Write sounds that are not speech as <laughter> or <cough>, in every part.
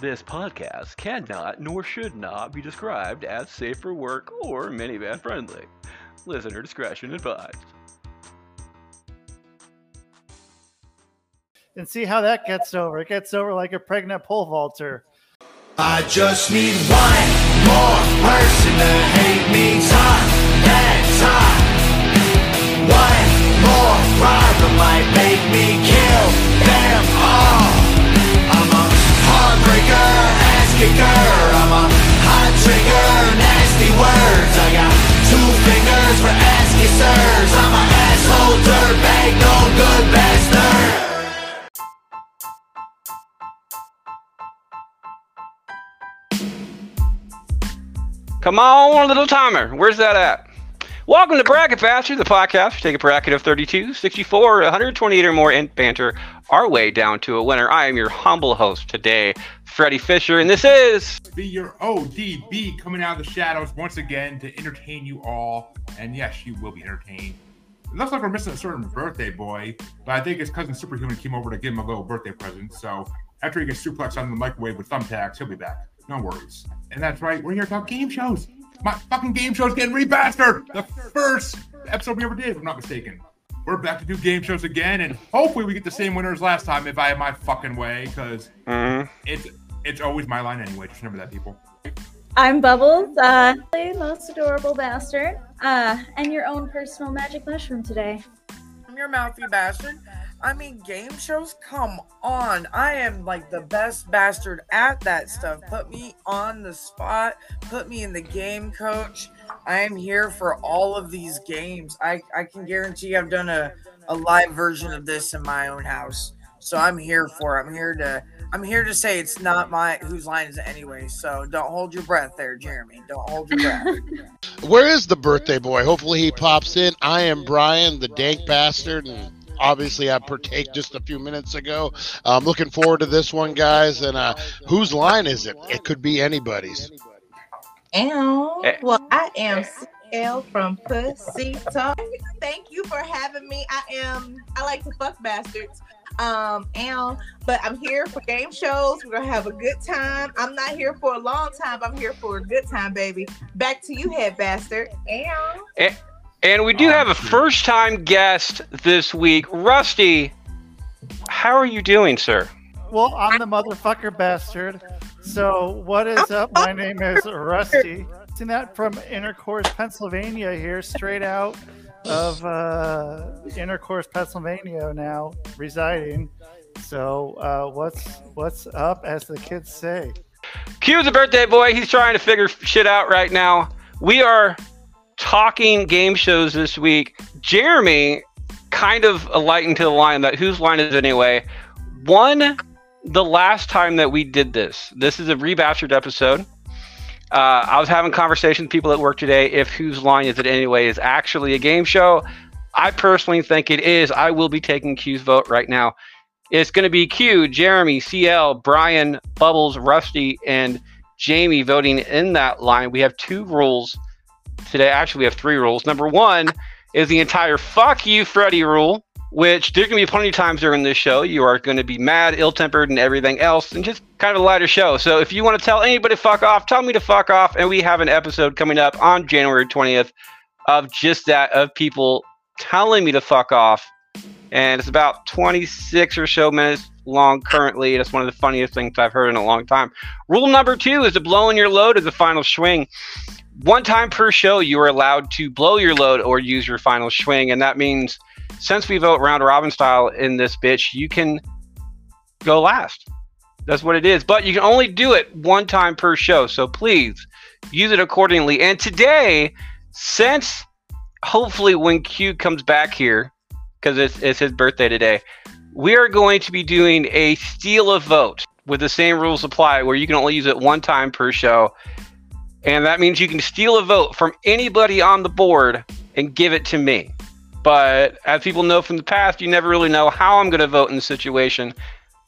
This podcast cannot nor should not be described as safe for work or minivan friendly. Listener discretion advised. And see how that gets over. It gets over like a pregnant pole vaulter. I just need one more person to hate me time and time. One more rival might make me kill them kicker. I'm a hot trigger, nasty words. I got two fingers for ass kissers. I'm a asshole dirtbag, no good bastard. Come on, little timer. Where's that at? Welcome to Bracket Bastard, the podcast. We take a bracket of 32, 64, 128 or more and banter our way down to a winner. I am your humble host today, Freddie Fisher, and this is be your ODB coming out of the shadows once again to entertain you all. And yes, you will be entertained. It looks like we're missing a certain birthday boy, but I think his cousin Superhuman came over to give him a little birthday present. So after he gets suplexed on the microwave with thumbtacks, he'll be back. No worries. And that's right, we're here to talk game shows. My fucking game show's getting remastered. The first episode we ever did, if I'm not mistaken. We're back to do game shows again, and hopefully we get the same winners last time if I have my fucking way, because Mhm. it's it's always my line anyway. Just remember that, people. I'm Bubbles, uh, the most adorable bastard, uh, and your own personal magic mushroom today. I'm your mouthy bastard. I mean, game shows? Come on. I am like the best bastard at that stuff. Put me on the spot, put me in the game, coach. I am here for all of these games. I, I can guarantee I've done a, a live version of this in my own house. So I'm here for it. I'm here to I'm here to say it's not my whose line is it anyway. So don't hold your breath there, Jeremy. Don't hold your breath. <laughs> Where is the birthday boy? Hopefully he pops in. I am Brian, the dank bastard, and obviously I partake just a few minutes ago. I'm looking forward to this one, guys. And uh, whose line is it? It could be anybody's. Ow. Eh. Well, I am CL from Pussy Talk. Thank you for having me. I am, I like to fuck bastards. Um, ow. But I'm here for game shows. We're gonna have a good time. I'm not here for a long time. I'm here for a good time, baby. Back to you, head bastard. Ow. And we do have a first time guest this week. Rusty, how are you doing, sir? Well, I'm the motherfucker bastard. So, what is up? My name is Rusty. Seen that from Intercourse, Pennsylvania, here, straight out of uh, Intercourse, Pennsylvania, now residing. So, uh, what's what's up, as the kids say? Q's a birthday boy. He's trying to figure shit out right now. We are talking game shows this week. Jeremy kind of alighting to the line that whose line is it anyway? One, the last time that we did this. This is a rebastard episode. Uh, I was having conversations with people at work today if whose line is it anyway is actually a game show. I personally think it is. I will be taking Q's vote right now. It's going to be Q, Jeremy, CL, Brian, Bubbles, Rusty, and Jamie voting in that line. We have two rules today. Actually, we have three rules. Number one is the entire fuck you, Freddy rule, which there's going to be plenty of times during this show. You are going to be mad, ill tempered, and everything else, and just kind of a lighter show. So if you want to tell anybody to fuck off, tell me to fuck off. And we have an episode coming up on January 20th of just that, of people telling me to fuck off. And it's about 26 or so minutes long currently. That's one of the funniest things I've heard in a long time. Rule number two is to blow in your load as a final swing. One time per show, you are allowed to blow your load or use your final swing. And that means since we vote round robin style in this bitch, you can go last. That's what it is. But you can only do it one time per show. So please use it accordingly. And today, since hopefully when Q comes back here, because it's, it's his birthday today, we are going to be doing a steal a vote with the same rules apply where you can only use it one time per show. And that means you can steal a vote from anybody on the board and give it to me. But as people know from the past, you never really know how I'm going to vote in the situation.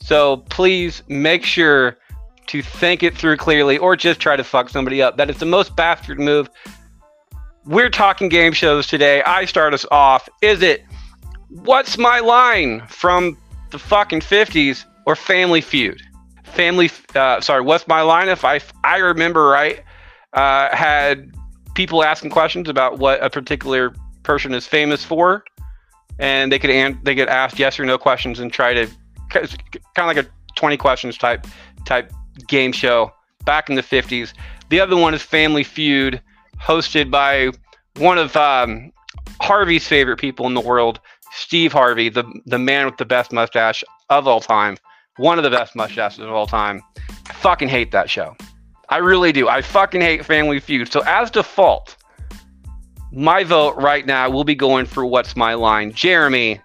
So please make sure to think it through clearly or just try to fuck somebody up. That is the most bastard move. We're talking game shows today. I start us off. Is it What's My Line from the fucking 50s or Family Feud? family. Uh, sorry, what's my line? If I I remember right, uh, had people asking questions about what a particular person is famous for, and they could an- they could ask yes or no questions and try to kind of like a 20 questions type type game show back in the 50s. The other one is Family Feud, hosted by one of um, Harvey's favorite people in the world, Steve Harvey, the the man with the best mustache of all time, one of the best mustaches of all time. I fucking hate that show. I really do. I fucking hate Family Feud. So as default, my vote right now will be going for what's my line. Jeremy,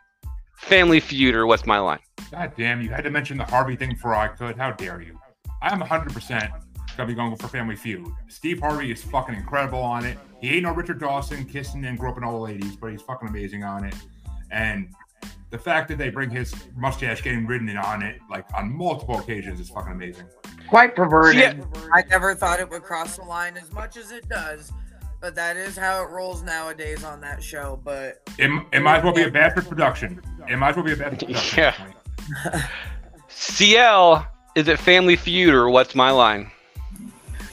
Family Feud or what's my line? God damn, you had to mention the Harvey thing before I could. How dare you? I'm 100% gonna be going for Family Feud. Steve Harvey is fucking incredible on it. He ain't no Richard Dawson kissing and groping all the ladies, but he's fucking amazing on it. And the fact that they bring his mustache getting ridden on it like on multiple occasions is fucking amazing. Quite perverted. Yeah. I never thought it would cross the line as much as it does, but that is how it rolls nowadays on that show. But It, it might as well be a Bradford production. It might as well be a Bradford <laughs> production. Yeah. CL, is it Family Feud or what's my line?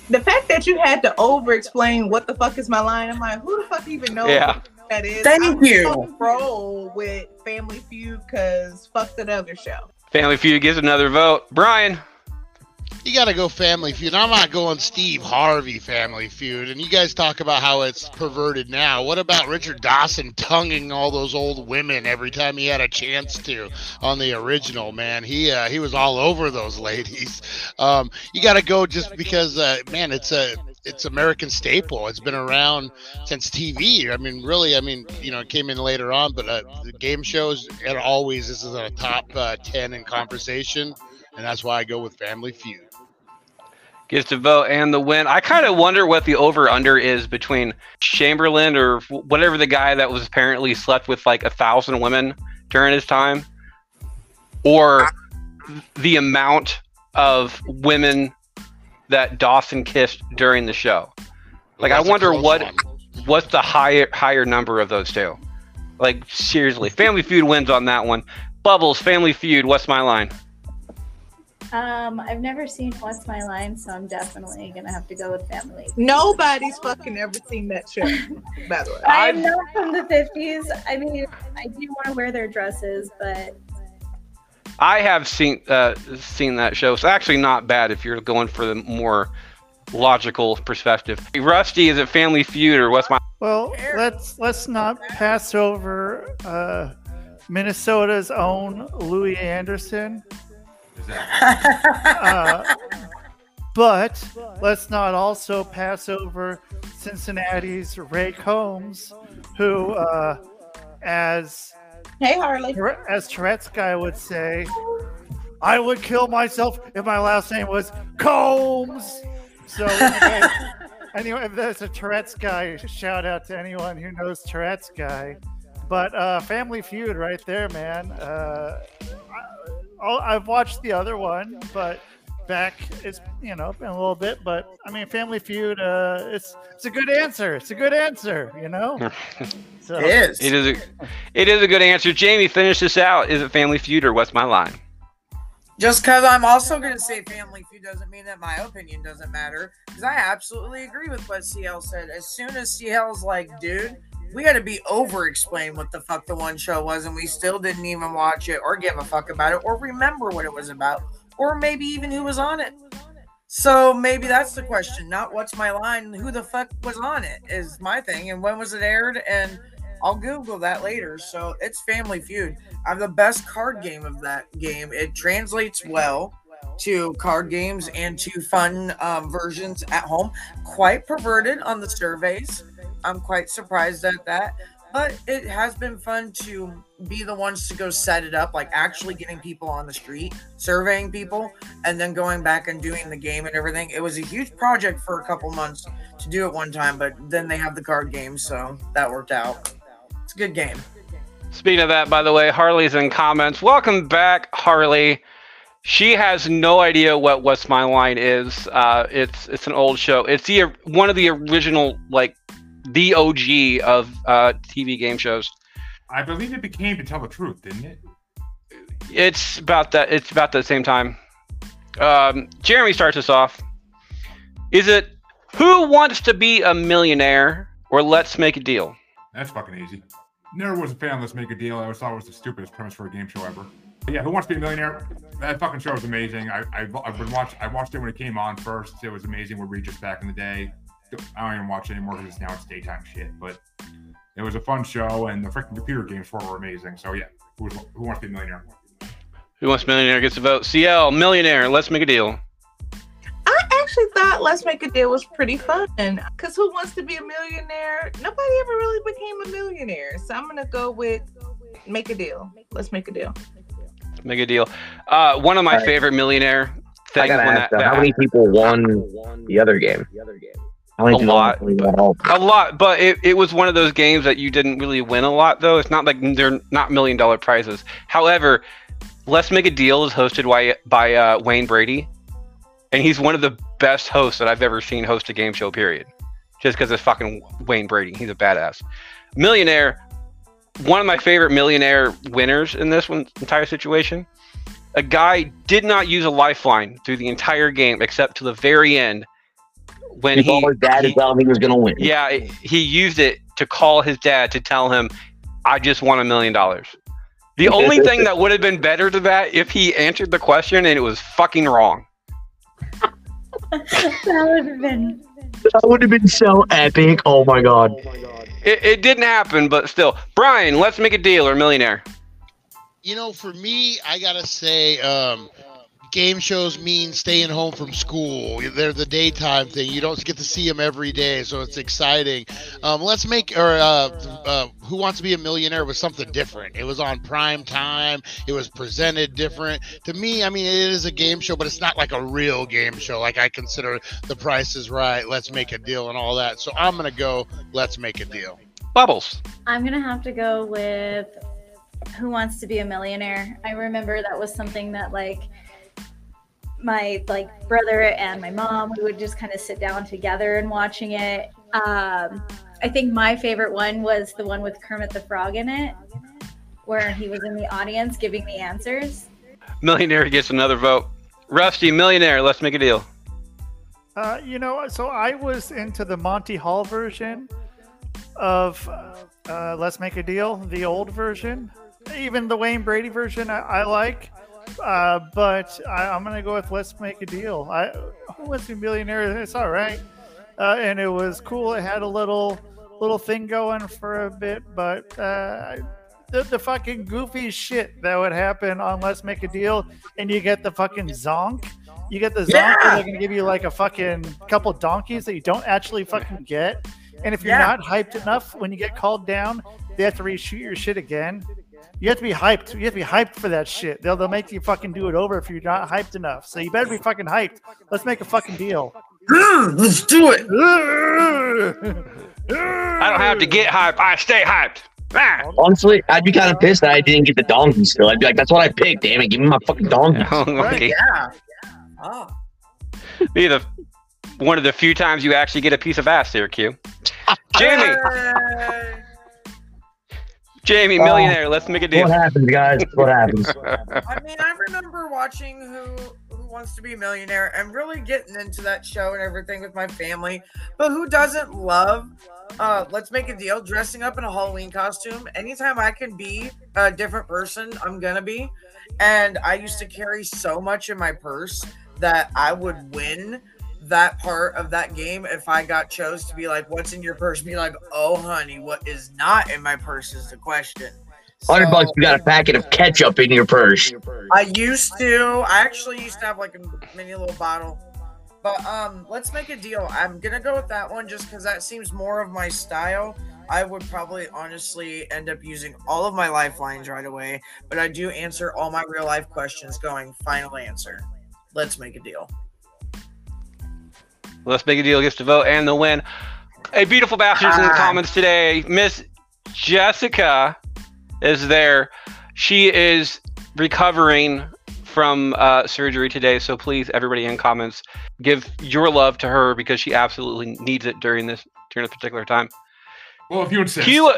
The fact that you had to over explain what the fuck is my line, I'm like, who the fuck even knows Yeah. what that is? Thank I'm you. so Roll with Family Feud because fuck that other show. Family Feud gets another vote. Brian, You got to go Family Feud. I'm not going Steve Harvey Family Feud. And you guys talk about how it's perverted now. What about Richard Dawson tonguing all those old women every time he had a chance to on the original? Man, he uh, he was all over those <laughs> ladies. Um, you got to go just because, uh, man, it's a it's American staple. It's been around since TV. I mean, really, I mean, you know, it came in later on, but uh, the game shows and always this is a top uh, ten in conversation, and that's why I go with Family Feud. Gets to vote and the win. I kind of wonder what the over under is between Chamberlain or whatever the guy that was apparently slept with like a thousand women during his time, or the amount of women that Dawson kissed during the show. Like, I wonder what- one. What's the higher higher number of those two? Like seriously, Family Feud wins on that one. Bubbles, Family Feud. What's my line? Um, I've never seen What's My Line, so I'm definitely gonna have to go with Family. Nobody's fucking ever seen that show, by the way. <laughs> I'm not from the 50s. I mean, I do want to wear their dresses, but I have seen uh, seen that show. It's actually not bad if you're going for the more logical perspective. Rusty, is it Family Feud or what's my? Well, let's let's not pass over uh, Minnesota's own Louie Anderson. That- <laughs> Uh, but let's not also pass over Cincinnati's Ray Combs, who, uh, as Hey, Harley. as Tourette's guy would say, I would kill myself if my last name was Combs. So <laughs> anyway, anyway if there's a Tourette's guy, shout out to anyone who knows Tourette's guy. But uh, Family Feud, right there, man. Uh, I, I've watched the other one, but back it's you know been a little bit. But I mean, Family Feud, uh, it's it's a good answer. It's a good answer, you know. <laughs> So it is. It is a, it is a good answer. Jamie, finish this out. Is it Family Feud or what's my line? Just because I'm also going to say Family Feud doesn't mean that my opinion doesn't matter. Because I absolutely agree with what CL said. As soon as CL's like, dude, we got to be over explain what the fuck the one show was, and we still didn't even watch it or give a fuck about it or remember what it was about or maybe even who was on it. So maybe that's the question. Not what's my line, who the fuck was on it is my thing, and when was it aired, and I'll Google that later. So it's Family Feud. I have the best card game of that game. It translates well to card games and to fun um, versions at home. Quite perverted on the surveys. I'm quite surprised at that. But it has been fun to be the ones to go set it up, like actually getting people on the street, surveying people, and then going back and doing the game and everything. It was a huge project for a couple months to do it one time, but then they have the card game, so that worked out. It's a good game. Speaking of that, by the way, Harley's in comments. Welcome back, Harley. She has no idea what What's My Line is. Uh, it's it's an old show. It's the one of the original like the OG of uh, TV game shows. I believe it became to tell the truth, didn't it? It's about that. It's about the same time. Um, Jeremy starts us off. Is it Who Wants to Be a Millionaire or Let's Make a Deal? That's fucking easy. Never was a fan of Let's Make a Deal. I always thought it was the stupidest premise for a game show ever. But yeah, Who Wants to Be a Millionaire? That fucking show was amazing. I, I, I've been watch, I watched it when it came on first. It was amazing with Regis back in the day. I don't even watch it anymore because now it's daytime shit. But it was a fun show, and the freaking computer games for it were amazing. So yeah, who, who wants to be a millionaire? Who Wants to Be a Millionaire gets a vote. CL, Millionaire, Let's Make a Deal. I actually thought Let's Make a Deal was pretty fun because who wants to be a millionaire? Nobody ever really became a millionaire. So I'm gonna go with Make a Deal. Let's make a deal. Let's Make a Deal. Uh, one of my All right. favorite millionaire I gotta ask that, though, that how many people won the other game? How many A people lot, won all? A lot, but it, it was one of those games that you didn't really win a lot, though. It's not like they're not million dollar prizes. However, Let's Make a Deal is hosted by, by uh, Wayne Brady, and he's one of the best hosts that I've ever seen host a game show, period. Just because it's fucking Wayne Brady. He's a badass. Millionaire, one of my favorite millionaire winners in this one entire situation. A guy did not use a lifeline through the entire game except to the very end when He he, told his dad he- to tell him he was gonna win. yeah, he used it to call his dad to tell him, I just won a million dollars. The <laughs> only thing that would have been better to that if he answered the question and it was fucking wrong. <laughs> that would have been. That would have been so epic. Oh my god. It, it didn't happen, but still. Brian, let's make a deal or millionaire. You know, for me, I gotta say, um, game shows mean staying home from school. They're the daytime thing. You don't get to see them every day, so it's exciting. Um, let's make or uh, uh, Who Wants to Be a Millionaire was something different. It was on prime time. It was presented different. To me, I mean, it is a game show, but it's not like a real game show. Like I consider The Price is Right, Let's Make a Deal, and all that. So I'm gonna go. Let's make a deal. Bubbles. I'm gonna have to go with Who Wants to Be a Millionaire. I remember that was something that like my like brother and my mom we would just kind of sit down together and watching it. Um, I think my favorite one was the one with Kermit the Frog in it, where he was in the audience giving the answers. Millionaire gets another vote. Rusty, millionaire, let's make a deal. Uh, you know, so I was into the Monty Hall version of uh, Let's Make a Deal, the old version. Even the Wayne Brady version I, I like, uh, but I, I'm gonna go with Let's Make a Deal. I Who Wants to Be a Millionaire? It's all right, uh, and it was cool. It had a little little thing going for a bit, but uh, the, the fucking goofy shit that would happen on Let's Make a Deal, and you get the fucking zonk. You get the zonk, Yeah. where they're gonna give you like a fucking couple donkeys that you don't actually fucking get. And if you're Yeah. not hyped enough when you get called down, they have to reshoot your shit again. You have to be hyped. You have to be hyped for that shit. They'll they'll make you fucking do it over if you're not hyped enough. So you better be fucking hyped. Let's make a fucking deal. Let's do it. <laughs> I don't have to get hyped. I stay hyped. Ah. Honestly, I'd be kind of pissed that I didn't get the donkey still. I'd be like, that's what I picked. Damn it, give me my fucking donkey. <laughs> okay. Yeah. Oh. Be the one of the few times you actually get a piece of ass there, Q. Jimmy. Yay. Jamie, Oh. millionaire, let's make a deal. What happens, guys? What happens? <laughs> I mean, I remember watching Who Who Wants to Be a Millionaire and really getting into that show and everything with my family. But who doesn't love uh let's make a deal dressing up in a Halloween costume? Anytime I can be a different person, I'm gonna be. And I used to carry so much in my purse that I would win that part of that game if I got chose to be like, what's in your purse? Be like, oh honey, what is not in my purse is the question. Hundred So- bucks, you got a packet of ketchup in your purse. I used to. I actually used to have like a mini little bottle. But um, let's make a deal. I'm gonna go with that one just because that seems more of my style. I would probably honestly end up using all of my lifelines right away, but I do answer all my real life questions going final answer. Let's make a deal. Let's make a deal gets to vote and the win. A beautiful bastards in the Ah. comments today. Miss Jessica is there. She is recovering from uh, surgery today, so please, everybody in comments, give your love to her because she absolutely needs it during this during this particular time. Well, if you insist. Q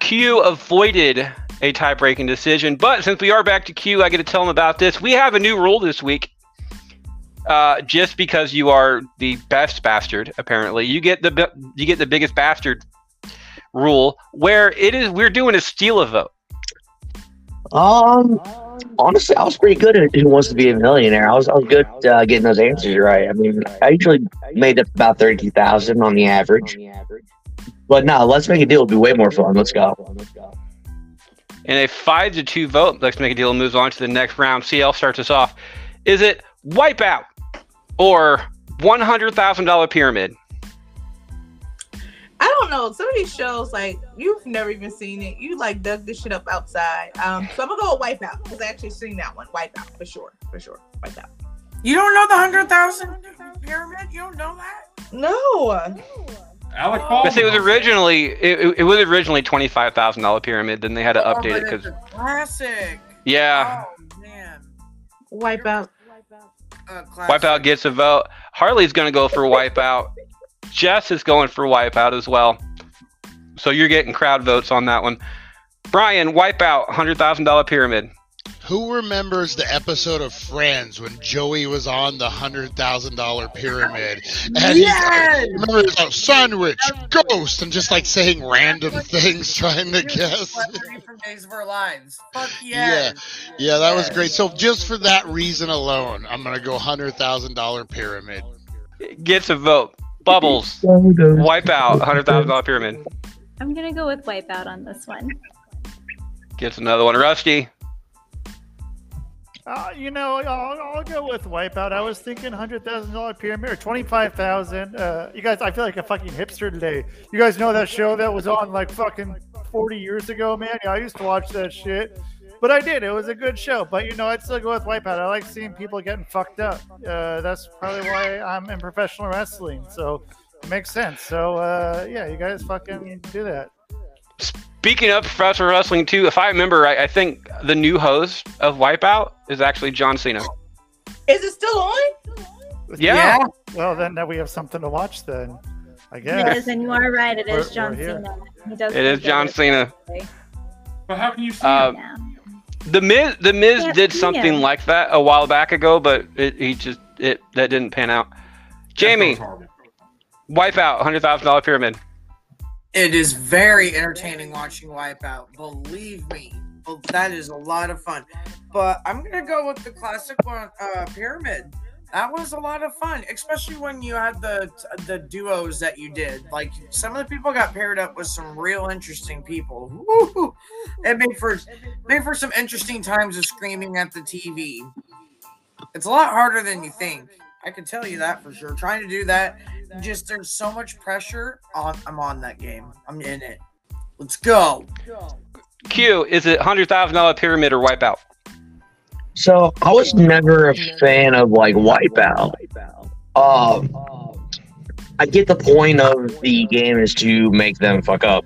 Q avoided a tie-breaking decision, but since we are back to Q, I get to tell him about this. We have a new rule this week. Uh, just because you are the best bastard, apparently, you get the you get the biggest bastard rule, where it is we're doing a steal a vote. Um, honestly, I was pretty good at Who Wants to Be a Millionaire. I was, I was good uh, getting those answers right. I mean, I usually made up about thirty thousand on the average. But no, let's make a deal. It'll be way more fun. Let's go. In a five to two vote, let's make a deal and moves on to the next round. CL starts us off. Is it Wipeout or one hundred thousand dollar pyramid? I don't know. Some of these shows, like you've never even seen it. You like dug this shit up outside. Um, so I'm gonna go with Wipeout because I actually seen that one. Wipeout for sure, for sure. Wipeout. You don't know the hundred thousand pyramid? You don't know that? No. Alec Oh. Baldwin. But it was originally it, it- it was originally twenty five thousand dollar pyramid. Then they had to Oh, update but it because classic. yeah, Oh man. Wipeout. Uh. Wipeout gets a vote. Harley's gonna go for Wipeout. Jess is going for Wipeout as well. So you're getting crowd votes on that one. Brian, Wipeout, hundred thousand dollar pyramid. Who remembers the episode of Friends when Joey was on the hundred thousand dollar pyramid? And Yes! he remember it was sandwich, ghost, and just like saying random things, trying to guess. <laughs> From Days of Our Lives. Fuck Yeah, yes. yeah, that was great. So just for that reason alone, I'm gonna go hundred thousand dollar pyramid. Gets a vote. Bubbles, Wipeout, hundred thousand dollar pyramid. I'm gonna go with Wipeout on this one. Gets another one. Rusty, Uh, you know, I'll, I'll go with Wipeout. I was thinking hundred thousand dollar pyramid or twenty five thousand. Uh, you guys, I feel like a fucking hipster today. You guys know that show that was on like fucking forty years ago, man? Yeah, I used to watch that shit. But I did. It was a good show. But you know, I'd still go with Wipeout. I like seeing people getting fucked up. Uh, that's probably why I'm in professional wrestling. So it makes sense. So uh, yeah, you guys fucking do that. Speaking of professional wrestling too, if I remember right, I think the new host of Wipeout is actually John Cena. Is it still on? Yeah. Well, then now we have something to watch. Then I guess. Yes, and you are right. It is We're- John we're. Cena. He does. It is John it. Cena. But how can you see Uh, him? Yeah. The Miz, the Miz Can't did something him. like that a while back ago, but it, he just it that didn't pan out. Jamie, That sounds horrible. Wipeout, hundred thousand dollar pyramid. It is very entertaining watching Wipeout. Believe me, Well, that is a lot of fun. But I'm gonna go with the classic one, uh, Pyramid. That was a lot of fun, especially when you had the the duos that you did. Like some of the people got paired up with some real interesting people. Woo! It made for made for some interesting times of screaming at the TV. It's a lot harder than you think. I can tell you that for sure. Trying to do that, just there's so much pressure on. I'm on that game. I'm in it. Let's go. Q, is it hundred thousand dollar pyramid or Wipeout? So I was never a fan of like Wipeout. Um, I get the point of the game is to make them fuck up,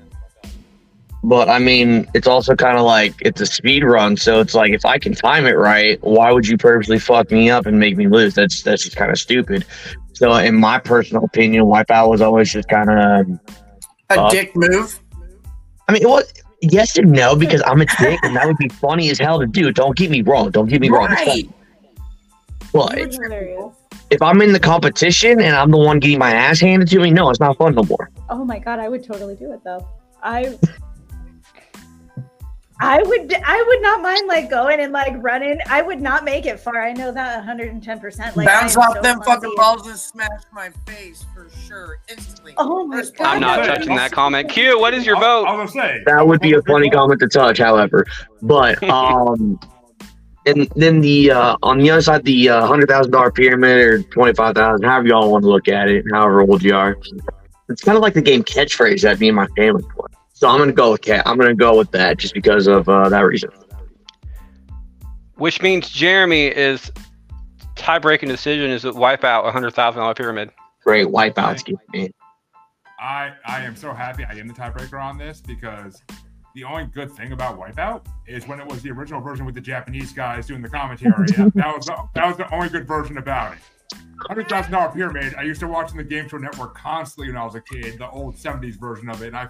but I mean it's also kind of like it's a speed run. So it's like if I can time it right, why would you purposely fuck me up and make me lose? That's that's just kind of stupid. So in my personal opinion, Wipeout was always just kind of. A Uh, dick move. I mean, it was yes and no because I'm a dick and that would be funny as hell to do. Don't get me wrong. Don't get me wrong. Right. funny. But if I'm in the competition and I'm the one getting my ass handed to me, no, it's not fun no more. Oh my god, I would totally do it though. I I would I would not mind like going and like running. I would not make it far. I know that 110%. Like Bounce off so them clumsy. fucking balls and smash my face for sure instantly. Oh my First god. I'm not touching that comment. Q, what is your I- vote? I was gonna say That would be a funny comment to touch, however. But <laughs> um and then the uh on the other side the uh hundred thousand dollar pyramid or twenty five thousand, however y'all want to look at it, however old you are. It's kind of like the game catchphrase that me and my family play. So I'm gonna go with cat. I'm gonna go with that just because of uh, that reason. Which means Jeremy is tie-breaking decision is that Wipeout, a hundred thousand dollar pyramid. Great wipeouts, man. I I am so happy I am the tiebreaker on this because the only good thing about Wipeout is when it was the original version with the Japanese guys doing the commentary. <laughs> that was the, that was the only good version about it. Hundred thousand dollar pyramid. I used to watch on the Game Show Network constantly when I was a kid. The old '70s version of it. And I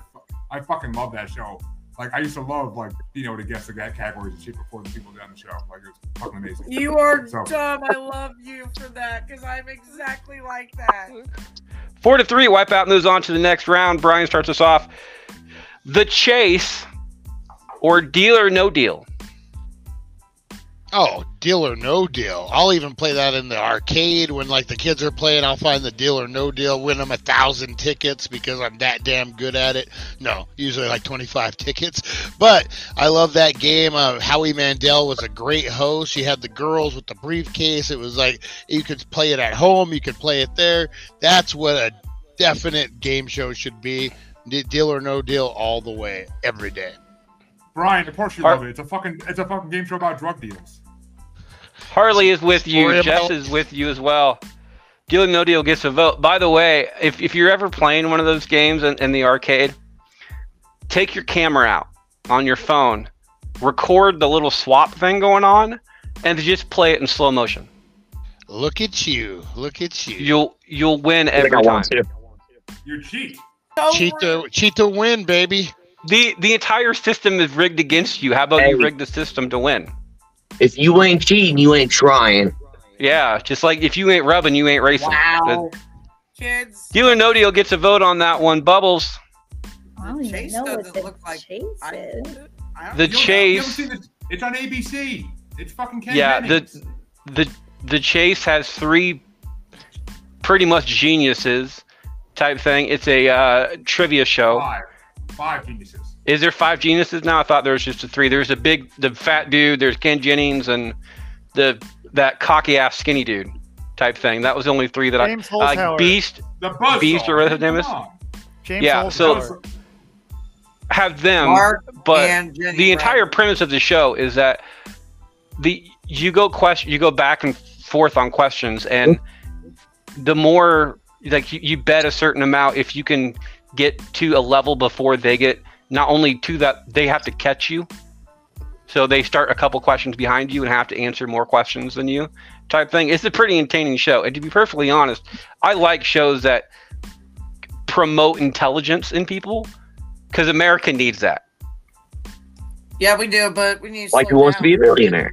I fucking love that show. Like I used to love like being able to guess the categories and shit before the people did on the show. Like it was fucking amazing. You are <laughs> So- dumb. I love you for that because I'm exactly like that. Four to three, Wipeout moves on to the next round. Brian starts us off. The chase or deal or no deal. Oh, deal or no deal. I'll even play that in the arcade when like the kids are playing. I'll find the deal or no deal, win them a thousand tickets because I'm that damn good at it. No, usually like 25 <laughs> tickets. But I love that game. Uh, Howie Mandel was a great host. You had the girls with the briefcase. It was like you could play it at home, you could play it there. That's what a definite game show should be. De- Deal or no deal all the way, every day. Brian, of course you Are- love it. It's a fucking it's a fucking game show about drug deals. Harley is with you. Story Jess about- is with you as well. Deal no deal gets a vote. By the way, if, if you're ever playing one of those games in, in the arcade, take your camera out on your phone, record the little swap thing going on, and just play it in slow motion. Look at you. Look at you. You'll you'll win every I time. You cheat. Cheat rude. to cheat to win, baby. The the entire system is rigged against you. How about you Hey. rig the system to win? If you ain't cheating, you ain't trying. Yeah, just like if you ain't rubbing, you ain't racing. Wow. Kids. Deal or no deal gets a vote on that one. Bubbles. I don't even Chase know doesn't the look like- chase I, is. I don't The don't- you chase. haven't? It's on ABC. It's fucking Ken Yeah, Jennings. the the the chase has three pretty much geniuses type thing. It's a uh, trivia show. five, five geniuses. Is there five geniuses now? I thought there was just a three. There's a big, the fat dude. There's Ken Jennings and the that cocky ass skinny dude type thing. That was the only three that James I uh, Beast The buzz. Beast or whatever his name is? James yeah, so- have them, Mark but and Jenny the entire Bradford. premise of the show is that the you go question you go back and forth on questions and the more like you, you bet a certain amount if you can get to a level before they get not only to that they have to catch you. So they start a couple questions behind you and have to answer more questions than you type thing. It's a pretty entertaining show. And to be perfectly honest i like shows that promote intelligence in people because america needs that. Yeah, we do, but we need Like who slow wants to be a millionaire?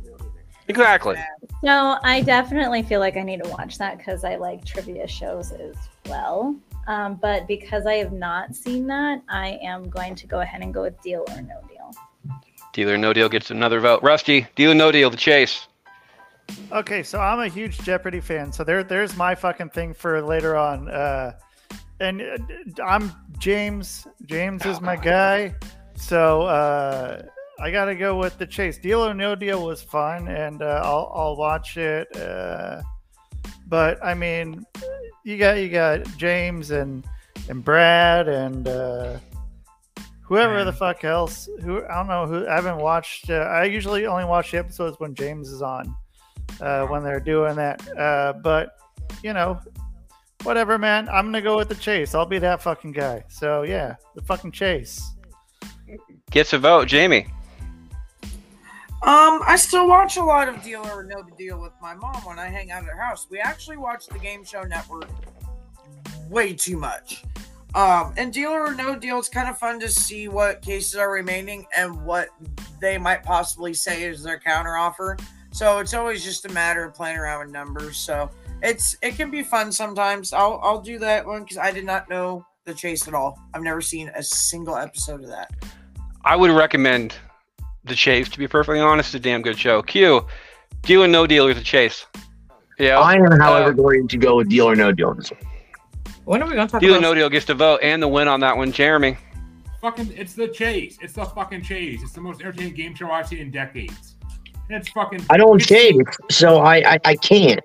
exactly. So I definitely feel like I need to watch that because I like trivia shows as well. Um, but because I have not seen that, I am going to go ahead and go with deal or no deal. Deal or no deal gets another vote. Rusty, deal or no deal, the chase. Okay, so I'm a huge Jeopardy fan. So there, there's my fucking thing for later on. Uh, and uh, I'm James. James is my guy. So uh, I got to go with the chase. Deal or no deal was fun, and uh, I'll I'll watch it. Uh, but I mean, you got you got James and and Brad and uh, whoever the fuck else. Who I don't know who. I haven't watched. Uh, I usually only watch the episodes when James is on uh, when they're doing that. Uh, but you know, whatever, man. I'm gonna go with the chase. I'll be that fucking guy. So yeah, the fucking chase. Gets a vote. Jamie. Um, I still watch a lot of Deal or No Deal with my mom when I hang out at her house. We actually watch the Game Show Network way too much. Um, and Deal or No Deal, it's kind of fun to see what cases are remaining and what they might possibly say is their counteroffer. So it's always just a matter of playing around with numbers. So it's it can be fun sometimes. I'll I'll do that one because I did not know the chase at all. I've never seen a single episode of that. I would recommend the chase. To be perfectly honest, it's a damn good show. Q, deal or no deal with the chase. Yeah. I am, however, Uh, going to go with deal or no deal on this one. When are we gonna talk deal or about? no deal gets to vote and the win on that one. Jeremy. Fucking, it's the chase. It's the fucking chase. It's the most entertaining game show I've seen in decades. And it's fucking. I don't it's- change, so I, I I can't.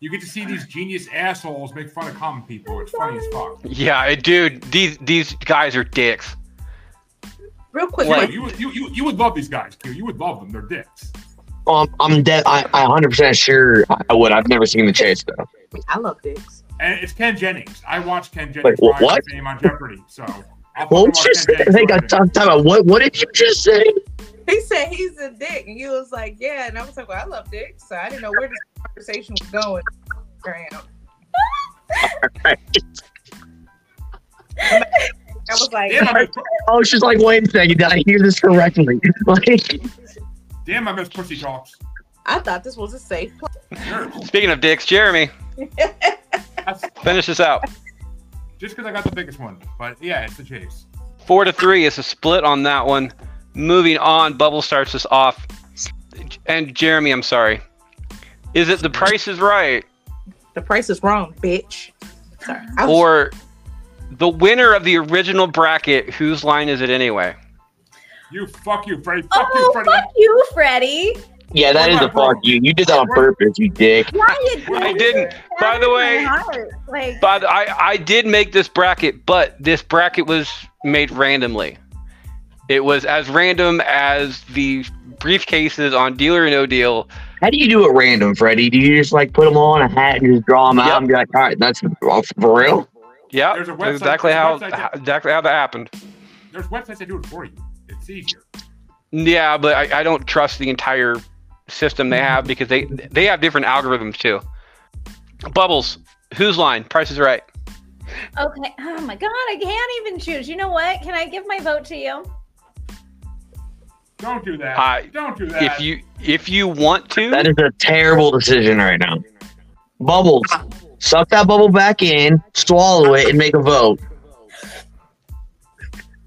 You get to see these genius assholes make fun of common people. It's funny as fuck. Yeah, dude. These these guys are dicks. Real quick, Like- like, You, would- you, you, you would love these guys, You would love them. They're dicks. Um, I'm dead. I I 100 percent sure I would. I've never seen the chase though. I love dicks. And it's Ken Jennings. I watched Ken Jennings Wait, what? to fame on Jeopardy. So. I'll What you say? Ken Jennings Hey, rise I'm about what? What did you just say? He said he's a dick, and he was like, "Yeah," and I was like, "Well, I love dicks," so I didn't know where this conversation was going. Graham. <laughs> <laughs> I was like, Damn, I Oh, she's like, wait a second, did I hear this correctly? <laughs> Like, damn, I missed pussy talks. I thought this was a safe place. Speaking of dicks, Jeremy, <laughs> finish this out. just because I got the biggest one. But yeah, it's the chase. Four to three is a split on that one. Moving on, Bubble starts us off. And Jeremy, I'm sorry. Is it the price is right The price is wrong, bitch. Sorry. Was- or the winner of the original bracket? Whose line is it anyway? You fuck you, Freddie. Fuck you, Oh, fuck you, Freddie. yeah, that is a fuck you. You did that on purpose, you dick. Why you did I didn't. it? By the way- hurt my heart. like But I, I did make this bracket, but this bracket was made randomly. It was as random as the briefcases on Deal or No Deal. How do you do it random, Freddie? Do you just like put them all in a hat and just draw them out and be like, all right, that's oh, for real? Yeah, There's a website- exactly how, website that- exactly how that happened. There's websites that do it for you. It's easier. Yeah, but I, I don't trust the entire system they have because they they have different algorithms too. Bubbles, whose line? Price is right. okay. Oh my god, I can't even choose. You know what? Can I give my vote to you? Don't do that. I- Don't do that. If you if you want to, That is a terrible decision right now. Bubbles, suck that bubble back in, swallow it, and make a vote.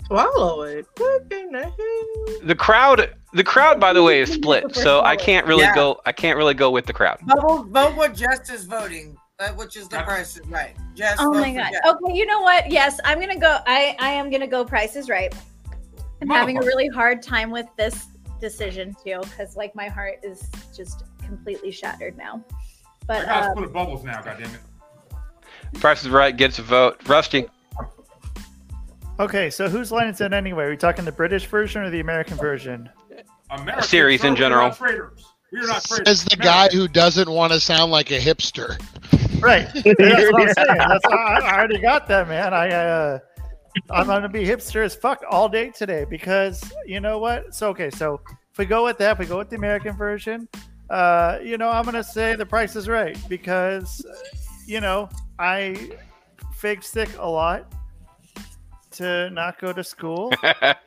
swallow it. The crowd the crowd by the way is <laughs> split, so I can't really Yeah. go I can't really go with the crowd. Vote, vote what Jess is voting, uh, which is the price is right. Jess. Oh my for god. Jess. Okay, you know what? Yes, I'm gonna go. I I am gonna go. Price is right. I'm having a really hard time with this decision too, because like my heart is just completely shattered now. But I But gotta uh, split bubbles now, goddammit. Price is right gets a vote. Rusty, Okay, so whose line is it anyway? Are we talking the British version or the American version? America, series in sir, we are general. not traitors. We are not traitors. Says the guy who doesn't want to sound like a hipster. Right. <laughs> That's what I'm saying. That's I, I already got that, man. I uh, I'm gonna be hipster as fuck all day today because you know what? So okay, so if we go with that, if we go with the American version, uh, you know, I'm gonna say the price is right because you know I fake stick a lot to not go to school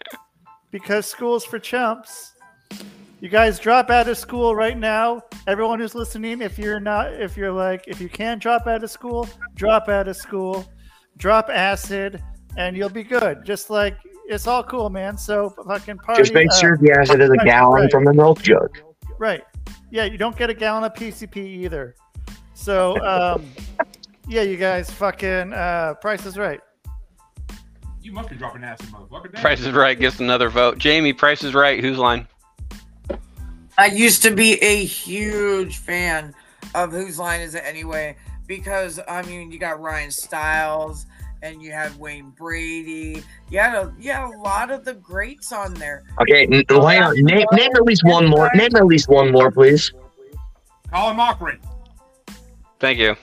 <laughs> because school's for chumps. You guys drop out of school right now. Everyone who's listening, if you're not, if you're like, if you can drop out of school, drop out of school, drop acid, and you'll be good. Just like it's all cool, man. So fucking party. Just make uh, sure the acid is a gallon right. from the milk jug. Right. Yeah, you don't get a gallon of PCP either. So, um, <laughs> yeah, you guys fucking uh, price is right. You must be dropping acid, motherfucker. Damn. Price is right gets another vote. Jamie, Price is right. Whose line? I used to be a huge fan of Whose Line Is It Anyway? Because I mean, you got Ryan Stiles and you had Wayne Brady. You had a you had a lot of the greats on there. Okay, n- hang on. Name, name at least one more. Name at least one more, please. Colin Mochrie. Thank you.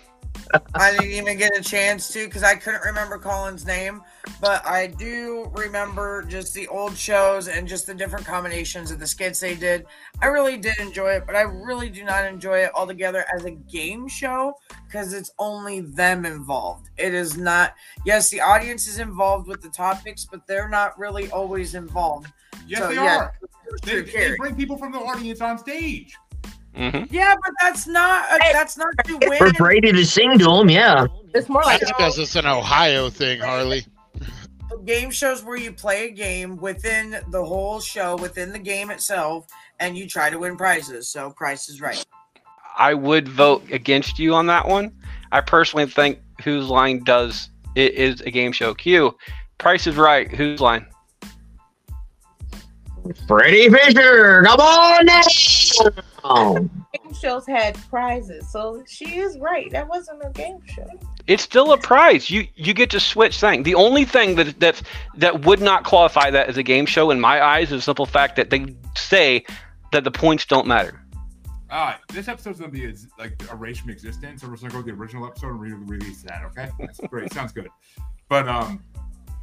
I didn't even get a chance to because I couldn't remember Colin's name, but I do remember just the old shows and just the different combinations of the skits they did. I really did enjoy it, but I really do not enjoy it altogether as a game show because it's only them involved. It is not, yes, the audience is involved with the topics, but they're not really always involved. Yes, So, they yeah, are. They, they bring people from the audience on stage. Hmm Yeah, but that's not, uh, that's not to For. Brady to sing to him, yeah. It's more like That's because it's an Ohio thing, Harley. game shows where you play a game within the whole show, within the game itself, and you try to win prizes. So price is right. I would vote against you on that one. I personally think Whose Line does it is a game show. Q, Price is right. Whose Line? Freddie Fisher, come on now. Game shows had prizes, so she is right. That wasn't a game show. It's still a prize. You you get to switch thing. The only thing that that that would not qualify that as a game show in my eyes is the simple fact that they say that the points don't matter. All right, this episode's gonna be as, like erased from existence. So we're just gonna go to the original episode and re- release that. Okay, that's great. Sounds good. But um,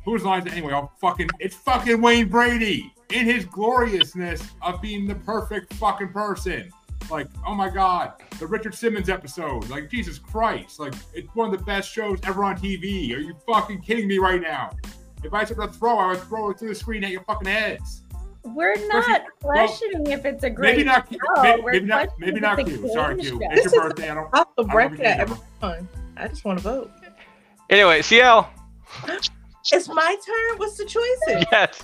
whose lines anyway? Oh, fucking, it's fucking Wayne Brady in his gloriousness of being the perfect fucking person. Like, oh my god, the Richard Simmons episode. Like, Jesus Christ, like it's one of the best shows ever on TV. Are you fucking kidding me right now? If I said to throw, I would throw it through the screen at your fucking heads. We're Question- not well, questioning if it's a great Maybe not. Q- show. maybe, We're maybe not. Maybe not it's a Q. Sorry, game Q. show. It's This your is birthday. I don't. off the I don't bracket every time. I just want to vote. Anyway, CL. It's my turn. What's the choices? <laughs> Yes.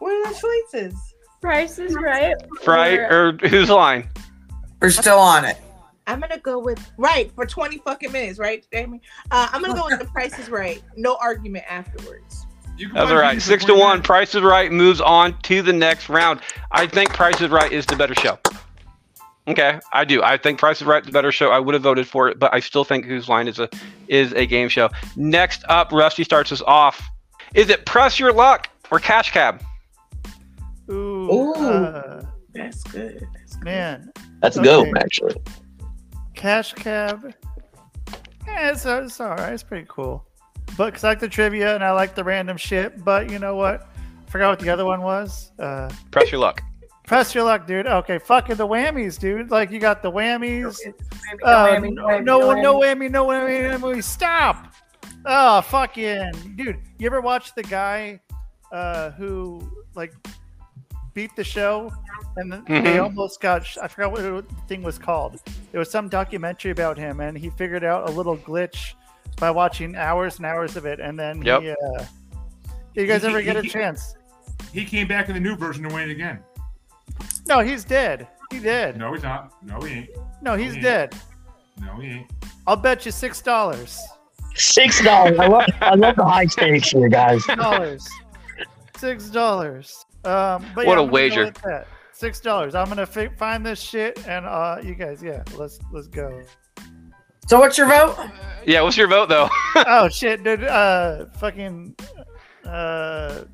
What are the choices? Price is right. Right or whose line? We're still on it. I'm gonna go with right for 20 fucking minutes, right, Jamie? Uh, I'm gonna go with the price is right. No argument afterwards. That's all right. Six to one. minutes. Price is Right moves on to the next round. I think Price is Right is the better show. Okay, I do. I think Price is Right is the better show. I would have voted for it, but I still think Whose Line is a is a game show. Next up, Rusty starts us off. Is it Press Your Luck or Cash Cab? Ooh, Ooh. uh, That's good. That's good. man, That's a go, Okay. actually. Cash Cab. Yeah, it's, it's all right. It's pretty cool. But because I like the trivia and I like the random shit. But you know what? I forgot what the other one was. Uh, Press Your Luck. press your luck, dude. Okay, fucking the whammies, dude. Like you got the whammies. Maybe Uh, whammy, no, whammy, no, whammy. no whammy, no whammy, no whammy. Stop. Oh, fucking dude. You ever watch the guy uh, who like beat the show and then they almost got? I forgot what the thing was called. It was some documentary about him, and he figured out a little glitch by watching hours and hours of it, and then Yep. he. Uh, you guys He- ever he- get a chance? He came back in the new version to win again. No, he's dead. He did. No, he's not. No, he ain't. No, he's Yeah. dead. No, he ain't. I'll bet you six dollars. Six dollars. I love, I love the high stakes here, guys. dollars. Six dollars. Um, but What yeah, a I'm gonna go wager. Six dollars. I'm gonna fi- find this shit, and uh, you guys, yeah, let's let's go. So what's your vote? Yeah, what's your vote though? <laughs> oh shit, dude. Uh, fucking. Uh,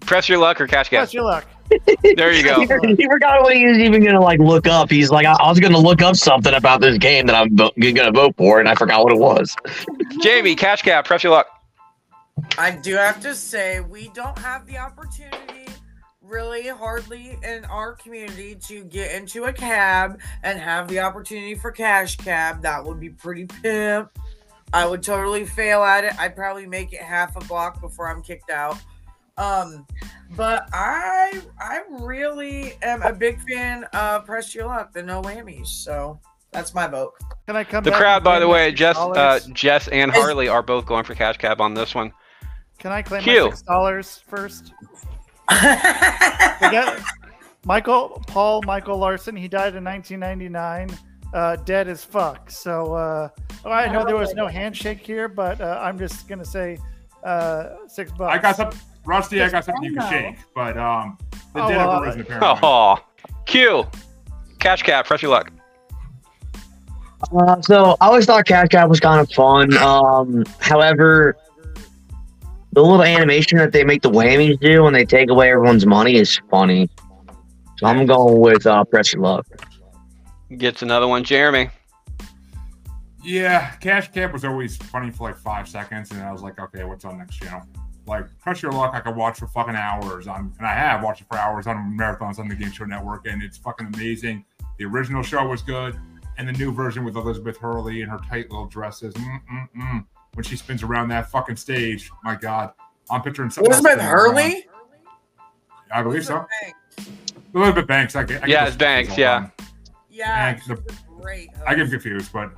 Press Your Luck or Cash Cab? press your luck. <laughs> There you go. He, <laughs> he forgot what he was even gonna like look up. He's like, I, I was gonna look up something about this game that I'm vo- gonna vote for, and I forgot what it was. Jamie, Cash Cab, Press Your Luck. I do have to say we don't have the opportunity really hardly in our community to get into a cab and have the opportunity for cash cab. That would be pretty pimp. I would totally fail at it. I'd probably make it half a block before I'm kicked out. Um, but I I really am a big fan of Press Your Luck, the no whammies. So that's my vote. Can I come? The back crowd, by the way, Jess, uh, Jess and Harley are both going for Cash Cab on this one. Can I claim Q. my six dollars first? <laughs> We Michael Paul Michael Larson. He died in 1999. Uh, dead as fuck. So uh, oh, I know there was no handshake here, but uh, I'm just gonna say uh, six bucks. I got some Rusty. I got something you can shake, but um, the Oh, dead well, have arisen apparently. Oh, <laughs> Q. Cash Cab, Press Your Luck. Uh, so I always thought Cash Cab was kind of fun. Um, however, the little animation that they make the whammies do when they take away everyone's money is funny. So I'm going with uh, Press Your Luck. Gets another one, Jeremy. Yeah, Cash Cab was always funny for like five seconds, and I was like, okay, what's on next channel? Like Press Your Luck, I could watch for fucking hours on, and I have watched it for hours on marathons on the Game Show Network, and it's fucking amazing. The original show was good, and the new version with Elizabeth Hurley and her tight little dresses, mm-mm-mm. When she spins around that fucking stage, my god, I'm picturing something. else Elizabeth spinning around. Hurley? I believe so. Elizabeth Banks. I get, I get Yeah, it's Banks, confused all the yeah. time. Yeah, And she's the- a great. I get confused, but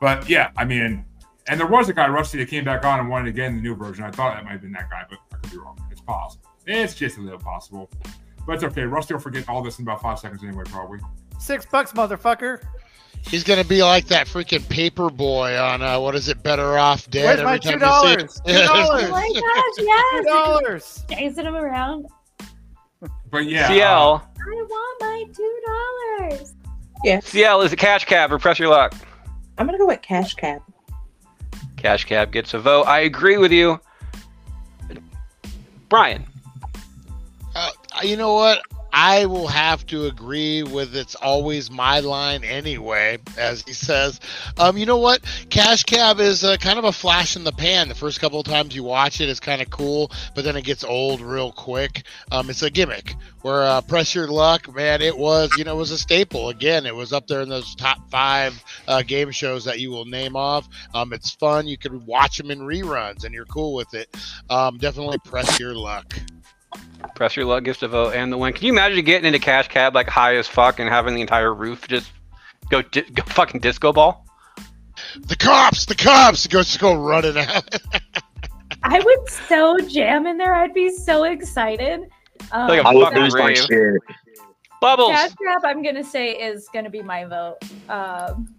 but yeah, I mean, and there was a guy Rusty that came back on and wanted to get in the new version. I thought that might have been that guy, but I could be wrong. It's possible. It's just a little possible, but it's okay. Rusty will forget all this in about five seconds anyway, probably. six bucks, motherfucker. He's gonna be like that freaking paper boy on uh, what is it? Better off dead. Where's my two time you dollars? see Two <laughs> dollars. Oh my <laughs> gosh, Yes. Two dollars. Chasing them around. But yeah, uh, CL. I want my two dollars. Yes. CL, is a Cash Cab or Press Your Luck? I'm gonna go with cash cab. Cash Cab gets a vote. I agree with you. Brian. Uh, you know what? I will have to agree with it's always my line anyway, as he says. Um, you know what? Cash Cab is uh, kind of a flash in the pan. The first couple of times you watch it, it is kind of cool, but then it gets old real quick. Um, it's a gimmick. Where uh, Press Your Luck, man, it was you know it was a staple. Again, it was up there in those top five uh, game shows that you will name off. Um, it's fun. You can watch them in reruns, and you're cool with it. Um, definitely Press Your Luck. Press your luck gets a vote and the win. Can you imagine getting into cash cab like high as fuck and having the entire roof just go di- go fucking disco ball? The cops, the cops, go just go running out. <laughs> I would so jam in there. I'd be so excited. Um, Like a I would fucking lose my rave. shit. Bubbles. Cash Grab, I'm gonna say is gonna be my vote. Um,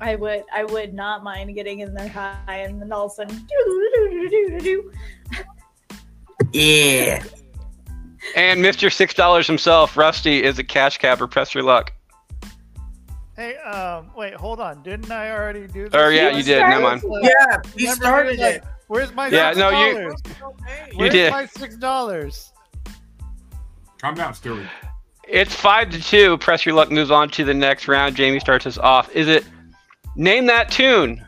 I would, I would not mind getting in there high and then all of a sudden. Yeah. And Mr. Six Dollars himself, Rusty, is a cash cab or press your luck. Hey, um, wait, hold on. Didn't I already do this? Oh yeah, you did. Never mind. Yeah, he Remember, started like, it. Where's my Yeah, six no, you- dollars? Okay. You Where's did. my six dollars? Calm down, Stewie. It's five to two. Press your luck moves on to the next round. Jamie starts us off. Is it name that tune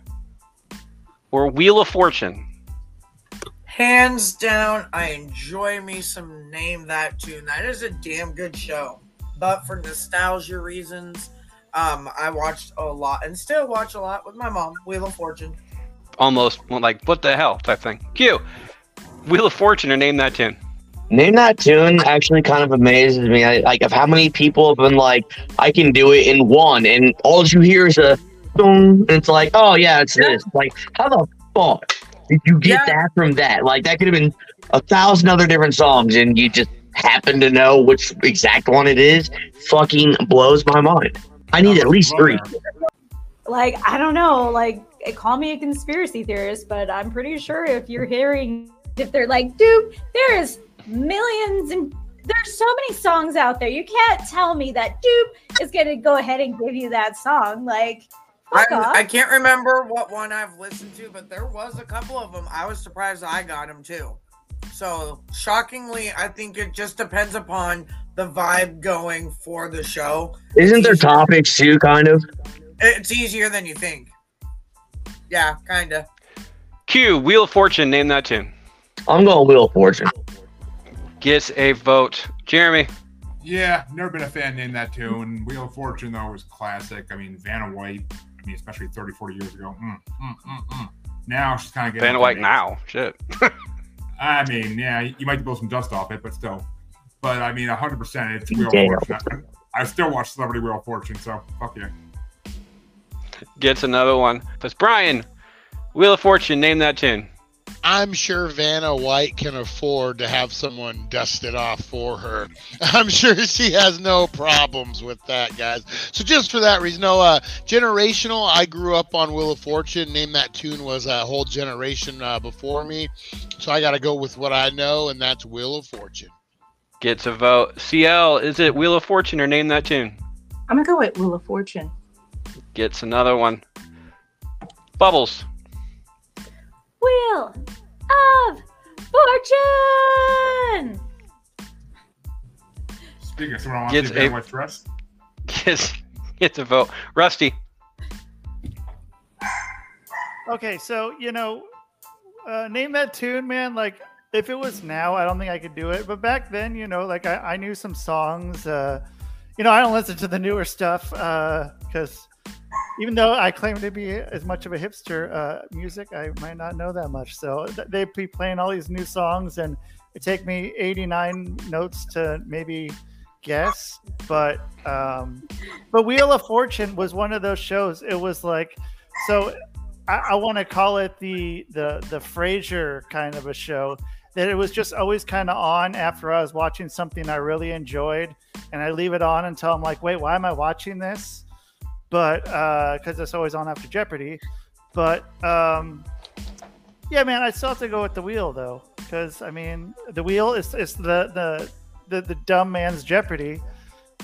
or Wheel of Fortune? Hands down, I enjoy me some Name That Tune. That is a damn good show. But for nostalgia reasons, um, I watched a lot and still watch a lot with my mom, Wheel of Fortune. Almost like what the hell type thing. Q. Wheel of Fortune or name that tune. Name that tune actually kind of amazes me. I, like of how many people have been like, I can do it in one, and all you hear is a boom, and it's like, oh yeah, it's this. Like, how the fuck did you get Yeah. that from that? Like, that could have been a thousand other different songs, and you just happen to know which exact one it is. Fucking blows my mind. I need at least three. like I don't know, like call me a conspiracy theorist, but I'm pretty sure if you're hearing if they're like, dude, there's millions and there's so many songs out there. You can't tell me that dude is gonna go ahead and give you that song. Like, I. I can't remember what one I've listened to, but there was a couple of them. I was surprised I got them too. So shockingly, I think it just depends upon the vibe going for the show. Isn't there topics too, kind of? It's easier than you think. Yeah, kinda. Q. Wheel of Fortune. Name that tune. I'm going Wheel of Fortune. Gets a vote. Jeremy. Yeah, never been a fan name that tune. Wheel of Fortune, though, was classic. I mean, Vanna White, I mean, especially 30, 40 years ago. Mm, mm, mm, mm. Now she's kind of getting. Vanna White now. Shit. I mean, yeah, you might blow some dust off it, but still. But I mean, 100% it's Wheel Damn. of Fortune. I, I still watch Celebrity Wheel of Fortune, so fuck yeah. Gets another one. That's Brian. Wheel of Fortune. Name that tune. I'm sure Vanna White can afford to have someone dust it off for her. <laughs> I'm sure she has no problems with that, guys. So just for that reason, no, uh, generational. I grew up on Wheel of Fortune. Name that tune was a whole generation uh, before me, so I got to go with what I know, and that's Wheel of Fortune. Gets a vote. CL. Is it Wheel of Fortune or name that tune? I'm gonna go with Wheel of Fortune. Gets another one. Bubbles. Wheel of Fortune. Speaking of someone I want Gets to see Vanna a- White's dress, Gets gets a vote. Rusty. Okay, so you know, uh, name that tune, man. Like, if it was now, I don't think I could do it. But back then, you know, like I, I knew some songs. Uh, you know, I don't listen to the newer stuff because even though I claim to be as much of a hipster, uh, music I might not know that much. So th- they'd be playing all these new songs, and it take me 89 notes to maybe guess. But um, but Wheel of Fortune was one of those shows. It was like so. I, I want to call it the the the Frasier kind of a show. That it was just always kind of on after I was watching something I really enjoyed, and I leave it on until I'm like, wait, why am I watching this? But because it's always on after Jeopardy. But um, yeah, man, I still have to go with the wheel though, because I mean, the wheel is is the the the, the dumb man's Jeopardy.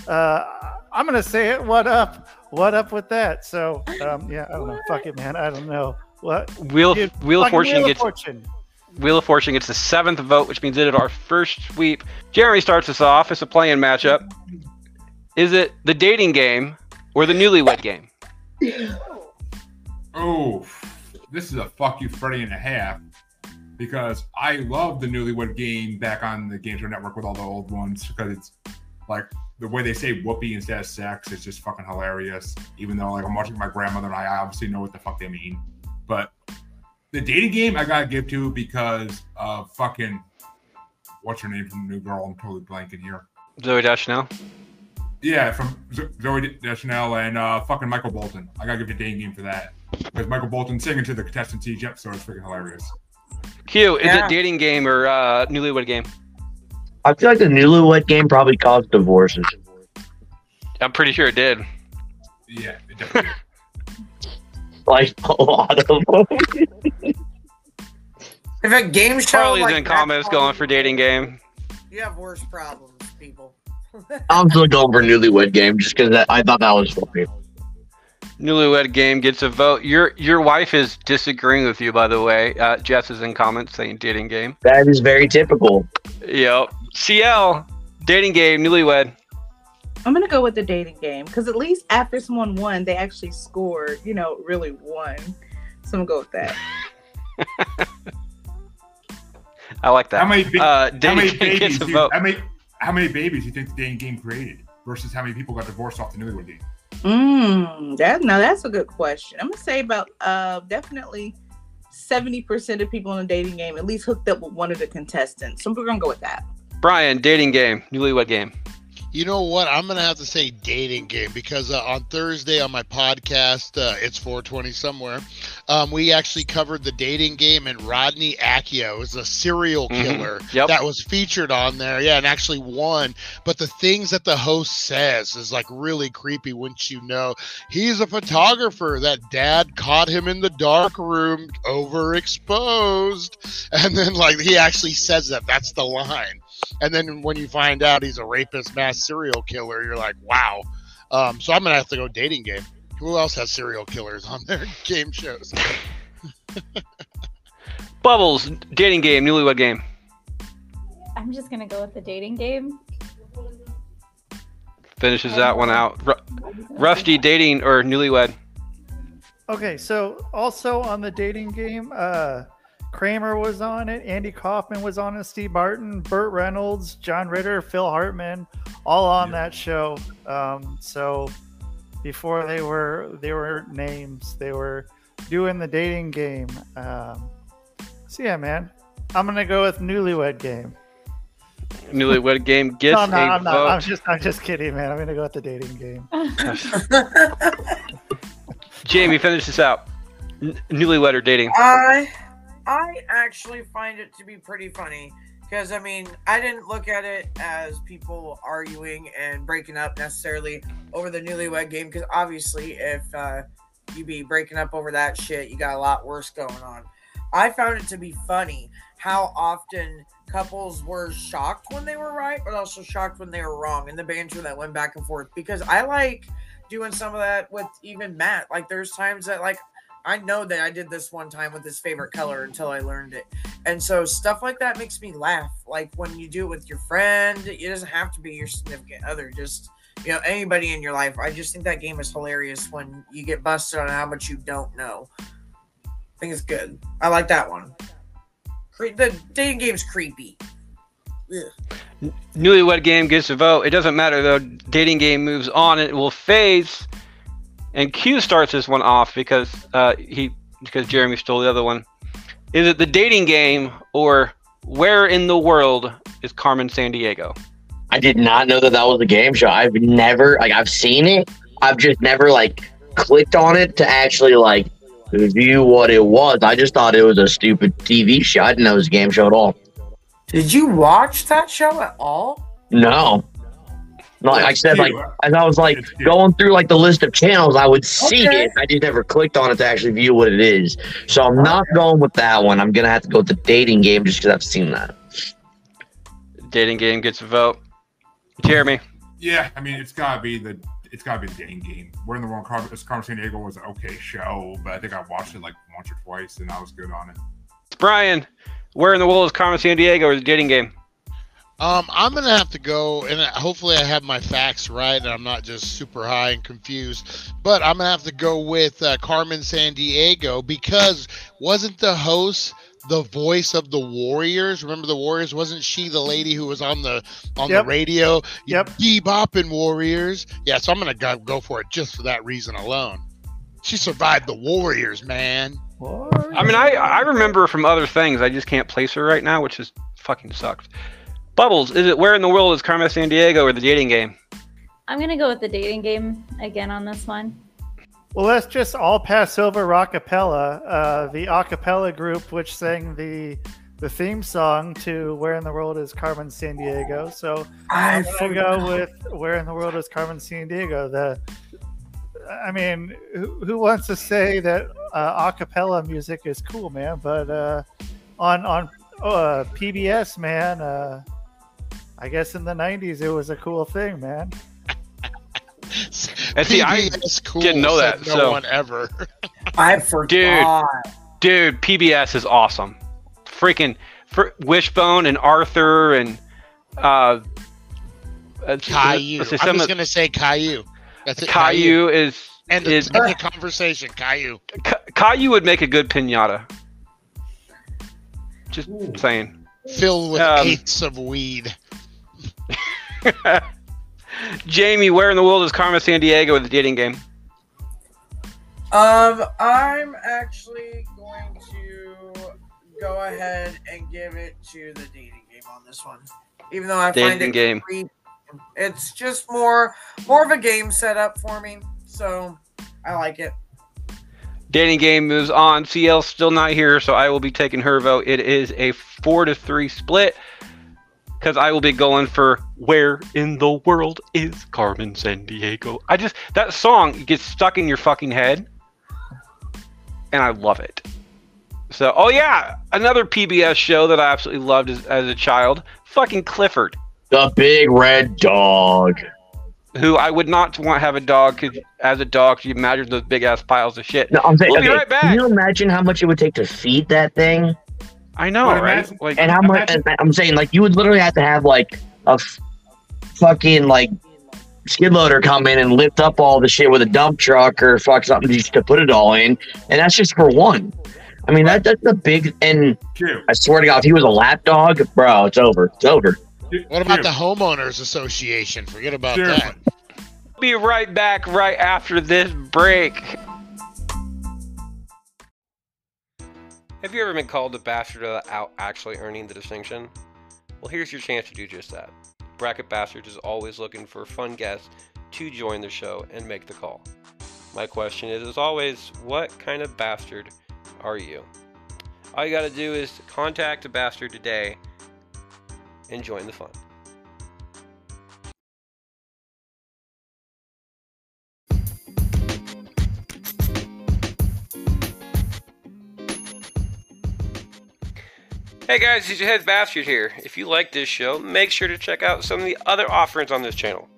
Uh, I'm gonna say it. What up? What up with that? So um, yeah, I don't know. Fuck it, man. I don't know. What? Wheel Dude, Wheel of Fortune Wheel of gets Fortune. Wheel of Fortune gets the seventh vote, which means it is our first sweep. Jeremy starts us off. It's a play-in matchup. Is it the dating game or the newlywed game? Oh, this is a fuck you, Freddy and a half. Because I love the newlywed game back on the Game Show Network with all the old ones because it's like the way they say whoopee instead of sex is just fucking hilarious. Even though like I'm watching my grandmother and I, I obviously know what the fuck they mean. But the dating game I gotta give to because of fucking what's her name from New Girl? I'm totally blanking here. Zooey Deschanel. Yeah, from Zo- Zooey Deschanel and uh, fucking Michael Bolton. I gotta give the dating game for that because Michael Bolton singing to the contestants each episode is freaking hilarious. Q, is Yeah. it dating game or uh, newlywed game? I feel like the newlywed game probably caused divorces. I'm pretty sure it did. Yeah, it definitely. <laughs> Like a lot of them. If a game show Charlie's like in that comments going for dating game. You have worse problems, people. I'm still going for newlywed game just because I thought that was funny. Newlywed game gets a vote. Your your wife is disagreeing with you, by the way. Uh, Jess is in comments saying dating game. That is very typical. Yep. CL dating game newlywed. I'm gonna go with the dating game because at least after someone won, they actually scored. You know, really won. So I'm gonna go with that. <laughs> I like that. How many, ba- Uh, how many <laughs> game babies? gets a do you- how many? How many babies do you think the dating game created versus how many people got divorced off the newlywed game? Mm, that now that's a good question. I'm gonna say about uh definitely seventy percent of people in the dating game at least hooked up with one of the contestants. So we're gonna go with that. Brian dating game newlywed game. You know what? I'm gonna have to say dating game because uh, on Thursday on my podcast, uh, it's 420 somewhere. Um, we actually covered the dating game, and Rodney Alcala is a serial Mhm. killer Yep. that was featured on there. Yeah, and actually won. But the things that the host says is like really creepy. Once you know he's a photographer, that dad caught him in the dark room, overexposed, <laughs> and then like he actually says that. That's the line. And then when you find out he's a rapist, mass serial killer, you're like, wow. Um, so I'm gonna have to go dating game. Who else has serial killers on their <laughs> game shows? <laughs> Bubbles dating game newlywed game. I'm just gonna go with the dating game. Finishes that one out. Ru- Rusty dating or newlywed. Okay, so also on the dating game, uh, Kramer was on it, Andy Kaufman was on it, Steve Martin, Burt Reynolds, John Ritter, Phil Hartman, all on that show. Um, so before they were they were names, they were doing the dating game. Um, so yeah, man, I'm gonna go with Newlywed Game. Newlywed game <laughs> gets no, no, a I'm not. vote. I'm just I'm just kidding, man. I'm gonna go with the dating game. <laughs> Jamie, finish this out. N- newlywed or dating? I I actually find it to be pretty funny because I mean I didn't look at it as people arguing and breaking up necessarily over the newlywed game because obviously if uh, you be breaking up over that shit you got a lot worse going on. I found it to be funny how often couples were shocked when they were right but also shocked when they were wrong and the banter that went back and forth because I like doing some of that with even Matt like there's times that like I know that I did this one time with his favorite color until I learned it. And so stuff like that makes me laugh. Like when you do it with your friend, it doesn't have to be your significant other, just you know, anybody in your life. I just think that game is hilarious when you get busted on how much you don't know. I think it's good. I like that one. The dating game's creepy. Ugh. Newlywed game gets a vote. It doesn't matter though. Dating game moves on. It will phase. And Q starts this one off because uh, he because Jeremy stole the other one. Is it the dating game or where in the world is Carmen Sandiego? I did not know that that was a game show. I've never like I've seen it. I've just never like clicked on it to actually like view what it was. I just thought it was a stupid TV show. I didn't know it was a game show at all. Did you watch that show at all? No. Like I said, like as I was like going through like the list of channels, I would see Okay. it. I just never clicked on it to actually view what it is. So I'm not going with that one. I'm gonna have to go with the dating game just because I've seen that. Dating game gets a vote. Jeremy, Yeah, I mean it's gotta be the it's gotta be the dating game. We're in the wrong car. This Carmen Sandiego was an okay show, but I think I watched it like once or twice and I was good on it. Brian, Where in the world is Carmen Sandiego or the dating game? Um, I'm gonna have to go, and uh, hopefully I have my facts right, and I'm not just super high and confused. But I'm gonna have to go with uh, Carmen Sandiego because wasn't the host the voice of the Warriors? Remember the Warriors? Wasn't she the lady who was on the on Yep. the radio? Yep. Bebopping Warriors. Yeah, so I'm gonna go, go for it just for that reason alone. She survived the Warriors, man. I mean, I I remember from other things. I just can't place her right now, which is fucking sucks. Bubbles, is it where in the world is Carmen Sandiego or the dating game? I'm gonna go with the dating game again on this one. Well, let's just all pass over Rockapella, uh, the acapella group which sang the the theme song to "Where in the World Is Carmen Sandiego." So I I'm gonna go with "Where in the World Is Carmen Sandiego." The, I mean, who, who wants to say that uh, acapella music is cool, man? But uh, on on uh, PBS, man, uh, I guess in the '90s it was a cool thing, man. And see, I PBS cool, didn't know that, No so- one ever. <laughs> I forgot. Dude, PBS is awesome. Freaking fr- Wishbone and Arthur and uh, uh, Caillou. let's see, I was of- gonna say Caillou. That's it. Caillou is And the, is end the conversation, Caillou. Ca- Caillou would make a good pinata. Just saying. Filled with Um, eighths of weed. <laughs> Jamie, where in the world is Carmen Sandiego with the dating game? Um, I'm actually going to go ahead and give it to the dating game on this one, even though I find Dating it game. creepy. It's just more more of a game setup for me, so I like it. Dating game moves on. CL still not here, so I will be taking her vote. It is a four to three split because I will be going for "Where in the world is Carmen Sandiego?" I just that song gets stuck in your fucking head, and I love it. So, oh yeah, another PBS show that I absolutely loved as, as a child, fucking Clifford. The big red dog. Who I would not want to have a dog because as a dog, you imagine those big ass piles of shit. No, I'm saying, We'll be okay, right back. can you imagine how much it would take to feed that thing? I know, But right? imagine- Like, And how much? Imagine- I'm saying, like, you would literally have to have like a f- fucking like skid loader come in and lift up all the shit with a dump truck or fuck something just to put it all in, and that's just for one. I mean, that that's a big. And I swear to God, if he was a lap dog, bro, it's over. It's over. What about Q. the homeowners association? Forget about Seriously. that. be right back right after this break. Have you ever been called a bastard without actually earning the distinction? Well, here's your chance to do just that. Bracket Bastards is always looking for fun guests to join the show and make the call. My question is, as always, what kind of bastard are you? All you gotta do is contact a bastard today and join the fun. Hey guys, it's your head bastard here. If you like this show, make sure to check out some of the other offerings on this channel.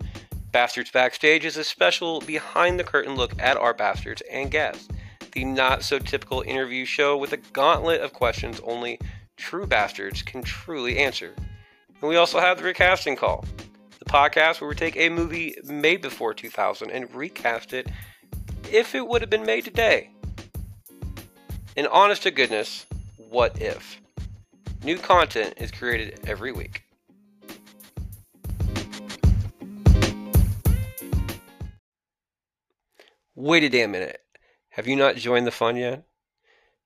Bastards Backstage is a special behind the curtain look at our bastards and guests. The not so typical interview show with a gauntlet of questions only true bastards can truly answer. And we also have the recasting call, the podcast where we take a movie made before 2000 and recast it if it would have been made today. And honest to goodness, what if? New content is created every week. Wait a damn minute. Have you not joined the fun yet?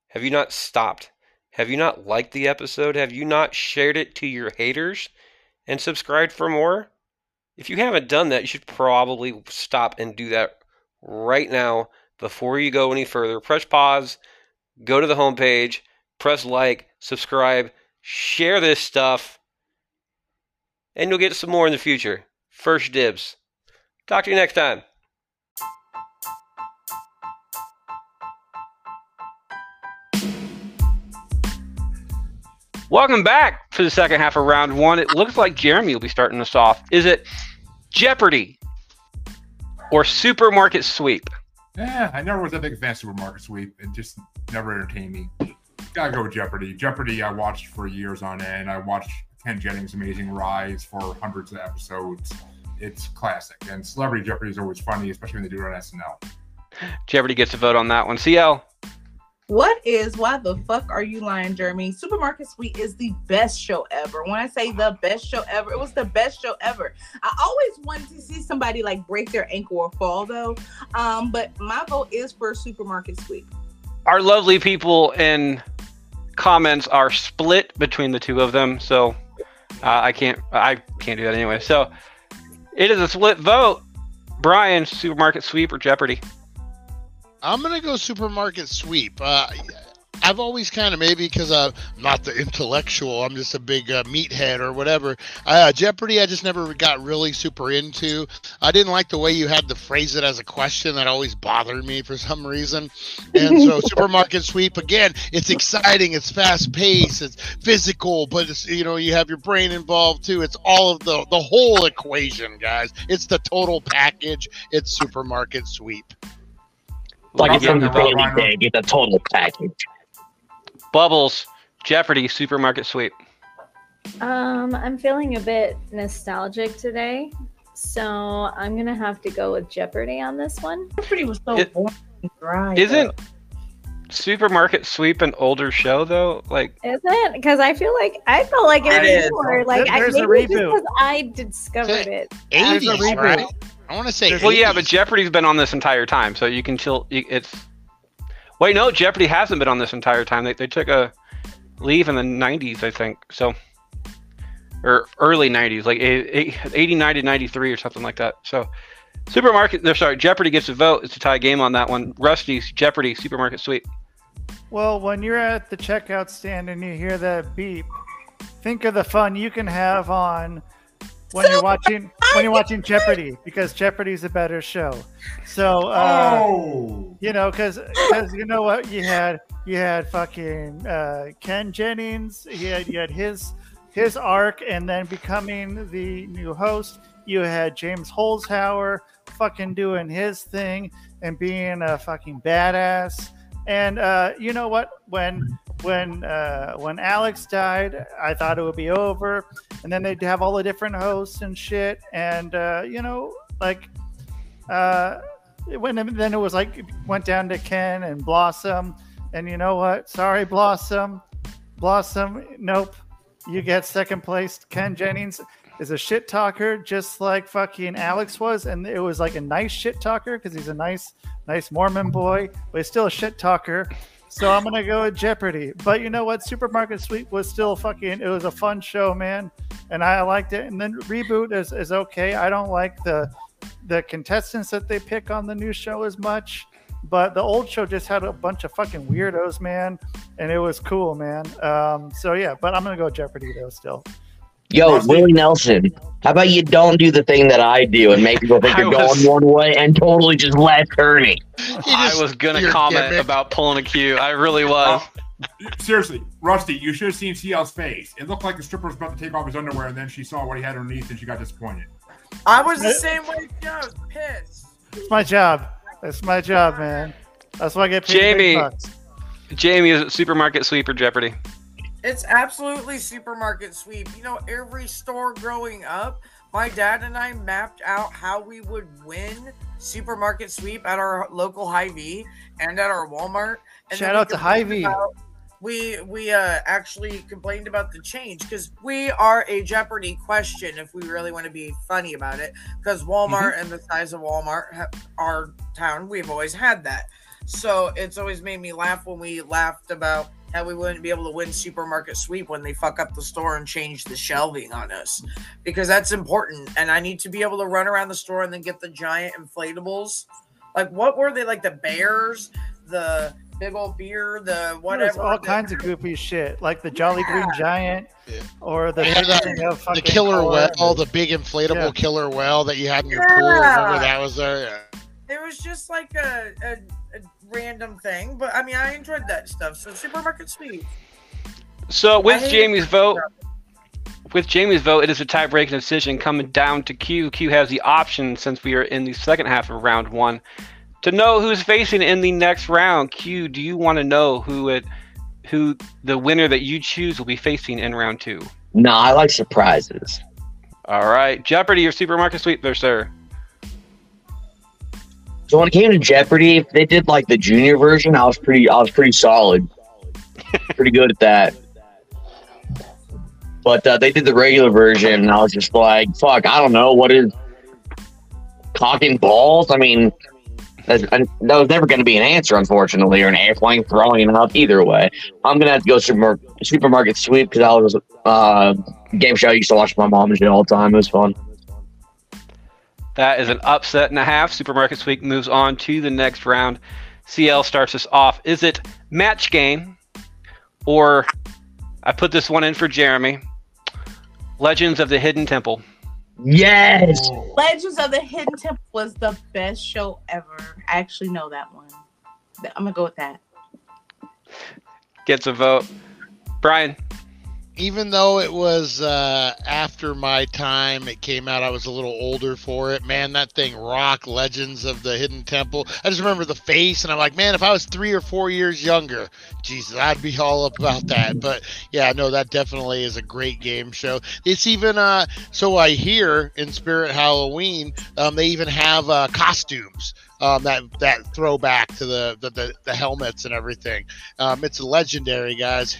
Have you not stopped? Have you not liked the episode? Have you not shared it to your haters and subscribed for more? If you haven't done that, you should probably stop and do that right now before you go any further. Press pause, go to the homepage, press like, subscribe, share this stuff, and you'll get some more in the future. First dibs. Talk to you next time. Welcome back for the second half of round one. It looks like Jeremy will be starting us off. Is it Jeopardy or Supermarket Sweep? Yeah, I never was that big fan of Supermarket Sweep. It just never entertained me. Gotta go with Jeopardy. Jeopardy, I watched for years on end. I watched Ken Jennings' amazing rise for hundreds of episodes. It's classic. And Celebrity Jeopardy is always funny, especially when they do it on SNL. Jeopardy gets a vote on that one. CL. What is why the fuck are you lying, Jeremy? Supermarket Sweep is the best show ever. When I say the best show ever, it was the best show ever. I always wanted to see somebody like break their ankle or fall though. Um, but my vote is for Supermarket Sweep. Our lovely people in comments are split between the two of them, so uh, I can't I can't do that anyway. So it is a split vote. Brian, supermarket sweep or Jeopardy? I'm gonna go supermarket sweep. Uh, I've always kind of maybe because I'm not the intellectual, I'm just a big uh, meathead or whatever. Uh, Jeopardy, I just never got really super into. I didn't like the way you had to phrase it as a question. That always bothered me for some reason. And so, <laughs> supermarket sweep again, it's exciting, it's fast paced, it's physical, but it's you know you have your brain involved too. It's all of the the whole equation, guys. It's the total package. It's supermarket sweep. Like I'll it's from give the you a day, get the total package. Bubbles, Jeopardy, supermarket sweep. Um, I'm feeling a bit nostalgic today, so I'm gonna have to go with Jeopardy on this one. Jeopardy was so It- boring and dry. Isn't supermarket sweep an older show though? Like Isn't? Because I feel like I felt like it It was more like I, There's a maybe it's just reboot. because I discovered it. There's a 80s, reboot. right? I want to say. Well, yeah, but Jeopardy's been on this entire time, so you can chill. It's wait, no, Jeopardy hasn't been on this entire time. They they took a leave in the '90s, I think. So, or early '90s, like eight- eight- 89 to '93 or something like that. So, supermarket. No, sorry, Jeopardy gets a vote. It's a tie game on that one. Rusty's Jeopardy supermarket sweep. Well, when you're at the checkout stand and you hear that beep, think of the fun you can have on when you're watching when you're watching Jeopardy because Jeopardy's a better show. So uh, oh, you know, because you know what you had you had fucking uh, Ken Jennings. He had you had his his arc, and then becoming the new host. You had James Holzhauer fucking doing his thing and being a fucking badass. And uh, you know what? When when uh, when Alex died, I thought it would be over, and then they'd have all the different hosts and shit, and uh, you know, like uh, when then it was like went down to Ken and Blossom, and you know what? Sorry, Blossom, Blossom. Nope, you get second place. Ken Jennings is a shit talker, just like fucking Alex was, and it was like a nice shit talker because he's a nice, nice Mormon boy, but he's still a shit talker. So I'm gonna go with Jeopardy. But you know what? Supermarket Sweep was still fucking. It was a fun show, man, and I liked it. And then reboot is, is okay. I don't like the the contestants that they pick on the new show as much. But the old show just had a bunch of fucking weirdos, man, and it was cool, man. Um, so yeah, but I'm gonna go Jeopardy though still. Yo, Willie Nelson, how about you don't do the thing that I do and make people think <laughs> I you're was- going one way and totally just left turning? I was gonna comment about pulling a cue. I really was. <laughs> seriously, Rusty, you should have seen CL's face. It looked like the stripper was about to take off his underwear, and then she saw what he had underneath, and she got disappointed. I was the same way. too. I was pissed. It's my job. It's my job, man. That's why I get paid Jamie. Jamie, is it supermarket sweeper Jeopardy? It's absolutely supermarket sweep. You know, every store growing up, my dad and I mapped out how we would win supermarket sweep at our local Hy-Vee and at our Walmart. And Shout out to Hy-Vee. about- We we uh, actually complained about the change because we are a Jeopardy question if we really want to be funny about it. Because Walmart Mm-hmm. and the size of Walmart, ha- our town, we've always had that. So it's always made me laugh when we laughed about how we wouldn't be able to win supermarket sweep when they fuck up the store and change the shelving on us because that's important and i need to be able to run around the store and then get the giant inflatables like what were they like the bears the big old beer the There's whatever all the- kinds of goofy shit, like the Jolly Green Giant, or the And the- thing the killer color. well, the big inflatable Yeah. killer well that you had in your pool. Remember Yeah. that was there? Yeah. it was just like a, a, a random thing but i mean i enjoyed that stuff so supermarket sweep So with Jamie's vote, with Jamie's vote, it is a tie-breaking decision coming down to Q. Q has the option since we are in the second half of round one to know who's facing in the next round. Q, do you want to know who it who the winner that you choose will be facing in round two. No, I like surprises. All right, Jeopardy or supermarket sweep there, sir. So when it came to Jeopardy, if they did like the junior version, I was pretty I was pretty solid. <laughs> pretty good at that. But uh, they did the regular version, and I was just like, "Fuck, I don't know what is cocking balls." I mean, that was never going to be an answer, unfortunately, or an airplane throwing it up. Either way, I'm gonna have to go super, supermarket sweep because I was uh, game show I used to watch with my mom and shit all the time. It was fun. That is an upset and a half. Supermarket Sweep moves on to the next round. CL starts us off. Is it match game or I put this one in for Jeremy? Legends of the Hidden Temple. Yes. Legends of the Hidden Temple was the best show ever. I actually know that one. I'm gonna go with that. Gets a vote. Brian. Even though it was uh, after my time, it came out. I was a little older for it. Man, that thing rock. Legends of the Hidden Temple. I just remember the face, and I'm like, man, if I was three or four years younger, Jesus, I'd be all up about that. But yeah, no, that definitely is a great game show. It's even uh, so I hear in Spirit Halloween, um, they even have uh, costumes. Um, that that throwback to the the, the, the helmets and everything. Um, it's legendary, guys.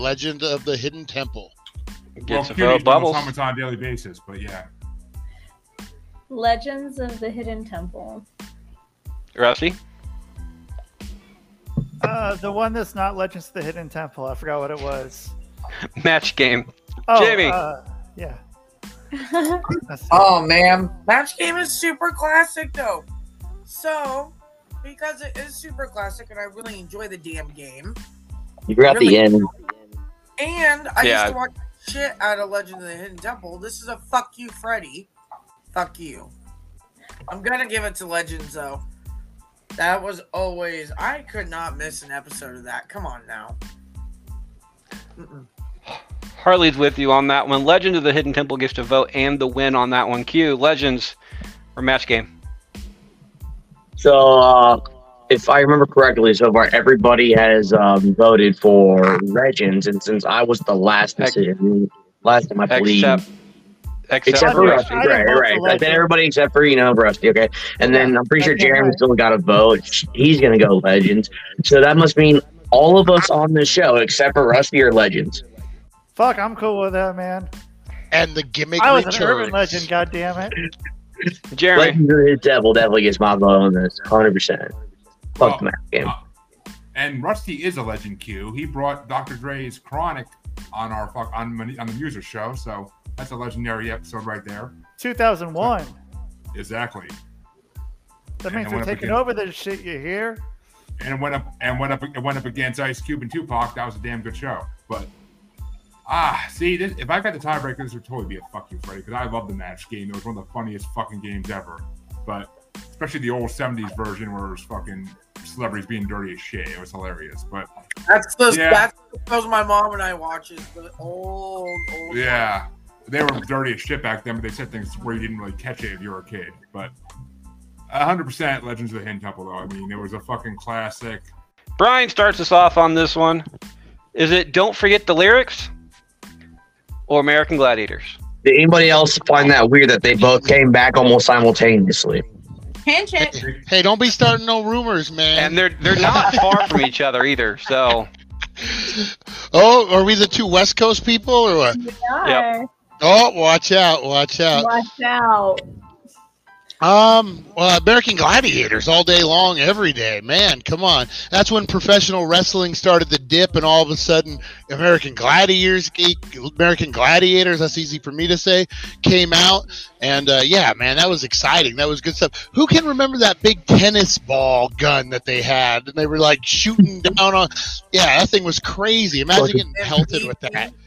Legend of the Hidden Temple. Well, Gets a Cuties vote. Bubbles. comments on a daily basis, but yeah. Legends of the Hidden Temple. Rusty. Uh, the one that's not Legends of the Hidden Temple. I forgot what it was. <laughs> Match game. Oh, Jamie. Uh, yeah. <laughs> Oh man, match game is super classic though. So, because it is super classic and I really enjoy the damn game, You forgot the Really? end. And I Yeah. used to watch shit out of Legend of the Hidden Temple. This is a fuck you, Freddy. Fuck you. I'm gonna give it to Legends though. That was always I could not miss an episode of that. Come on now. Mm-mm. Harley's with you on that one. Legend of the Hidden Temple gets to vote and the win on that one. Q. Legends or match game. So, uh, if I remember correctly, so far everybody has um, voted for Legends, and since I was the last decision, last time I believe, Except. Except, except for Rusty, didn't right, right. I Legends. everybody except for you know Rusty, okay. And then I'm pretty sure Okay, Jeremy right. still got a vote. He's gonna go Legends. So that must mean all of us on this show, except for Rusty, are Legends. Fuck, I'm cool with that, man. And the gimmick I was an urban legend, God damn it. Jeremy. Legends of the Devil definitely gets my vote on this, hundred percent. Fuck the match game. uh, and Rusty is a legend Q. He brought Dr. Dre's Chronic on our fuck on on the Muser show, so that's a legendary episode right there. 2001. Exactly. That means I we're taking over this shit, you hear? And it went up and went up it went up against Ice Cube and Tupac. That was a damn good show. But ah, see, this, if I got the tiebreaker, this would totally be a fuck you, Freddie, because I love the match game. It was one of the funniest fucking games ever. But especially the old '70s version where it was fucking celebrities being dirty as shit. It was hilarious. But That's the Yeah. that's those my mom and I watches the old old Yeah, they were dirty as shit back then, but they said things where you didn't really catch it if you were a kid. But 100% Legends of the Hidden Temple, though. I mean, it was a fucking classic. Brian starts us off on this one. Is it Don't Forget the Lyrics or American Gladiators? Did anybody else find that weird that they both came back almost simultaneously? Handshake. Hey, don't be starting no rumors, man. And they're they're not <laughs> far from each other either. So oh, are we the two West Coast people or what? Yep. Oh, watch out, watch out. Watch out. Um, well, American Gladiators all day long, every day. Man, come on. That's when professional wrestling started to dip, and all of a sudden, American Gladiators, American Gladiators, that's easy for me to say, came out. And uh, yeah, man, that was exciting. That was good stuff. Who can remember that big tennis ball gun that they had? And they were like shooting <laughs> down on. Yeah, that thing was crazy. Imagine getting pelted with that. <laughs>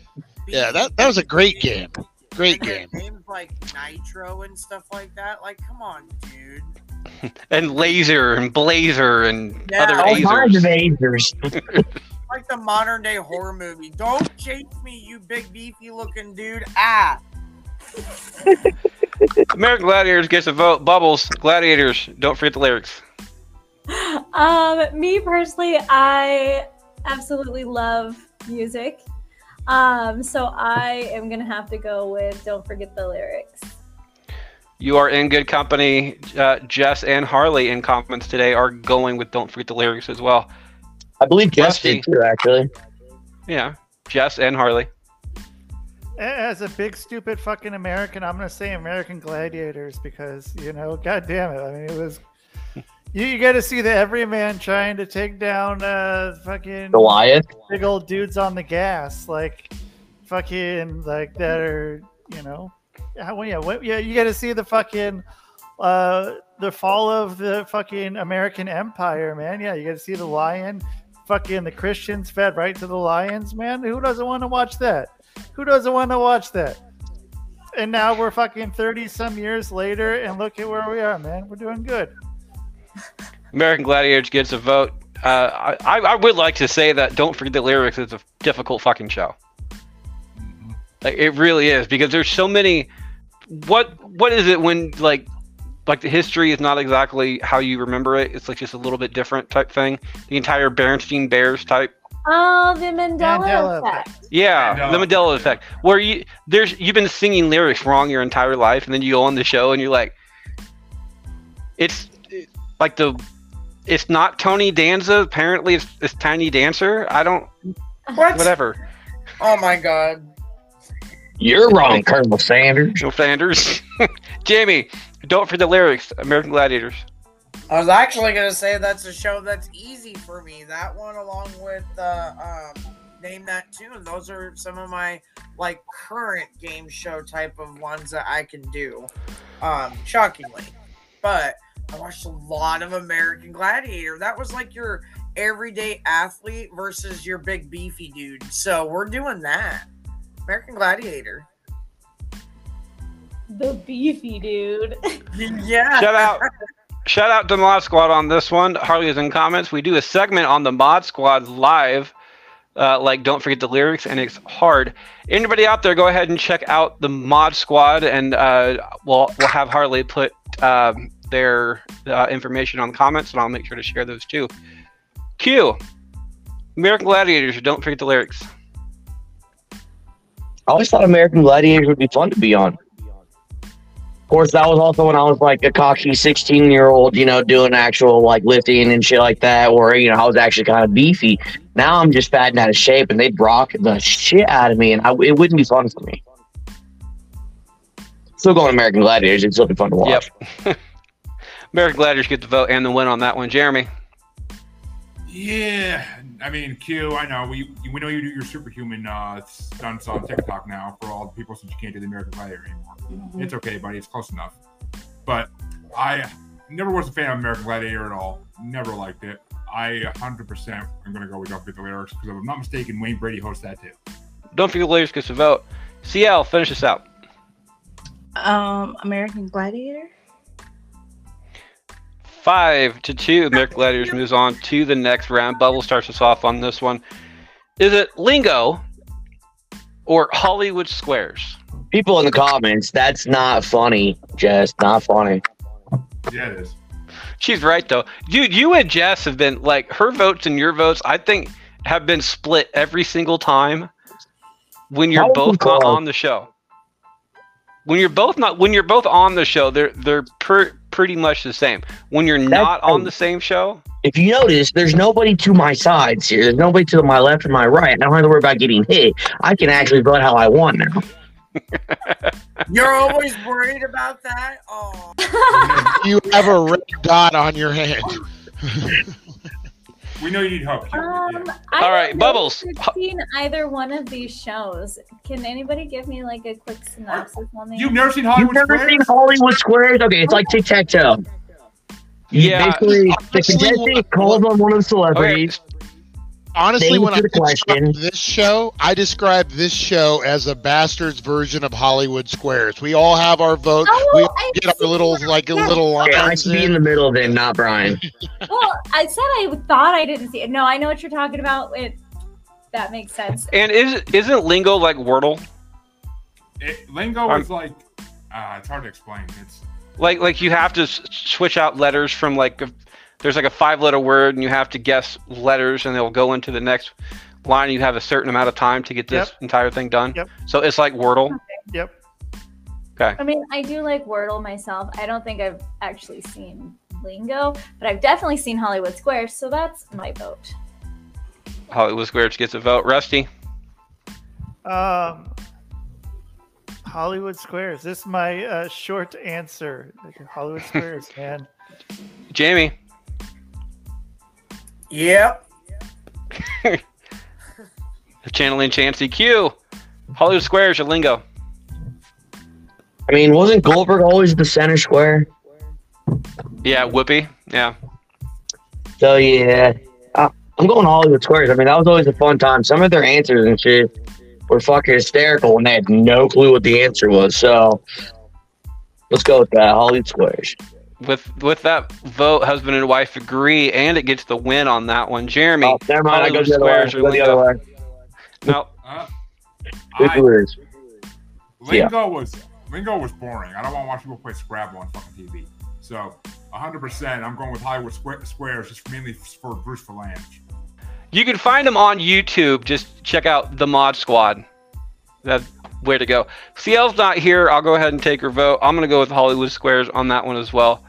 Yeah, that, that was a great game. Great game. Games like Nitro and stuff like that. Like, come on, dude. <laughs> and Laser and Blazer and Yeah. other All kinds of lasers. <laughs> Like the modern day horror movie. Don't chase me, you big beefy looking dude. Ah. <laughs> American Gladiators gets a vote. Bubbles, Gladiators, don't forget the lyrics. Um, me personally, I absolutely love music. Um, so I am gonna have to go with "Don't Forget the Lyrics." You are in good company. Uh, Jess and Harley in comments today are going with "Don't Forget the Lyrics" as well. I believe Jess did too, actually. Yeah, Jess and Harley. As a big stupid fucking American, I'm gonna say American Gladiators because you know, god damn it. I mean, it was. You, you got to see the everyman trying to take down uh fucking Goliath. big old dudes on the gas, like fucking like that are you know, how, yeah, what, yeah. You got to see the fucking uh the fall of the fucking American Empire, man. Yeah, you got to see the lion. Fucking the Christians fed right to the lions, man. Who doesn't want to watch that? Who doesn't want to watch that? And now we're fucking 30 some years later, and look at where we are, man. We're doing good. American Gladiators gets a vote. Uh, I, I would like to say that "Don't Forget the Lyrics" is a difficult fucking show. Like, it really is because there's so many. What what is it when like like the history is not exactly how you remember it? It's like just a little bit different type thing. The entire Berenstein Bears type Oh, the Mandela, Mandela effect. Yeah, Mandela. the Mandela effect, where you there's you've been singing lyrics wrong your entire life, and then you go on the show and you're like, it's like the, it's not Tony Danza. Apparently, it's, it's Tiny Dancer. I don't, What? whatever. Oh my god. You're wrong, Colonel Sanders. Colonel Sanders, <laughs> Jamie, don't forget the lyrics. American Gladiators. I was actually gonna say that's a show that's easy for me. That one, along with uh, um, Name That Tune. Those are some of my like current game show type of ones that I can do. Um, shockingly, but I watched a lot of American Gladiator. That was like your everyday athlete versus your big beefy dude. So we're doing that. American Gladiator. The beefy dude. <laughs> Yeah. Shout out, shout out to the Mod Squad on this one. Harley is in comments. We do a segment on the Mod Squad live. Uh, like, don't forget the lyrics, and it's hard. Anybody out there, go ahead and check out the Mod Squad, and uh, we'll we'll have Harley put um, their uh, information on the comments, and I'll make sure to share those too. Q, American Gladiators. Don't forget the lyrics. I always thought American Gladiators would be fun to be on. Of course, that was also when I was like a cocky 16 year old, you know, doing actual like lifting and shit like that, where, you know, I was actually kind of beefy. Now I'm just fat and out of shape and they'd rock the shit out of me and I, it wouldn't be fun for me. Still going American Gladiators. It'd still be fun to watch. Yep. <laughs> American Gladiators get the vote and the win on that one. Jeremy. Yeah, I mean, Q. I know we we know you do your superhuman uh, stunts on TikTok now for all the people since you can't do the American Gladiator anymore. It's okay, buddy. It's close enough. But I never was a fan of American Gladiator at all. Never liked it. I 100% am going to go with Don't Forget the Lyrics because if I'm not mistaken, Wayne Brady hosts that too. Don't forget the lyrics gets the vote. CL, finish this out. Um, American Gladiator. Five to two. American Gladiators moves on to the next round. Bubble starts us off on this one. Is it Lingo or Hollywood Squares? People in the comments, that's not funny. Just not funny. Yeah, it is. She's right though, dude. You and Jess have been like her votes and your votes. I think have been split every single time when you're How both not on the show. When you're both not when you're both on the show, they're they're per, pretty much the same. When you're not on the same show, If you notice, there's nobody to my sides here. There's nobody to my left and my right. I don't have to worry about getting hit. I can actually vote how I want now. <laughs> You're always worried about that? Oh. <laughs> You have a red dot on your hand. <laughs> We know you need help. Q. Um, Yeah. All right, have Bubbles. never seen either one of these shows. Can anybody give me like a quick synopsis on these? You've never seen You've Hollywood never Squares? seen Hollywood Squares? Okay, it's like tic tac toe. Yeah, Basically, the honestly, contestant calls on one of the celebrities. Honestly, when I you for the question. describe this show, I describe this show as a bastard's version of Hollywood Squares. We all have our vote. Oh, we all I've get our little like a Yeah. little Okay, I lines should be in the middle then, not Brian. <laughs> Well, I said I thought I didn't see it. No, I know what you're talking about. It that makes sense. and is isn't Lingo like Wordle? It, lingo Um, is like, uh, it's hard to explain. It's Like like you have to s- switch out letters from like a, there's like a five letter word and you have to guess letters and they'll go into the next line. You have a certain amount of time to get this Yep. entire thing done. Yep. So it's like Wordle. Yep. Okay. I mean, I do like Wordle myself. I don't think I've actually seen Lingo, but I've definitely seen Hollywood Squares, so that's my vote. Hollywood Squares gets a vote. Rusty. Um, Hollywood Squares. This is my uh, short answer. Hollywood Squares, man. <laughs> Jamie. Yep. <laughs> Channeling Chansey Q. Hollywood Squares, your lingo. I mean, wasn't Goldberg always the center square? Yeah, Whoopi. Yeah. So yeah, I, I'm going Hollywood Squares. I mean, that was always a fun time. Some of their answers and shit were fucking hysterical, and they had no clue what the answer was. So let's go with that, Hollywood Squares. With with that vote, husband and wife agree, and it gets the win on that one. Jeremy. Oh, never mind. I go Hollywood the other way. Squares, Go the other way. No. Uh, Good I, words. Yeah. Lingo was Lingo was boring. I don't want to watch people play Scrabble on fucking TV. So 100%, I'm going with Hollywood Squa- Squares just mainly for Bruce Vilanch. You can find them on YouTube. Just check out the Mod Squad. That's way to go. CL's not here. I'll go ahead and take her vote. I'm going to go with Hollywood Squares on that one as well.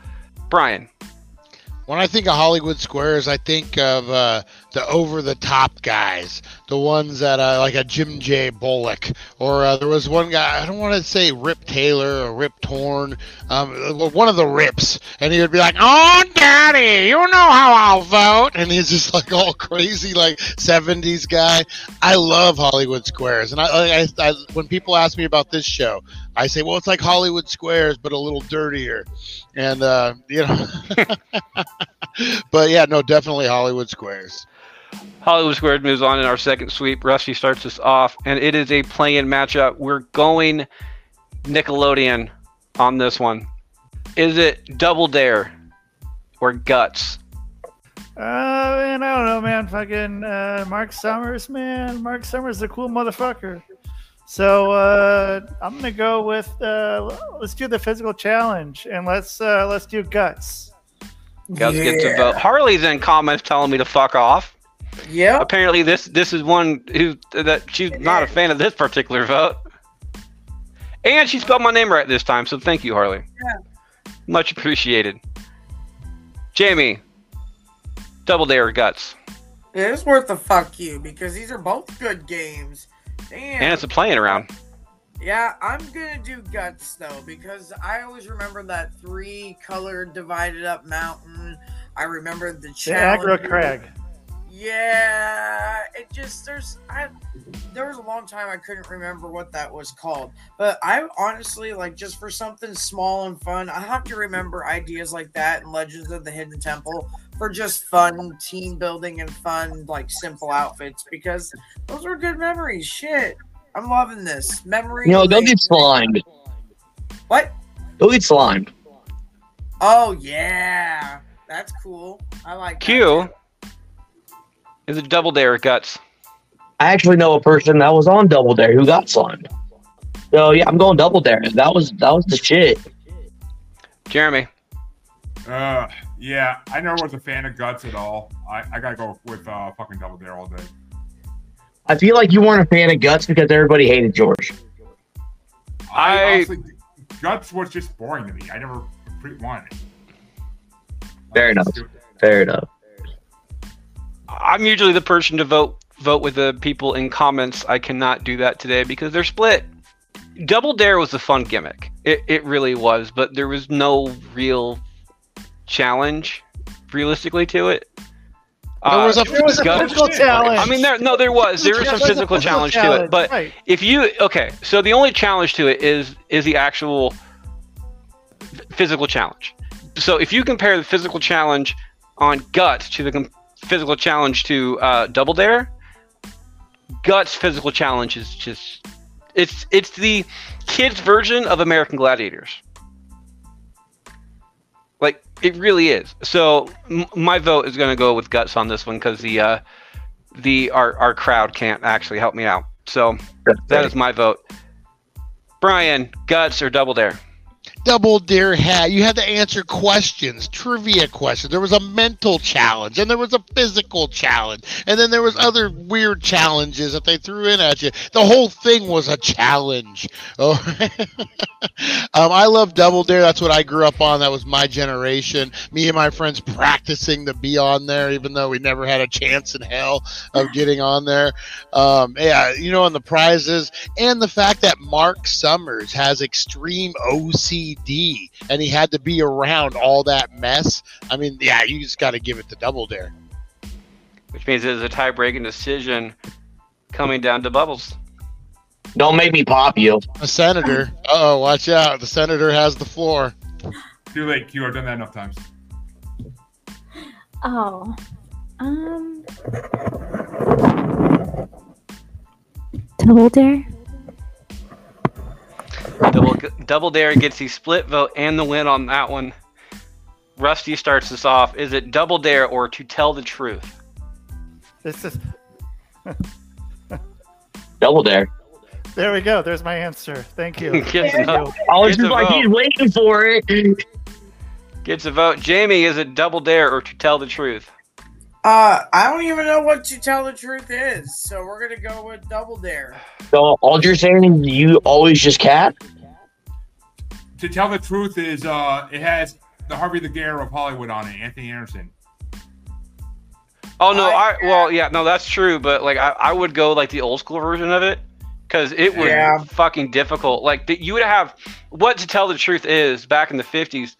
Brian. When I think of Hollywood Squares, I think of uh, the over-the-top guys, the ones that uh, like a Jim J. Bullock, or uh, there was one guy. I don't want to say Rip Taylor or Rip Torn, um, one of the Rips, and he would be like, "Oh, Daddy, you know how I'll vote," and he's just like all crazy, like '70s guy. I love Hollywood Squares, and I, I, I when people ask me about this show, I say, "Well, it's like Hollywood Squares, but a little dirtier," and uh, you know. <laughs> but yeah, no, definitely Hollywood Squares. Hollywood Squares moves on in our second sweep. Rusty starts us off, and it is a play-in matchup. We're going Nickelodeon on this one. Is it Double Dare or Guts? Uh, man, I don't know, man. Fucking uh, Mark Summers, man. Mark Summers is a cool motherfucker. So uh, I'm gonna go with uh, let's do the physical challenge and let's uh, let's do guts. Guts gets a vote. Harley's in comments telling me to fuck off. Yeah. Apparently, this this is one who that she's not a fan of this particular vote. And she spelled my name right this time, so thank you, Harley. Yeah. Much appreciated. Jamie, Double Dare or Guts, It is worth the fuck you because these are both good games. Damn. and it's a playing around. Yeah, I'm gonna do guts though because I always remember that three colored divided up mountain. I remember the The challenge. aggro crag. Yeah, it just there's I there was a long time I couldn't remember what that was called. But I honestly like just for something small and fun, I have to remember ideas like that and Legends of the Hidden Temple for just fun team building and fun like simple outfits because those were good memories. Shit. I'm loving this. Memory. No, know, go lane. get slimed. What? Go get slimed. Oh yeah. That's cool. I like that Q too. is it Double Dare or Guts? I actually know a person that was on Double Dare who got slimed. So yeah, I'm going Double Dare. That was that was the shit. Jeremy, Uh, yeah, I never was a fan of Guts at all. I, I gotta go with uh, fucking Double Dare all day. I feel like you weren't a fan of Guts because everybody hated George. I- honestly, Guts was just boring to me. I never pre- wanted it. Fair enough. Fair enough. I'm usually the person to vote vote with the people in comments. I cannot do that today because they're split. Double Dare was a fun gimmick. It it really was, but there was no real challenge realistically to it. There was a Uh, There was a physical challenge. I mean, there no, there was there was some was physical challenge to it, but right. if you okay, so the only challenge to it is is the actual physical challenge. So if you compare the physical challenge on Guts to the com- physical challenge to uh, Double Dare, Guts physical challenge is just it's it's the kids version of American Gladiators. Like it really is. So m- my vote is going to go with Guts on this one because the uh, the our our crowd can't actually help me out. So that is my vote. Brian, Guts or Double Dare? Double Dare hat. you had to answer questions, trivia questions. There was a mental challenge, and there was a physical challenge, and then there was other weird challenges that they threw in at you. The whole thing was a challenge. <laughs> Oh, um, I love Double Dare. That's what I grew up on. That was my generation. Me and my friends practicing to be on there, even though we never had a chance in hell of getting on there. Um, yeah, you know, and the prizes, and the fact that Mark Summers has extreme OCD, and he had to be around all that mess. I mean, yeah, you just got to give it to Double Dare. Which means it's a tie-breaking decision coming down to Bubbles. Don't make me pop you. A senator. oh, watch out! The senator has the floor. Too late, Q. I've done that enough times. Oh. Um. Double Dare? Double, Double Dare gets the split vote and the win on that one. Rusty starts us off. Is it Double Dare or To Tell the Truth? This is. <laughs> Double Dare. There we go. There's my answer. Thank you. <laughs> Gives Thank a you. vote. I was Gets a just like, vote. he's waiting for it. Gets a vote. Jamie, is it Double Dare or To Tell the Truth? Uh, I don't even know what to tell the truth is, so we're gonna go with Double Dare. So all you're saying is you always just cat? To tell the truth is, uh, it has the Harvey the Gare of Hollywood on it, Anthony Anderson. Oh no, I- I well yeah, no, that's true, but like I, I would go like the old school version of it because it was Yeah. fucking difficult. Like the, you would have what to tell the truth is back in the fifties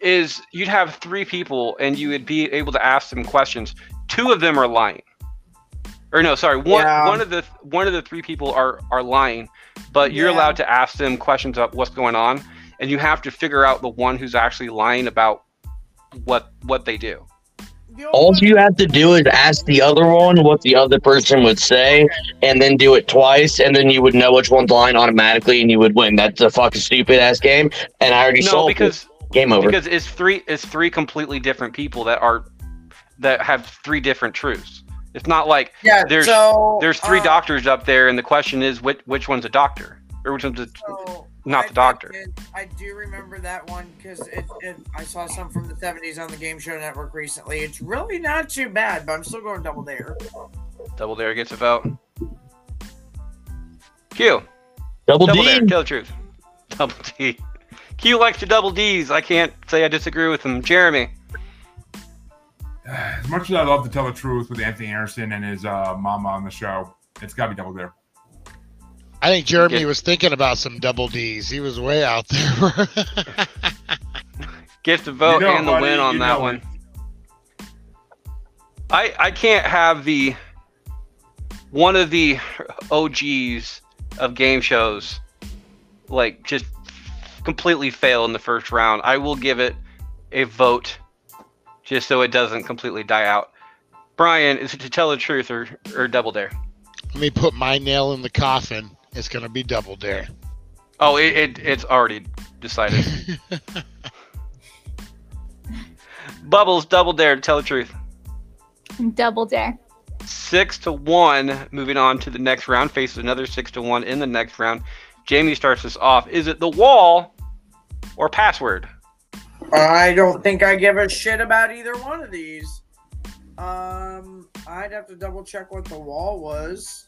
is you'd have three people and you would be able to ask them questions. Two of them are lying, or no, sorry, one Yeah. one of the one of the three people are are lying, but you're Yeah. allowed to ask them questions about what's going on, and you have to figure out the one who's actually lying about what what they do. All you have to do is ask the other one what the other person would say, and then do it twice, and then you would know which one's lying automatically, and you would win. That's a fucking stupid ass game, and I already No, solved because it. Game over. because it's three it's three completely different people that are that have three different truths. It's not like yeah, there's- so, there's three uh, doctors up there, and the question is which which one's a doctor or which one's a, so not I the doctor. did- I do remember that one because it, it, I saw some from the 70s on the Game Show Network recently. It's really not too bad, but I'm still going Double Dare. Double Dare gets a vote. Q. Double, Double D. Dare. Tell the truth. <laughs> Double D. Q likes to double D's. I can't say I disagree with him. Jeremy. As much as I love to tell the truth with Anthony Anderson and his uh, mama on the show, it's got to be Double Dare. I think Jeremy Yeah. was thinking about some double D's. He was way out there. <laughs> Gets the vote You know, and the buddy, win on that know one. I I can't have the one of the OGs of game shows like just completely fail in the first round. I will give it a vote just so it doesn't completely die out. Brian, is it to tell the truth or, or double dare? Let me put my nail in the coffin. It's gonna be double dare. Oh, it, it it's already decided. <laughs> <laughs> Bubbles, double dare to tell the truth. Double Dare. six to one. Moving on to the next round, faces another six to one in the next round. Jamie starts us off. Is it the wall or password? I don't think I give a shit about either one of these. Um, I'd have to double check what the wall was.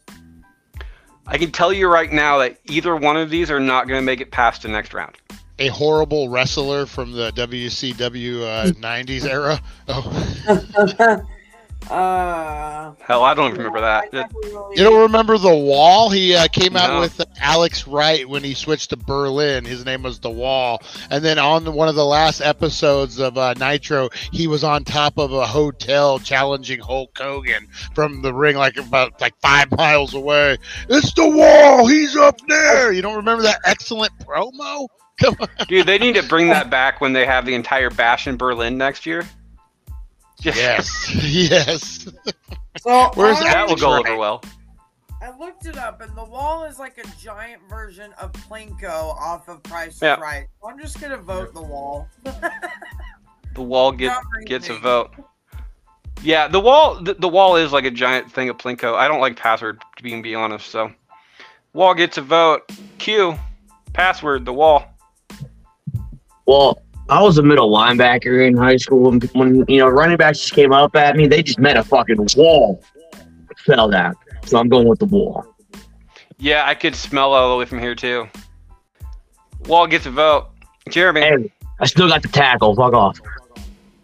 I can tell you right now that either one of these are not going to make it past the next round. A horrible wrestler from the WCW uh, '90s era. Oh, <laughs> uh, Hell, I don't even remember that. never really- you don't remember the Wall? He uh, came out No. with Alex Wright when he switched to Berlin. His name was the Wall. And then on the, one of the last episodes of uh, Nitro, he was on top of a hotel challenging Hulk Hogan from the ring, like about like five <laughs> miles away. It's the Wall. He's up there. You don't remember that excellent promo? <laughs> Come on. Dude, they need to bring that back when they have the entire bash in Berlin next year. Just, Yes, <laughs> yes. So Where's I- that will go over well. I looked it up, and the wall is like a giant version of Plinko off of Price is Yeah. Right. I'm just gonna vote the wall. <laughs> The wall gets gets a vote. Yeah, the wall the, the wall is like a giant thing of Plinko. I don't like password to be, be honest. So, wall gets a vote. Q, password the wall. Well, I was a middle linebacker in high school, and when you know running backs just came up at me, they just met a fucking wall. Fell down. So I'm going with the wall. Yeah, I could smell all the way from here too. Wall gets a vote. Jeremy. Hey, I still got the tackle. Fuck off.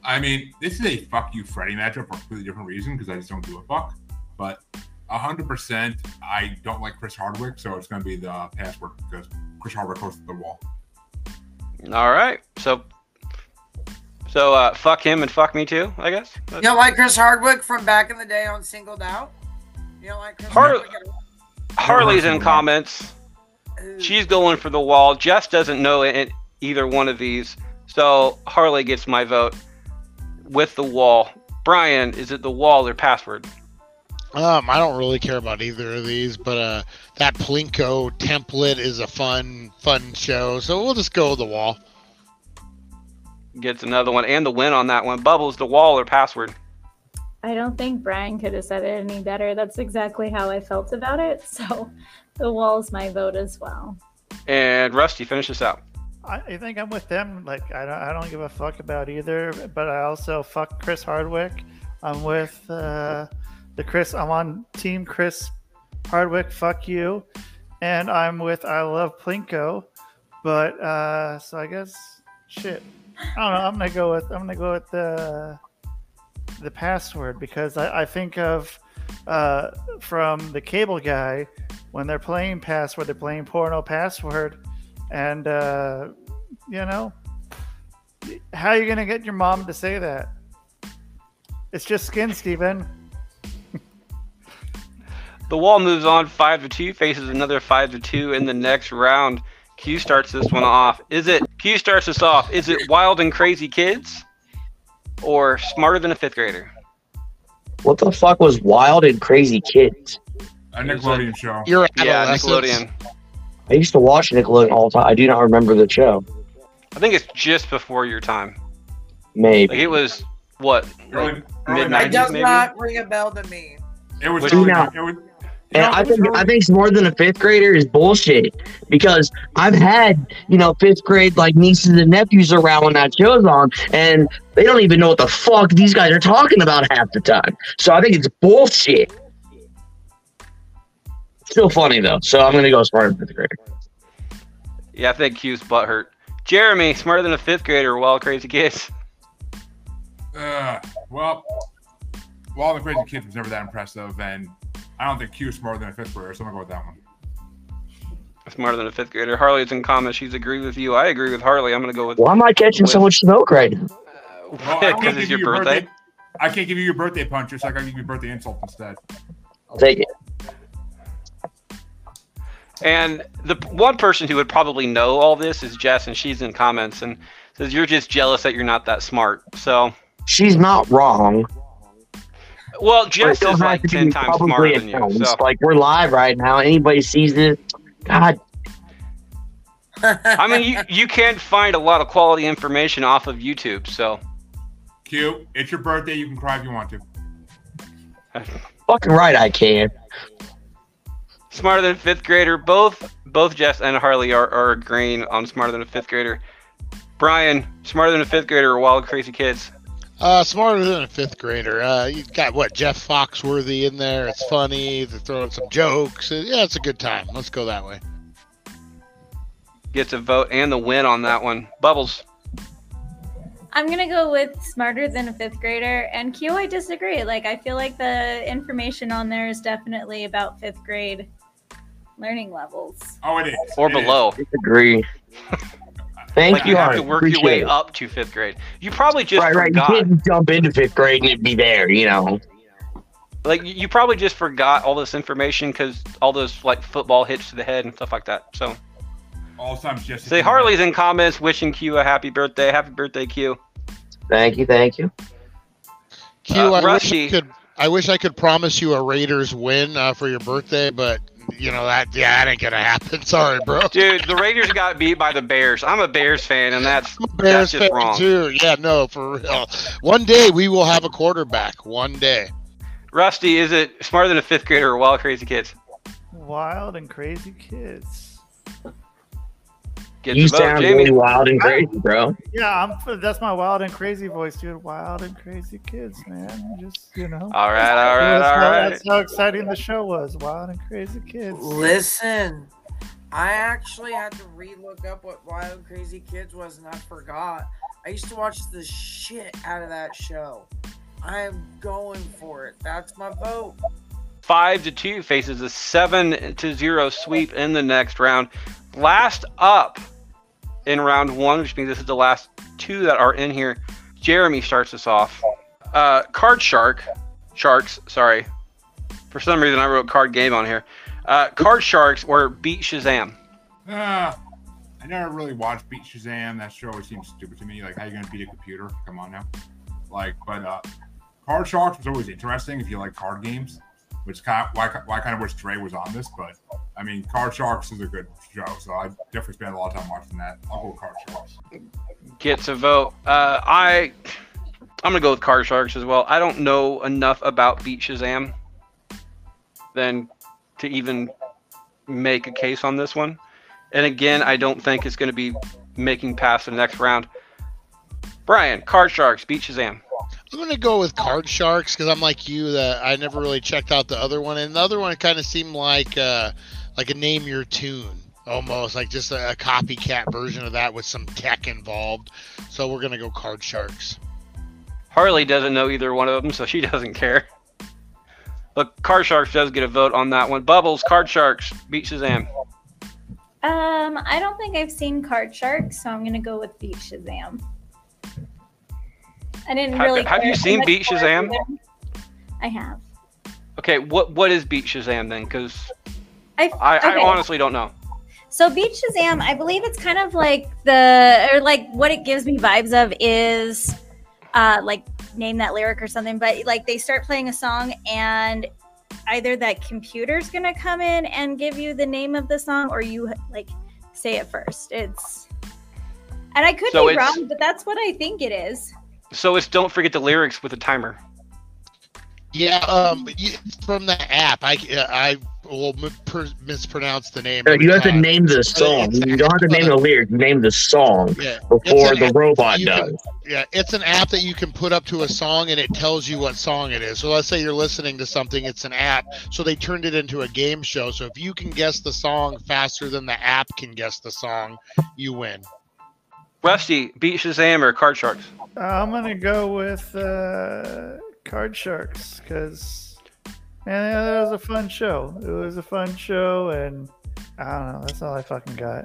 I mean, this is a fuck you Freddy matchup for a completely different reason because I just don't give a fuck. But hundred percent, I don't like Chris Hardwick, so it's going to be the password because Chris Hardwick goes to the wall. All right. So, so uh, fuck him and fuck me too. I guess. You don't like Chris Hardwick from back in the day on Singled Out? You don't like Chris Har- Hardwick? Harley's in comments. She's going for the wall. Jess doesn't know it, either one of these, so Harley gets my vote with the wall. Brian, is it the wall or password? Um, I don't really care about either of these, but uh, that Plinko template is a fun, fun show. So we'll just go with the wall. Gets another one and the win on that one. Bubbles, the wall or password? I don't think Brian could have said it any better. That's exactly how I felt about it. <laughs> So the wall's my vote as well. And Rusty, finish this out. I, I think I'm with them. Like I don't, I don't give a fuck about either. But I also fuck Chris Hardwick. I'm with uh, the Chris. I'm on Team Chris Hardwick. Fuck you. And I'm with I love Plinko. But uh, so I guess shit. I don't know. I'm gonna go with I'm gonna go with the the password because I, I think of uh, from the cable guy when they're playing password, they're playing porno password, and uh, you know how are you gonna get your mom to say that? It's just skin, Steven. The wall moves on five to two, faces another five to two in the next round. Q starts this one off. Is it Q starts this off? Is it wild and crazy kids, or smarter than a fifth grader? What the fuck was Wild and Crazy Kids? A Nickelodeon show. You're Yeah. Nickelodeon. I used to watch Nickelodeon all the time. I do not remember the show. I think it's just before your time. Maybe. Like it was what Early- like early mid It does maybe. not ring a bell to me. It was Which- early. Now- It was, And No, I think early. I think it's more than a fifth grader is bullshit because I've had you know fifth grade like nieces and nephews around when that show's on, and they don't even know what the fuck these guys are talking about half the time. So I think it's bullshit. Still funny though, so I'm gonna go smarter than fifth grader. Yeah, I think Q's butt hurt. Jeremy, smarter than a fifth grader, or wild crazy kids. Uh, well, Wild and Crazy Kids was never that impressive, and I don't think Q is smarter than a fifth grader, so I'm gonna go with that one. Smarter than a fifth grader. Harley's in comments. She's agreed with you. I agree with Harley. I'm gonna go with Why am I catching so much smoke right now? Uh, well, because <laughs> give it's you your birthday. I can't give you your birthday puncher, so I gotta give you birthday insult instead. I'll take it. And the one person who would probably know all this is Jess, and she's in comments and says you're just jealous that you're not that smart. So, She's not wrong. Well, but Jess it is have like to ten times smarter than you. So, Like we're live right now. Anybody sees it? God, I mean, you you can find a lot of quality information off of YouTube. So, Q, it's your birthday. You can cry if you want to. <laughs> fucking right, I can. smarter than a fifth grader. Both both Jess and Harley are, are agreeing on smarter than a fifth grader. Brian, smarter than a fifth grader or wild crazy kids? Uh, smarter than a fifth grader. Uh, you got what Jeff Foxworthy in there. It's funny. They're throwing some jokes. Uh, Yeah, it's a good time. Let's go that way. Gets a vote and the win on that one. Bubbles. I'm gonna go with smarter than a fifth grader. And Q, I disagree. Like I feel like the information on there is definitely about fifth grade learning levels. Oh, it is. Or It is. below. <laughs> Disagree. Thank Like you. you have to work your way it. up to fifth grade. You probably just right, right. You forgot. can't jump into fifth grade and it'd be there, you know. Like you- you probably just forgot all this information because all those like football hits to the head and stuff like that. So All the time, just say Harley's in comments wishing Q a happy birthday. Happy birthday, Q. Thank you, thank you. Q, Uh, I wish I could. I wish I could promise you a Raiders win uh, for your birthday, but you know that yeah, that ain't gonna happen. <laughs> Sorry, bro. Dude, the Raiders got beat by the Bears. I'm a Bears fan, and that's Bears that's just fan wrong. too. Yeah, no, for real. One day we will have a quarterback. One day. Rusty, is it smarter than a fifth grader or wild crazy kids? Wild and crazy kids. Gets You a vote. sound Jamie. really wild and crazy, bro. Yeah, I'm. That's my wild and crazy voice, dude. Wild and crazy kids, man. Just you know. All right, all right, that's, all how, right. that's how exciting the show was. Wild and crazy kids. Listen, I actually had to re-look up what Wild and Crazy Kids was, and I forgot. I used to watch the shit out of that show. I am going for it. That's my vote. Five to two faces a seven to zero sweep in the next round. Last up in round one, which means this is the last two that are in here. Jeremy starts us off. Uh, card shark, sharks. Sorry, for some reason I wrote card game on here. Uh, card sharks or beat Shazam. Ah, I never really watched Beat Shazam. That show always seems stupid to me. Like, how you gonna beat a computer? Come on now. Like, but uh, Card Sharks was always interesting if you like card games, which kind of, why, why I kind of wish Dre was on this. But I mean, Card Sharks is a good show, so I definitely spent a lot of time watching that. I'll go with Card Sharks. gets a vote. Uh, I I'm gonna go with Card Sharks as well. I don't know enough about Beat Shazam than to even make a case on this one. And again, I don't think it's gonna be making past the next round. Brian, Card Sharks, Beat Shazam. I'm gonna go with Card Sharks because I'm like you that I never really checked out the other one, and the other one kind of seemed like uh, like a name your tune almost, like just a, a copycat version of that with some tech involved. So we're gonna go Card Sharks. Harley doesn't know either one of them, so she doesn't care. Look, Card Sharks does get a vote on that one. Bubbles, Card Sharks, Beat Shazam. Um, I don't think I've seen Card Sharks, so I'm gonna go with Beat Shazam. I didn't Have- really. have you seen Beat Shazam? I have. Okay, what what is Beat Shazam then? Because I, I, I honestly don't know. So Beat Shazam, I believe it's kind of like the or like what it gives me vibes of is uh like name that lyric or something, but like they start playing a song and either that computer's gonna come in and give you the name of the song or you like say it first. It's and I could So be wrong, but that's what I think it is. So it's don't forget the lyrics with a timer. Yeah, um, you, from the app, I I will m- per, mispronounce the name. You have to name the song. You don't have to name the lyric. Name the song Yeah, before the robot you can- does. Yeah, it's an app that you can put up to a song and it tells you what song it is. So let's say you're listening to something, it's an app. So they turned it into a game show. So if you can guess the song faster than the app can guess the song, you win. Rusty, Beat Shazam or Card Sharks? I'm gonna go with uh, Card Sharks because man, yeah, that was a fun show. It was a fun show, and I don't know. That's all I fucking got.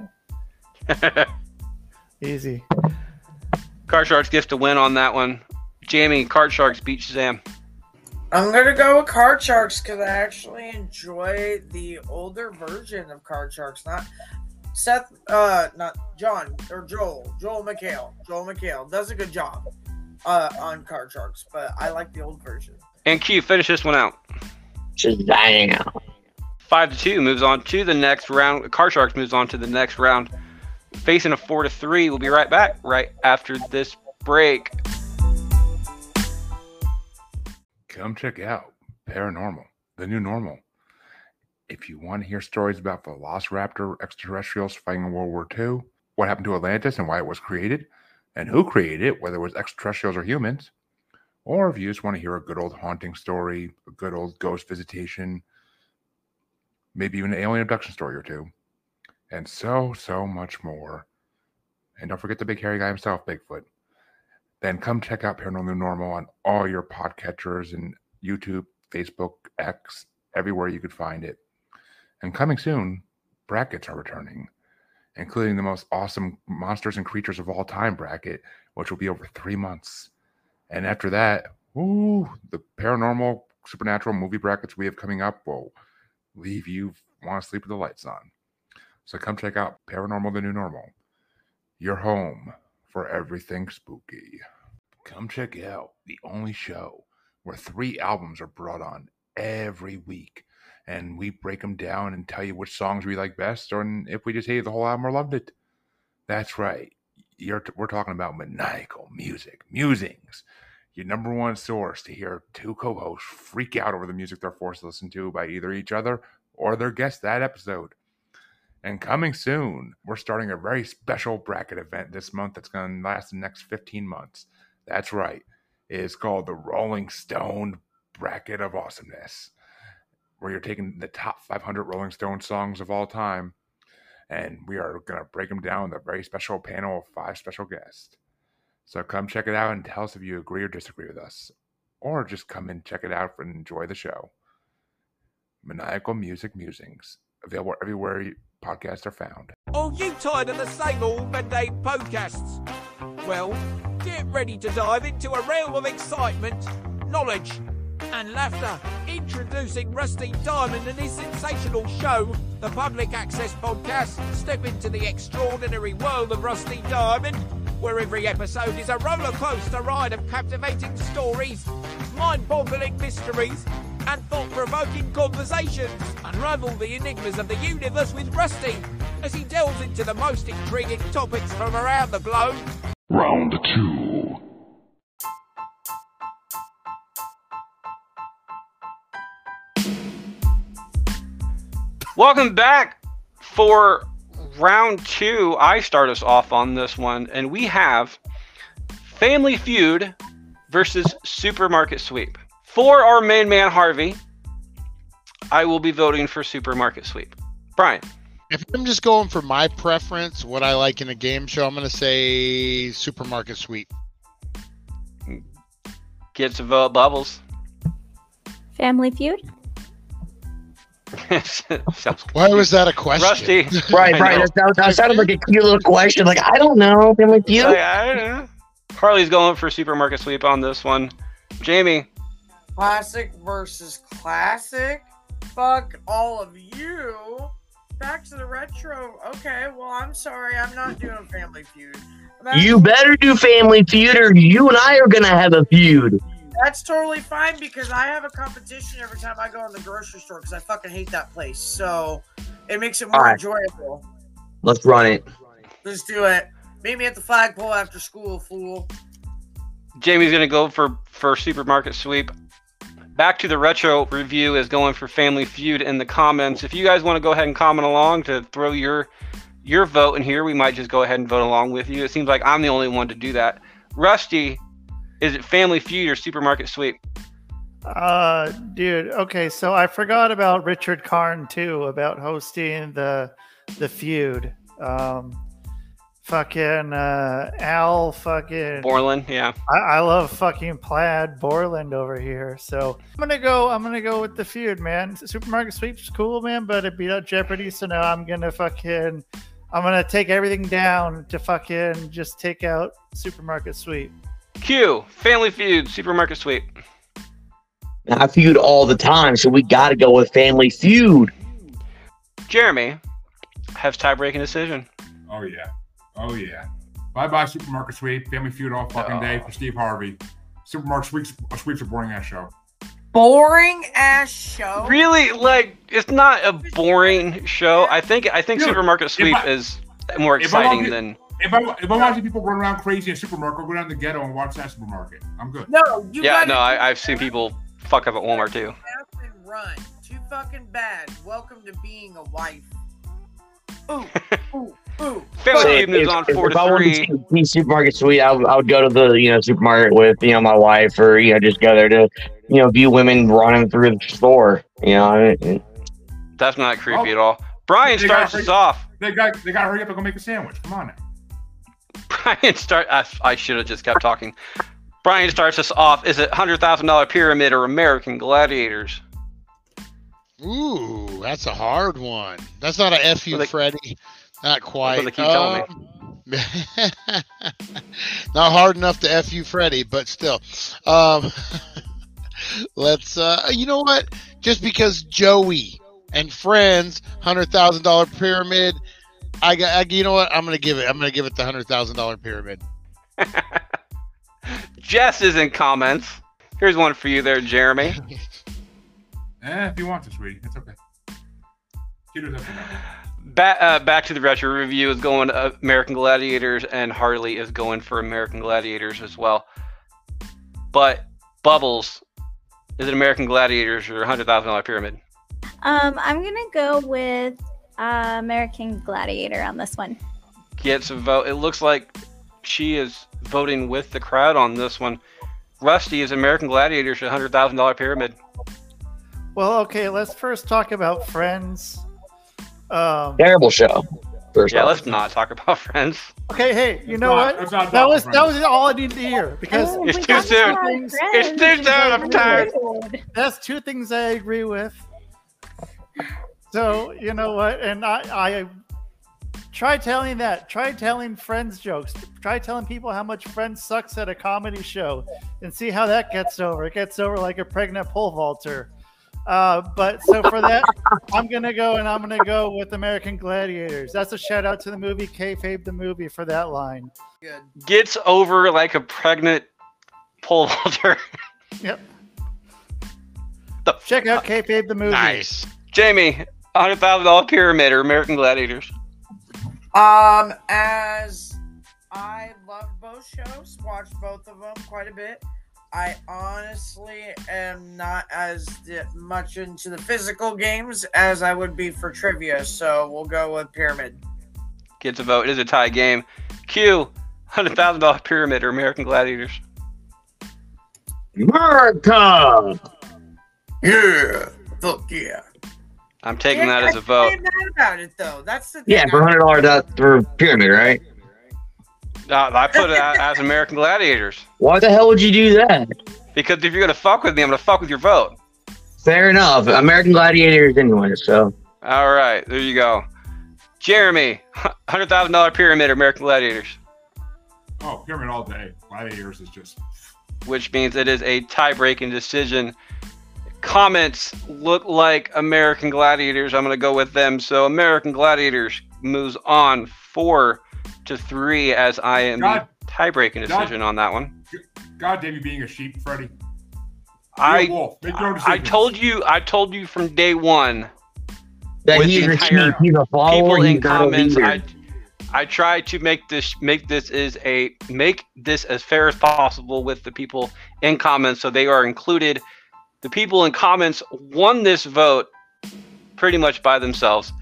<laughs> Easy. Card Sharks gets to win on that one. Jamie, Card Sharks, Beat Shazam. I'm gonna go with Card Sharks because I actually enjoy the older version of Card Sharks. Not Seth, uh, not John or Joel. Joel McHale. Joel McHale does a good job uh, on Card Sharks, but I like the old version. And Q, finish this one out. Shazam. Five to two moves on to the next round. Card Sharks moves on to the next round. Facing a four to three. We'll be right back right after this break. Come check out Paranormal, the new normal. If you want to hear stories about Velociraptor extraterrestrials fighting in World War II, what happened to Atlantis and why it was created, and who created it, whether it was extraterrestrials or humans, or if you just want to hear a good old haunting story, a good old ghost visitation, maybe even an alien abduction story or two, and so, so much more. And don't forget the big hairy guy himself, Bigfoot then come check out Paranormal Normal on all your podcatchers and YouTube, Facebook, X, everywhere you could find it. And coming soon, brackets are returning, including the most awesome monsters and creatures of all time bracket, which will be over three months. And after that, ooh, the paranormal, supernatural movie brackets we have coming up will leave you want to sleep with the lights on. So come check out Paranormal the New Normal, your home for everything spooky. Come check out the only show where three albums are brought on every week, and we break them down and tell you which songs we like best, or if we just hated the whole album or loved it. That's right. You're, we're talking about maniacal music, musings, your number one source to hear two co-hosts freak out over the music they're forced to listen to by either each other or their guest that episode. And coming soon, we're starting a very special bracket event this month that's going to last the next 15 months. That's right. It's called the Rolling Stone Bracket of Awesomeness, where you're taking the top 500 Rolling Stone songs of all time, and we are going to break them down with a very special panel of five special guests. So come check it out and tell us if you agree or disagree with us, or just come and check it out and enjoy the show. Maniacal Music Musings, available everywhere podcasts are found. Are you tired of the same old mundane podcasts? Well, get ready to dive into a realm of excitement, knowledge, and laughter. Introducing Rusty Diamond and his sensational show, the Public Access Podcast. Step into the extraordinary world of Rusty Diamond, where every episode is a roller coaster ride of captivating stories, mind boggling mysteries, and thought provoking conversations. Unravel the enigmas of the universe with Rusty as he delves into the most intriguing topics from around the globe. Round two. Welcome back for round two. I start us off on this one, and we have Family Feud versus Supermarket Sweep. For our main man Harvey, I will be voting for Supermarket Sweep. Brian, If I'm just going for my preference, what I like in a game show, I'm going to say Supermarket Sweep. gets a vote. Uh, bubbles. Family Feud. Sounds Why was that a question? Rusty. <laughs> Right, right. know. That, that, that sounded like a cute little question. Like, I don't know. Family Feud? Like, I don't know. Harley's going for Supermarket Sweep on this one. Jamie, Classic versus classic. Fuck all of you. Back to the retro. Okay, well, I'm sorry. I'm not doing Family Feud. That's, You better do Family Feud or you and I are going to have a feud. That's totally fine because I have a competition every time I go in the grocery store because I fucking hate that place. So it makes it more Alright. enjoyable. Let's run it. Let's do it. Meet me at the flagpole after school, fool. Jamie's gonna go for for Supermarket Sweep. Back to the retro review is going for Family Feud in the comments. If you guys want to go ahead and comment along to throw your your vote in here, we might just go ahead and vote along with you. It seems like I'm the only one to do that. Rusty, is it Family Feud or Supermarket Sweep? Uh, dude. Okay, so I forgot about Richard Karn too about hosting the the feud. Um, fucking uh, Al. Fucking Borland, yeah. I, I love fucking Plaid Borland over here. So I'm gonna go. I'm gonna go with the feud, man. Supermarket sweep's cool, man, but it beat out Jeopardy. So now I'm gonna fucking. I'm gonna take everything down to fucking just take out Supermarket Sweep. Q, Family Feud, Supermarket Sweep. I feud all the time, so we got to go with Family Feud. Jeremy has tie breaking decision. Oh yeah. Oh yeah. Bye bye supermarket sweep. Family feud all fucking day for Steve Harvey. Supermarket sweeps uh, sweeps a boring ass show. Boring ass show. Really, like it's not a boring show. I think I think Dude, Supermarket Sweep I- is more exciting want- than If I if I'm watching people run around crazy in a supermarket, I'll go down to the ghetto and watch that supermarket. I'm good. No, you yeah. No, I, I've seen people fuck up at Walmart too. and run. Too fucking bad. Welcome to being a wife. Ooh, <laughs> ooh, ooh. Family So Feud moves on if, four if I to wanted three. to see Supermarket Sweep, I would, I would go to the you know supermarket with you know my wife, or you know just go there to you know view women running through the store. You know, I That's not creepy Oh. at all. Brian They got starts hurry- us off. They got they got to hurry up and go make a sandwich. Come on now. Brian start. I, I should have just kept talking. Brian starts us off. Is it hundred thousand dollar pyramid or American Gladiators? Ooh, that's a hard one. That's not a F you, they- Freddie. Not quite. they keep telling me. <laughs> not hard enough to F you, Freddie, but still. Um, <laughs> let's. Uh, you know what? Just because Joey and friends, hundred thousand dollar pyramid. I got. I, you know what? I'm gonna give it. I'm gonna give it the hundred thousand dollar pyramid. <laughs> Jess is in comments. Here's one for you there, Jeremy. <laughs> Eh, if you want to, sweetie, it's okay. Cheaters have. Back, uh, back to the retro review is going uh, American Gladiators, and Harley is going for American Gladiators as well. But Bubbles, is it American Gladiators or hundred thousand dollar pyramid? Um, I'm gonna go with Uh, American Gladiator on this one. Gets a vote. It looks like she is voting with the crowd on this one. Rusty is American Gladiators, a hundred thousand dollar pyramid. Well, okay, let's first talk about Friends. Um, Terrible show. First Yeah, off. let's not talk about Friends. okay, hey, you know not- what? That was about that was all I needed to hear because Oh, It's we too soon. It's too soon, I'm tired. that's two things I agree with. So you know what? And I, I try telling that. Try telling Friends jokes. Try telling people how much Friends sucks at a comedy show, and see how that gets over. It gets over like a pregnant pole vaulter. Uh, but so for that, I'm gonna go and I'm gonna go with American Gladiators. That's a shout out to the movie Kayfabe the movie for that line. Good. Gets over like a pregnant pole vaulter. <laughs> Yep. The Check out Kayfabe the movie. Nice. Jamie, hundred thousand dollar pyramid or American Gladiators. Um, as I loved both shows, watched both of them quite a bit. I honestly am not as much into the physical games as I would be for trivia, so we'll go with Pyramid. Gets a vote. It is a tie game. Q, hundred thousand dollar pyramid or American Gladiators. America. Yeah, fuck yeah. I'm taking Yeah, that as a vote. ain't mad about it though. That's the thing. Yeah, for hundred dollars that for pyramid, right? Uh, I put it as American Gladiators <laughs> Why the hell would you do that? because if you're gonna fuck with me, I'm gonna fuck with your vote. Fair enough. American Gladiators anyway, so All right, there you go. Jeremy, <laughs> hundred thousand dollar pyramid or American Gladiators, Oh, pyramid all day. Gladiators is just. which means it is a tie-breaking decision. Comments look like American Gladiators. I'm gonna go with them. So American Gladiators moves on four to three as I am God- the tie-breaking God- decision on that one. God damn you being a sheep, Freddy. I, a I. Make your own I told you I told you from day one that With he's the a sheep, he's a follower, people in he's not a comments. I I try to make this make this is a make this as fair as possible with the people in comments so they are included. The people in comments won this vote pretty much by themselves.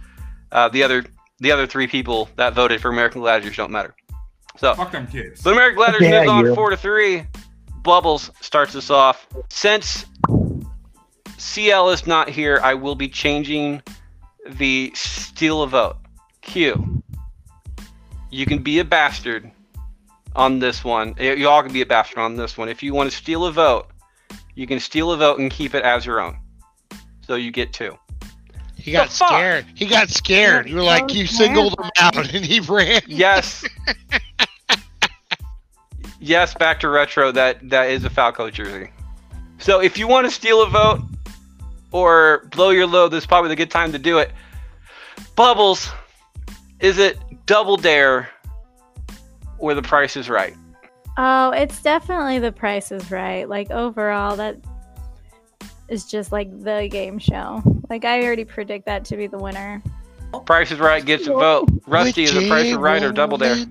Uh, the other the other three people that voted for American Gladiators don't matter. So Fuck them kids. but American Gladiators <laughs> Yeah, moves on you. four to three. Bubbles starts us off. Since CL is not here, I will be changing the steal a vote. Q. You can be a bastard on this one. You all can be a bastard on this one. If you want to steal a vote, you can steal a vote and keep it as your own. So you get two. He got The fuck? scared. He got scared. You were like, you singled him out, <laughs> and he ran. Yes. <laughs> yes, back to retro. That that is a Falco jersey. So if you want to steal a vote or blow your load, this is probably the good time to do it. Bubbles, is it Double Dare or The Price is Right? Oh, it's definitely the price is right. Like overall, that is just like the game show. Like I already predict that to be the winner. Price is Right gets a vote. Rusty, is The Price is Right or Double Dare?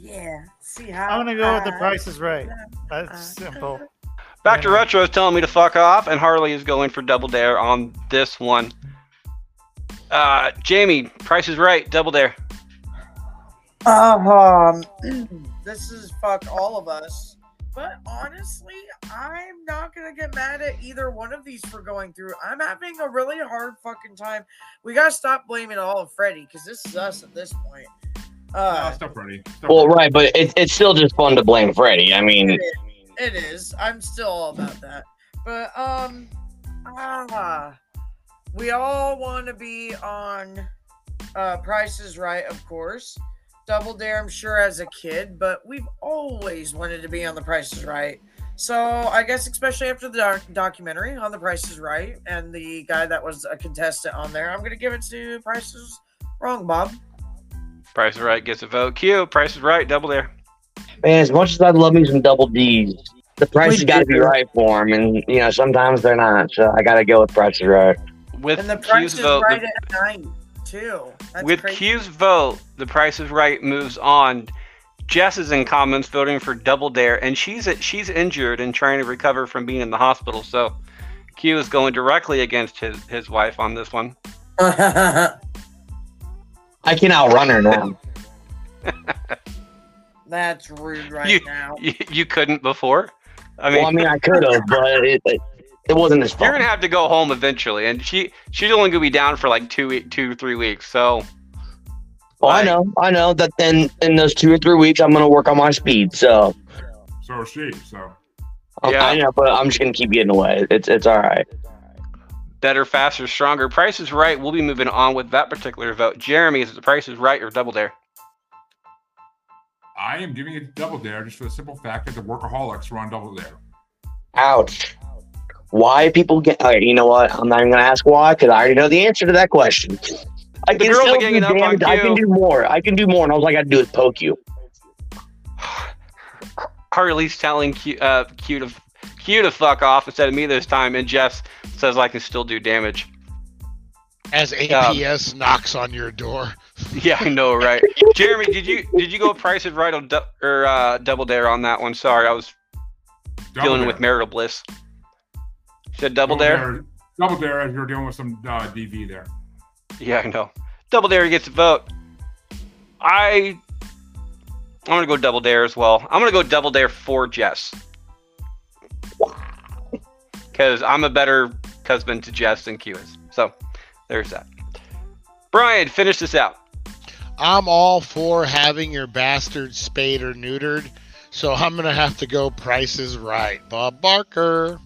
Yeah. See how I'm gonna go with the Price is Right. That's simple. <laughs> Back to retro is telling me to fuck off, and Harley is going for Double Dare on this one. Uh, Jamie, Price is Right, Double Dare. Um, <clears throat> this is fuck all of us. But honestly, I'm not gonna get mad at either one of these for going through. I'm having a really hard fucking time. We gotta stop blaming all of Freddy because this is us at this point. Uh, Uh, stop, Freddy. Stop, Well, Freddy. right, but it, it's still just fun to blame Freddy. I mean, it is. It is. I'm still all about that. But um, ah, we all want to be on uh, Price is Right, of course. Double Dare, I'm sure, as a kid, but we've always wanted to be on The Price is Right. So I guess, especially after the doc- documentary on The Price is Right and the guy that was a contestant on there, I'm gonna give it to Price is Wrong, Bob. Price is Right gets a vote. Q, Price is Right, Double Dare. man, as much as I love me some double D's, the price has got to be right for him, and you know sometimes they're not. So I got to go with price is right. With And the Q's Price is vote, Right the- at nine too. That's with crazy. Q's vote, the Price is Right moves on. Jess is in comments voting for Double Dare, and she's she's injured and trying to recover from being in the hospital. So Q is going directly against his his wife on this one. <laughs> I can outrun her now. <laughs> That's rude right you, now. you you couldn't before. I mean, well, I mean, I could have, but it, it, it wasn't as far. you're gonna have to go home eventually, and she she's only gonna be down for like two week, two three weeks. So Oh, I know, I know that. Then in those two or three weeks, I'm gonna work on my speed. So So is she. So Yeah. I know, but I'm just gonna keep getting away. It's it's all right. better, faster, stronger. Price is right. We'll be moving on with that particular vote. Jeremy, is it the Price is Right or Double Dare? I am giving it double dare just for the simple fact that the workaholics are on double dare. Ouch. Why people get? All right, you know what? I'm not even gonna ask why because I already know the answer to that question. I The can still do ganging up on damage. I can do more. I can do more, and all I got to do is poke you. Harley's telling Q, uh, Q to Q to fuck off instead of me this time, and Jeff says I can still do damage. As APS knocks on your door. <laughs> Yeah, I know, right? <laughs> Jeremy, did you did you go Price is Right or, du- or uh, Double Dare on that one? Sorry, I was Double dealing dare. with marital bliss. Said Double, Dare? Double dare as you're dealing with some uh, DV there. Yeah, I know. Double Dare gets a vote. I I'm gonna go Double Dare as well. I'm gonna go Double Dare for Jess. Because I'm a better husband to Jess than Q is. So there's that. Brian, finish this out. I'm all for having your bastard spayed or neutered, so I'm gonna have to go prices Right. Bob Barker.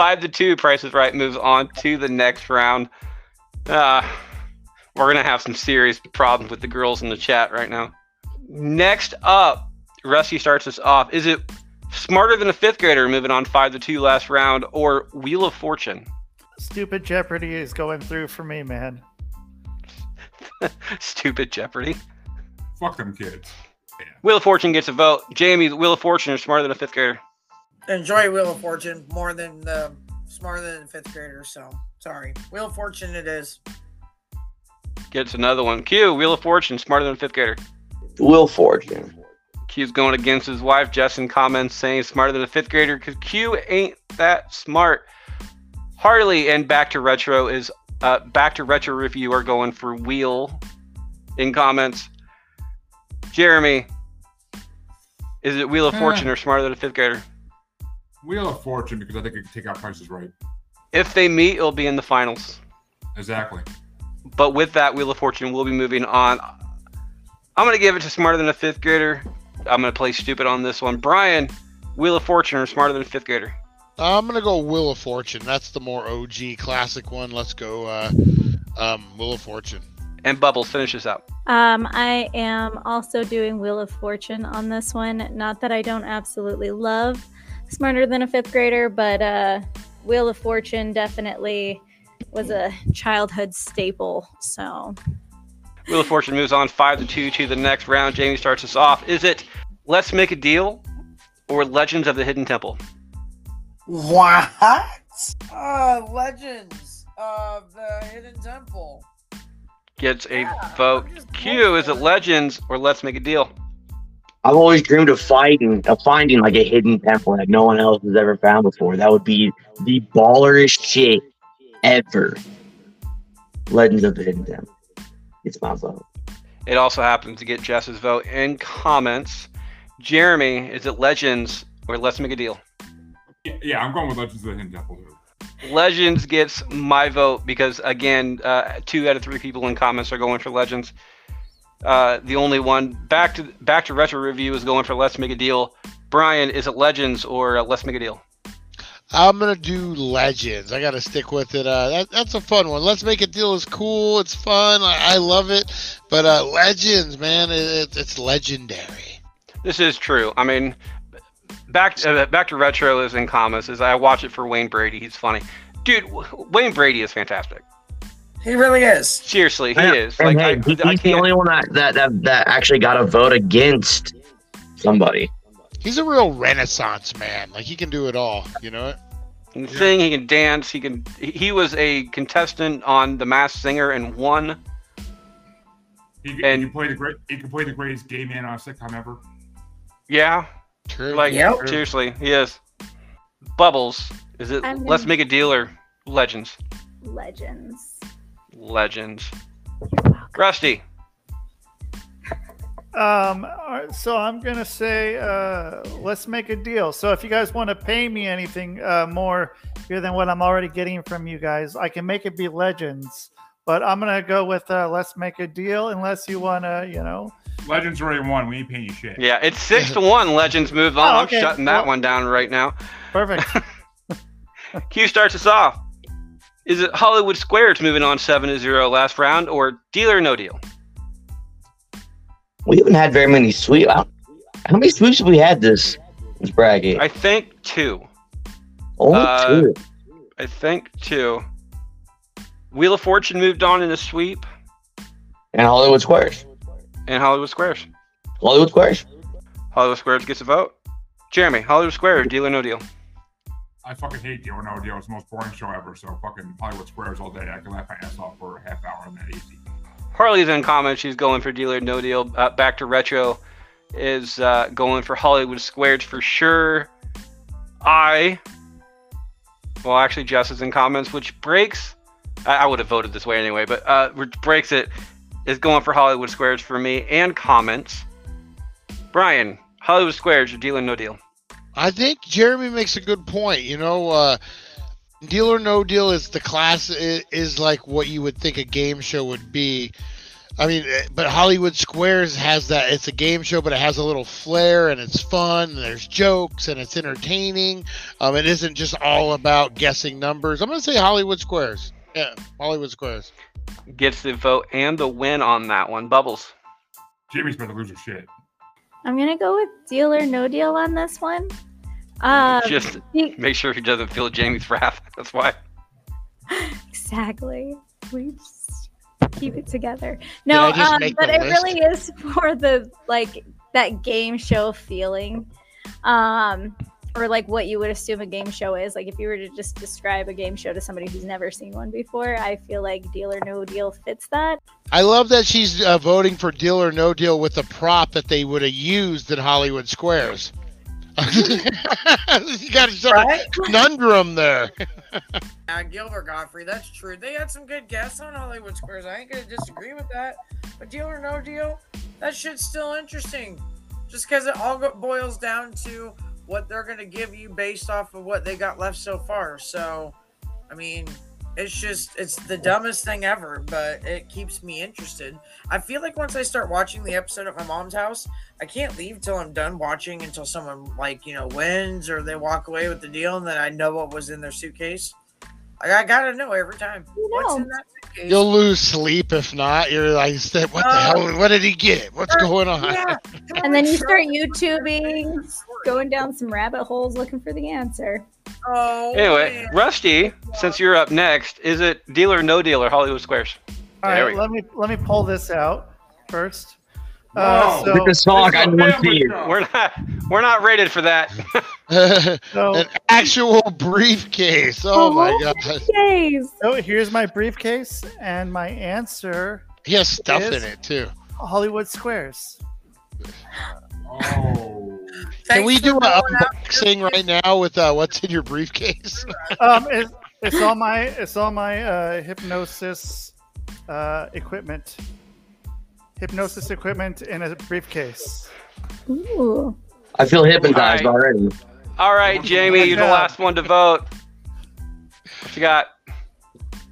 Five to two, Price is Right moves on to the next round. Uh, we're gonna have some serious problems with the girls in the chat right now. Next up, Rusty starts us off. Is it smarter than a fifth grader moving on five to two last round, or Wheel of Fortune? Stupid Jeopardy is going through for me, man. <laughs> Stupid Jeopardy. Fuck them kids. Wheel of Fortune gets a vote. Jamie, Wheel of Fortune is smarter than a fifth grader. Enjoy Wheel of Fortune more than the smarter than fifth grader. So sorry, Wheel of Fortune it is. Gets another one. Q, Wheel of Fortune, smarter than a fifth grader. Will Fortune. Q's going against his wife. Justin comments saying smarter than a fifth grader because Q ain't that smart. Harley and Back to Retro is uh, Back to Retro review are going for Wheel in comments. Jeremy, is it Wheel of Fortune or smarter than a fifth grader? Wheel of Fortune because I think it can take out prices right. If they meet, it'll be in the finals. Exactly. But with that, Wheel of Fortune will be moving on. I'm going to give it to Smarter Than a Fifth Grader. I'm going to play stupid on this one. Brian, Wheel of Fortune or Smarter Than a Fifth Grader? I'm gonna go Wheel of Fortune. That's the more OG classic one. Let's go uh, um, Wheel of Fortune. And Bubbles, finish this out. Um, I am also doing Wheel of Fortune on this one. Not that I don't absolutely love Smarter Than a Fifth Grader, but uh, Wheel of Fortune definitely was a childhood staple. So Wheel of Fortune moves on 5 to 2 to the next round. Jamie starts us off. Is it Let's Make a Deal or Legends of the Hidden Temple? What? Uh, Legends of the Hidden Temple. Gets a vote. Q, is it Legends or Let's Make a Deal? I've always dreamed of fighting, of finding like a hidden temple that no one else has ever found before. That would be the ballerest shit ever. Legends of the Hidden Temple. It's my vote. It also happens to get Jess's vote in comments. Jeremy, is it Legends or Let's Make a Deal? Yeah, yeah, I'm going with Legends of the Hidden Temple. Legends gets my vote because again, uh, two out of three people in comments are going for Legends. Uh, the only one back to back to retro review is going for Let's Make a Deal. Brian, is it Legends or uh, Let's Make a Deal? I'm gonna do Legends. I gotta stick with it. Uh, that, that's a fun one. Let's make a deal is cool. It's fun. I, I love it. But uh, Legends, man, it, it, it's legendary. This is true. I mean, back uh, back to retro is in commas. Is I watch it for Wayne Brady. He's funny, dude. Wayne Brady is fantastic. He really is. Seriously, he Yeah, is. and Like hey, I, he- he's I the only one that, that, that, that actually got a vote against somebody. He's a real Renaissance man. Like he can do it all. You know it. He can sing. He can dance. He can. he- He was a contestant on The Masked Singer and won. He, he And- can play the great. He can play the greatest gay man on a sitcom ever. Yeah, True. like Yep. seriously, he is. Bubbles, is it? I'm Let's gonna- make a deal or Legends. Legends. Legends. Rusty. Um, all right, so I'm gonna say, uh, let's make a deal. So if you guys want to pay me anything uh, more here than what I'm already getting from you guys, I can make it be Legends. But I'm gonna go with uh, let's make a deal, unless you wanna, you know. Legends already won. We ain't paying you shit. Yeah, it's six to one. Legends move on. Oh, okay. I'm shutting that Well- one down right now. Perfect. <laughs> Q starts us off. Is it Hollywood Squares moving on seven to zero last round, or deal or no deal? We haven't had very many sweeps. How how many sweeps have we had this this bracket? I think two. Only uh, two. I think two. Wheel of Fortune moved on in a sweep, And Hollywood Squares. and Hollywood Squares. Hollywood Squares. Hollywood Squares gets a vote. Jeremy, Hollywood Squares, deal or no deal? I fucking hate Deal or No Deal. It's the most boring show ever. So fucking Hollywood Squares all day. I can laugh my ass off for a half hour on that easy. Harley's in comments. She's going for deal or no deal. Uh, back to retro is uh, going for Hollywood Squares for sure. I, well, actually, Jess is in comments, which breaks. I, I would have voted this way anyway, but uh, which breaks it is going for Hollywood Squares for me and comments. Brian, Hollywood Squares, deal or no deal? I think Jeremy makes a good point. You know, uh, Deal or No Deal is the class i- is like what you would think a game show would be. I mean, eh, but Hollywood Squares has that. It's a game show, but it has a little flair and it's fun. And there's jokes and it's entertaining. Um, it isn't just all about guessing numbers. I'm gonna say Hollywood Squares. Yeah, Hollywood Squares. Gets the vote and the win on that one. Bubbles. Jimmy's about to lose loser shit. I'm gonna go with deal or no deal on this one. Um, <laughs> Just be- make sure he doesn't feel Jamie's wrath. <laughs> That's why. exactly. We just keep it together. No, um, but it list? really is for the like that game show feeling, um, or like what you would assume a game show is. Like if you were to just describe a game show to somebody who's never seen one before, I feel like Deal or No Deal fits that. I love that she's uh, voting for Deal or No Deal with the prop that they would have used in Hollywood Squares. <laughs> you got some Right? conundrum there. <laughs> Yeah, Gilbert Gottfried, that's true. They had some good guests on Hollywood Squares. I ain't gonna disagree with that. But deal or no deal, that shit's still interesting. Just because it all boils down to what they're gonna give you based off of what they got left so far. So, I mean, it's just it's the dumbest thing ever, but it keeps me interested. I feel like once I start watching the episode at my mom's house, I can't leave till I'm done watching until someone like you know wins or they walk away with the deal, and then I know what was in their suitcase. Like I gotta know every time what's in that suitcase. You'll lose sleep if not. You're like, what the Uh, hell? What did he get? What's going on? Yeah, <laughs> And then you start YouTubing, going down some rabbit holes looking for the answer. Oh, Anyway, Rusty, since you're up next, is it deal or no deal or Hollywood Squares? All There right, let me let me pull this out first. Whoa. Uh, so, With the song, I want to family see it. show. We're not we're not rated for that. <laughs> <laughs> so, An actual briefcase. Oh my god. Days. so here's my briefcase, and my answer: He has stuff in it too. Hollywood Squares. Oh. Can we do an going out. unboxing right now with uh, what's in your briefcase? <laughs> Um, it, it's all my it's all my uh, hypnosis uh, equipment. Hypnosis equipment in a briefcase. Ooh. I feel hypnotized All already. All right, Jamie, you're the last one to vote. What you got?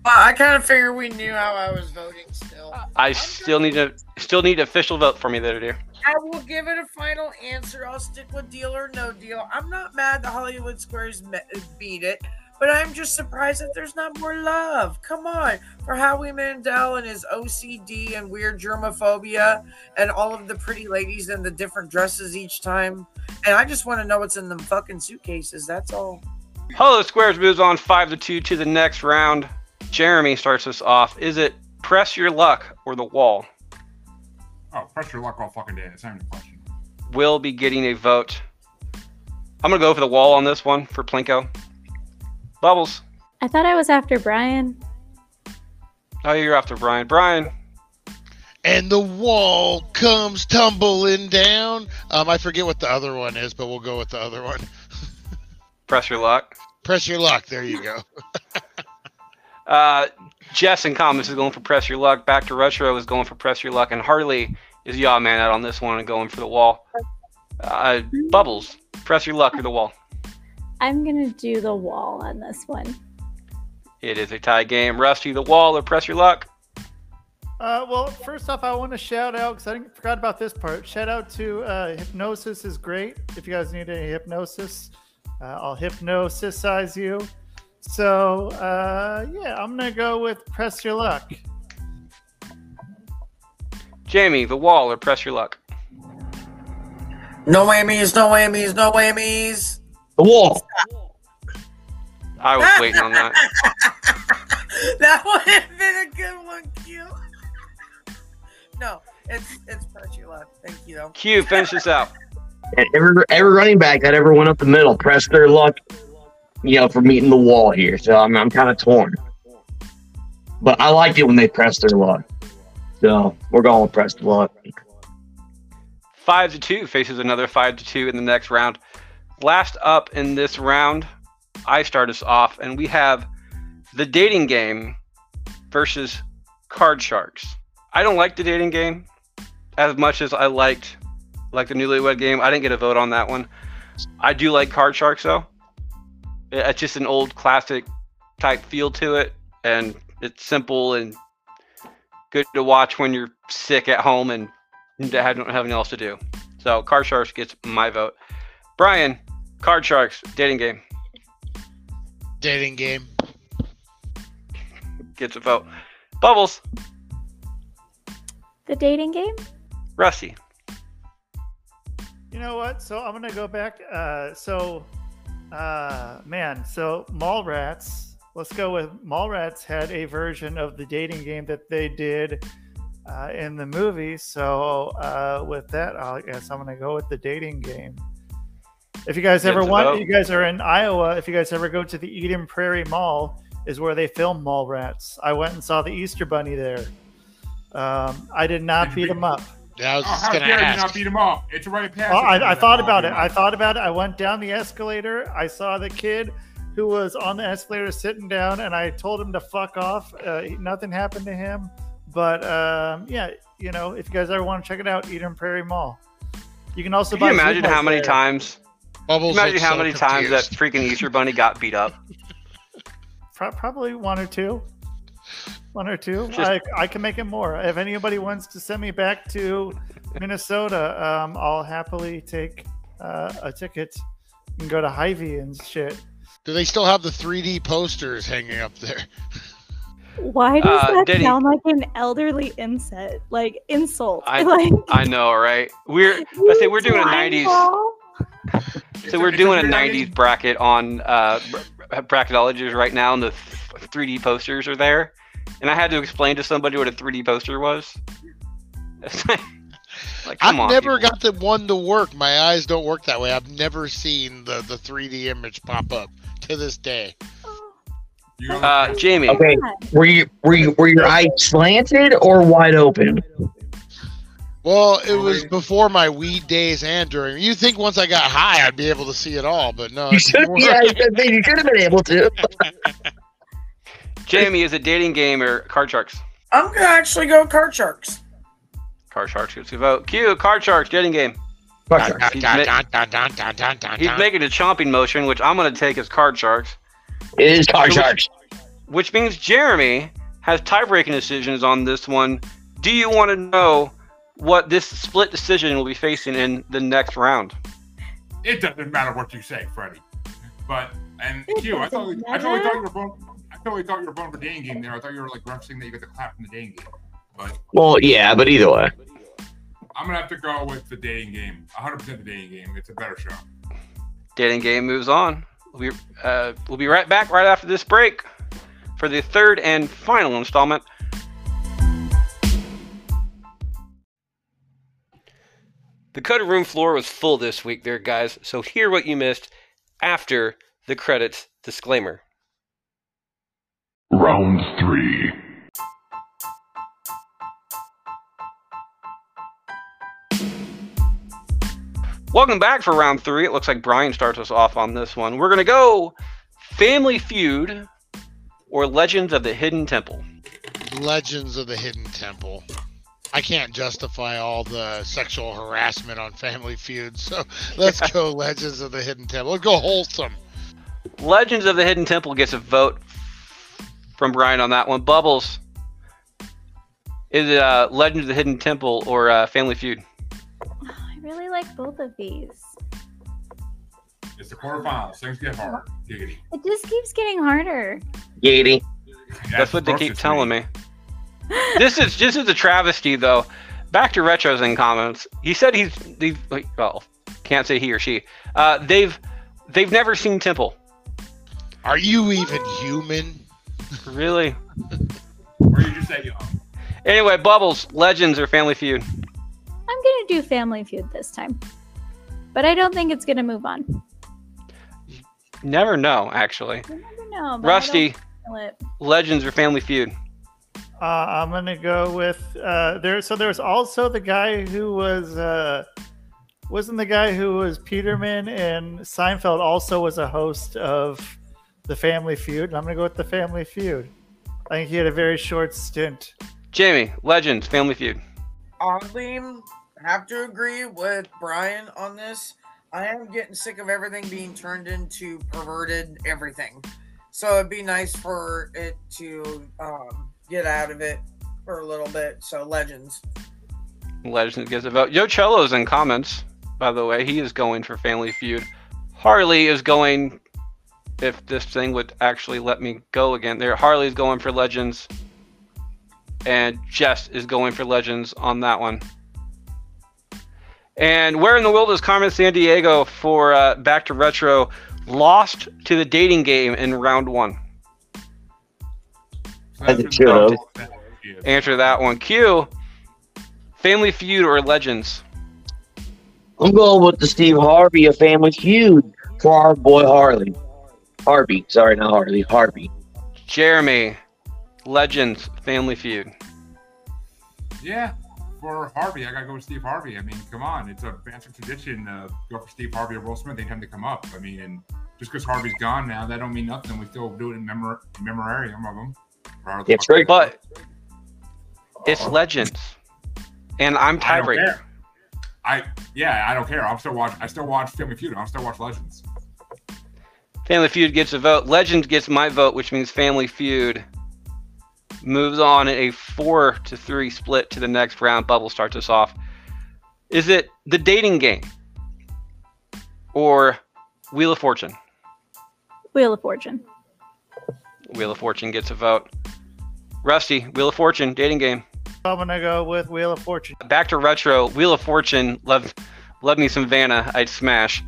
Well, I kind of figured we knew how I was voting. Still, uh, I still need to still need official vote for me there, dear. I will give it a final answer. I'll stick with deal or no deal. I'm not mad that Hollywood Squares beat it, but I'm just surprised that there's not more love. Come on, for Howie Mandel and his OCD and weird germophobia, and all of the pretty ladies in the different dresses each time. And I just want to know what's in them fucking suitcases. That's all. Hollow Squares moves on five to two to the next round. Jeremy starts us off. Is it press your luck or the wall? Oh, press your luck all fucking day. That's not even a question. Will be getting a vote. I'm gonna go for the wall on this one for Plinko. Bubbles. I thought I was after Brian. Oh, you're after Brian. Brian. and the wall comes tumbling down. Um, I forget what the other one is, but we'll go with the other one. <laughs> Press your luck. Press your luck. There you go. <laughs> Uh, Jess and Comments is going for Press Your Luck. Back to Retro is going for Press Your Luck. And Harley is Yaw Man out on this one and going for the wall. Uh, Bubbles, Press Your Luck or the wall. I'm gonna do the wall on this one. It is a tie game. Rusty, the wall or Press Your Luck. Uh, well, first off, I want to shout out because I didn't- forgot about this part. Shout out to uh, Hypnosis is great. If you guys need any hypnosis, uh, I'll hypnosisize you. So uh, yeah, I'm gonna go with Press Your Luck. Jamie, the wall or Press Your Luck. No whammies, no whammies, no whammies. The wall. I was waiting on that. <laughs> that would have been a good one, Q. no, it's it's press your luck. Thank you though. Q, finish this out. And every every running back that ever went up the middle pressed their luck, you know, for meeting the wall here. So I'm I'm kind of torn. But I liked it when they pressed their luck. So we're going with pressed luck. Five to two faces another five to two in the next round. Last up in this round, I start us off, and we have the dating game versus card sharks. I don't like the dating game as much as I liked like the newlywed game. I didn't get a vote on that one. I do like card sharks though. It- It's just an old classic type feel to it, and it's simple and good to watch when you're sick at home and don't have anything else to do. So card sharks gets my vote. Brian, card sharks dating game Dating game. gets a vote. Bubbles, The dating game? Rusty. You know what? So I'm gonna go back. Uh, so, uh, man, so Mallrats. Let's go with Mallrats had a version of the dating game that they did uh, in the movie. So uh, with that, I guess I'm gonna go with the dating game. If you guys ever want, you guys are in Iowa. If you guys ever go to the Eden Prairie Mall, is where they film Mallrats. I went and saw the Easter Bunny there. Um, I did not beat him up. Yeah, I was Oh, just how gonna dare you ask. not beat him up? It's a rite of passage. Oh, I, I thought about it. I thought about it. I went down the escalator. I saw the kid who was on the escalator sitting down, and I told him to fuck off. Uh, nothing happened to him. But um, yeah, you know, if you guys ever want to check it out, Eden Prairie Mall. You can also Can you imagine how many there. times? Bubbles Imagine how so many times that freaking Easter Bunny got beat up. <laughs> Probably one or two. One or two. <laughs> Just- I, I can make it more. If anybody wants to send me back to Minnesota, um, I'll happily take uh, a ticket and go to Hy-Vee and shit. Do they still have the 3D posters hanging up there? Why does Uh, that Denny- sound like an elderly insult? Like insult. I <laughs> like I know, right? We're I say we're doing a '90s. Ball? So we're doing a '90s bracket on uh, br- bracketologies right now, and the 3D posters are there. And I had to explain to somebody what a 3D poster was. <laughs> Like, like, I've on, never people. got the one to work. My eyes don't work that way. I've never seen the, the 3D image pop up to this day. Uh, Jamie, Okay, were you were you were your eyes slanted or wide open? Well, it was before my weed days and during. You think once I got high, I'd be able to see it all, but no. You should, yeah, you should have been able to. <laughs> Jamie is a dating game or card sharks. I'm gonna actually go card sharks. Card sharks gets a vote. Q card sharks dating game. Dun, dun, He's ma- making a chomping motion, which I'm going to take as card sharks. It is card So- sharks. which means Jeremy has tie-breaking decisions on this one. Do you want to know what this split decision will be facing in the next round? It doesn't matter what you say, Freddie. But and It Q, I thought doesn't I totally matter. thought you were going. I totally thought you were going for dating game there. I thought you were like referencing that you got the clap from the dating game. But Well, yeah, but either way. I'm gonna have to go with the dating game. 100% the dating game. It's a better show. Dating game moves on. We'll be, uh, we'll be right back right after this break for the third and final installment. The cutting room floor was full this week, there, guys. So hear what you missed after the credits disclaimer. Round three. Welcome back for round three. It looks like Brian starts us off on this one. We're going to go Family Feud or Legends of the Hidden Temple. Legends of the Hidden Temple. I can't justify all the sexual harassment on Family Feud, so <laughs> let's <laughs> go Legends of the Hidden Temple. Let's go wholesome. Legends of the Hidden Temple gets a vote from Brian on that one. Bubbles. Is it uh, Legends of the Hidden Temple or uh, Family Feud? I really like both of these. It's the quarterfinals. Things get hard. Giggity. It just keeps getting harder. Giggity. That's what they keep telling me. this is this is a travesty though. Back to retros in comments. He said he's they've like, well can't say he or she. Uh, they've they've never seen Temple. Are you even human? Really? Or you just say young. Anyway, Bubbles, Legends or Family Feud? I'm gonna do Family Feud this time, but I don't think it's gonna move on. Never know, actually. I never know. but I Rusty, don't feel it. Legends or Family Feud? Uh, I'm gonna go with uh, there. So there's also the guy who was uh, wasn't the guy who was Peterman and Seinfeld also was a host of the Family Feud. And I'm gonna go with the Family Feud. I think he had a very short stint. Jamie, Legends, Family Feud. Oddly, have to agree with Brian on this. I am getting sick of everything being turned into perverted everything. So it'd be nice for it to um, get out of it for a little bit. So Legends. Legends gets a vote. Yo Cello's in comments, by the way. He is going for Family Feud. Harley is going, if this thing would actually let me go again. There, Harley's going for Legends. And Jess is going for Legends on that one. And where in the world is Carmen Sandiego for uh, Back to Retro? Lost to the dating game in round one. As it should have. Answer that one. Q. Family Feud or Legends? I'm going with the Steve Harvey of Family Feud for our boy Harley. Harvey, sorry, not Harley. Harvey. Jeremy. Legends. Family Feud. Yeah, for Harvey, I gotta go with Steve Harvey. I mean, come on, it's a fancy tradition to go for Steve Harvey or Will Smith anytime they come up. I mean, and just because Harvey's gone now, that don't mean nothing. We still do it in memor- memorarium of them. That's right. But it's Legends. And I'm I tiebreaker. care. I yeah, I don't care. I'm still watch. I still watch Family Feud. I'm still watch Legends. Family Feud gets a vote. Legends gets my vote, which means Family Feud moves on in a four to three split to the next round. Bubble starts us off. Is it the dating game or Wheel of Fortune? Wheel of Fortune. Wheel of Fortune gets a vote. Rusty, Wheel of Fortune, dating game. I'm gonna go with Wheel of Fortune. Back to retro. Wheel of Fortune. Love, love me some Vanna. I'd smash.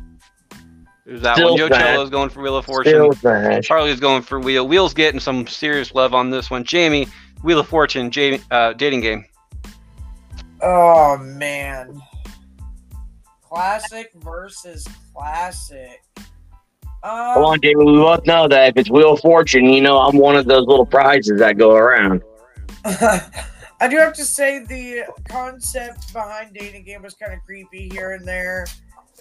There's that Still one. Joe smash. Cello's going for Wheel of Fortune. Still smash. Harley's going for Wheel. Wheel's getting some serious love on this one. Jamie, Wheel of Fortune, Jamie, uh, dating game. Oh man. Classic versus classic. Um, Come on, David. We both know that if it's Wheel of Fortune, you know I'm one of those little prizes that go around. <laughs> I do have to say the concept behind dating game was kind of creepy here and there.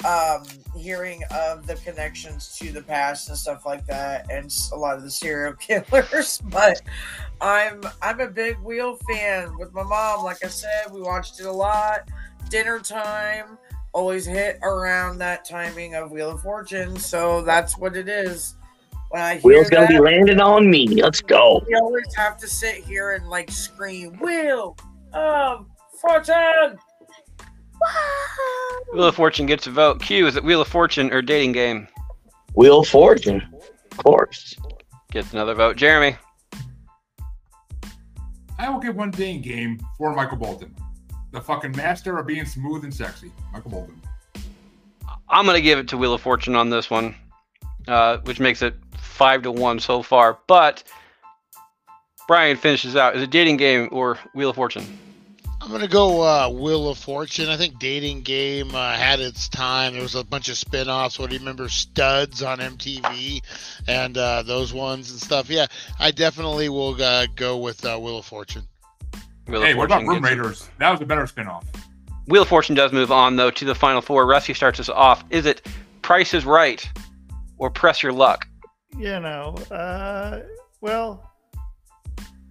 Um, hearing of the connections to the past and stuff like that, and a lot of the serial <laughs> killers. But I'm I'm a big Wheel fan with my mom. Like I said, we watched it a lot. Dinner time always hit around that timing of Wheel of Fortune, so that's what it is. When I hear Wheel's gonna be landing on me. Let's go. we always have to sit here and like scream wheel of fortune Wheel of Fortune gets a vote. Q, is it Wheel of Fortune or dating game? Wheel of Fortune, of course. Gets another vote. Jeremy. I will give one dating game for Michael Bolton, the fucking master of being smooth and sexy. Michael Bolton. I'm gonna give it to Wheel of Fortune on this one, uh, which makes it five to one so far. But Brian finishes out. Is it dating game or Wheel of Fortune? I'm gonna go uh, Wheel of Fortune. I think Dating Game uh, had its time. There was a bunch of spin-offs. What do you remember? Studs on MTV and uh, those ones and stuff. Yeah, I definitely will uh, go with uh, Wheel of Fortune. Wheel Hey, of what about Room gets a- Raiders? That was a better spinoff. Wheel of Fortune does move on though to the final four. Rusty starts us off. Is it Price is Right or Press Your Luck? You know, uh, well,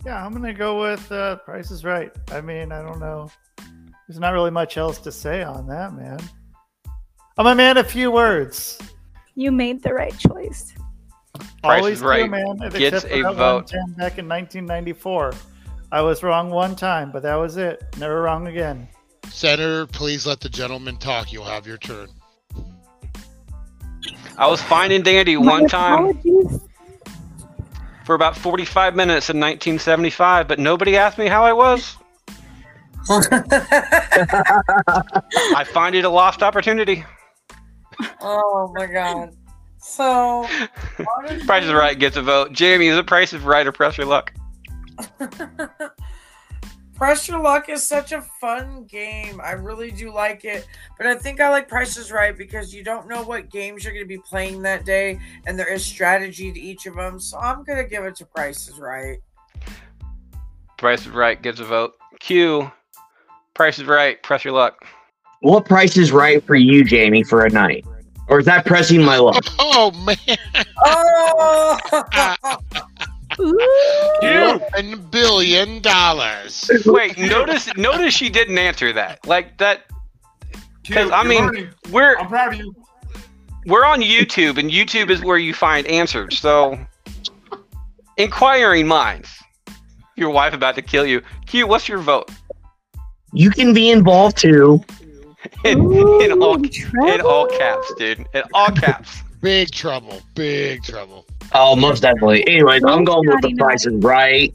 Yeah, I'm gonna go with uh, Price is Right. I mean, I don't know. There's not really much else to say on that, man. I'm a man of few words. You made the right choice. Price Always is do, Right man. gets a vote. back in 1994. I was wrong one time, but that was it. Never wrong again. Senator, please let the gentleman talk. You'll have your turn. I was fine and dandy one time for about 45 minutes in 1975, but nobody asked me how I was. <laughs> I find it a lost opportunity. oh my god. So <laughs> Price is Right gets a vote. Jamie, is it Price is Right or Press Your Luck? <laughs> Press Your Luck is such a fun game. I really do like it. But I think I like Prices Right because you don't know what games you're going to be playing that day, and there is strategy to each of them. So I'm going to give it to Prices Right. Price is Right gets a vote. Q, Price is Right, Press Your Luck. What price is right for you, Jamie, for a night? Or is that pressing my luck? Oh man! Oh! <laughs> <laughs> <laughs> One billion dollars. Wait, notice notice she didn't answer that. Like that because I mean learning. we're I'm proud of you. we're on YouTube and YouTube is where you find answers. So inquiring minds. Your wife about to kill you. Q, what's your vote? You can be involved too. <laughs> In, in all in all caps, dude. In all caps. Big trouble. Big trouble. Oh, most definitely. Anyways, I'm going with the price is right.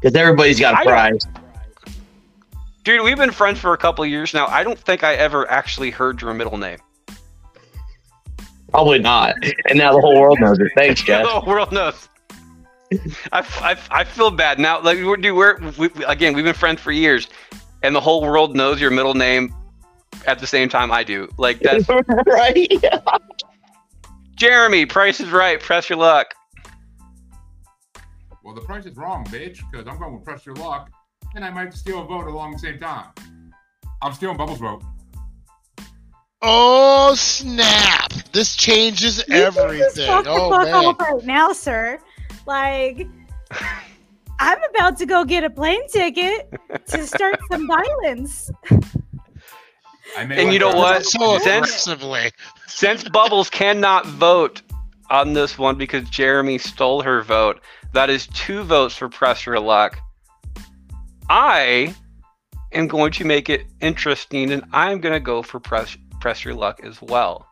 Because everybody's got I a don't- prize. Dude, we've been friends for a couple of years now. I don't think I ever actually heard your middle name. Probably not. And now the whole world knows it. Thanks, <laughs> guys. the Jeff. whole world knows. I, I, I feel bad now. Like we're, dude, we're we, we- again, we've been friends for years, and the whole world knows your middle name at the same time I do. Like that's <laughs> right. <laughs> Jeremy. Price is right. Press your luck. Well, the price is wrong, bitch, because I'm going with Press Your Luck, and I might steal a vote along the same time. I'm stealing Bubbles' vote. Oh snap! This changes Just everything. fuck the Oh fuck man. off right now, sir. Like, <laughs> I'm about to go get a plane ticket to start some violence. <laughs> I may And you know what? So Since since Bubbles cannot vote on this one because Jeremy stole her vote, that is two votes for Press Your Luck. I am going to make it interesting, and I'm going to go for Press Press Your Luck as well.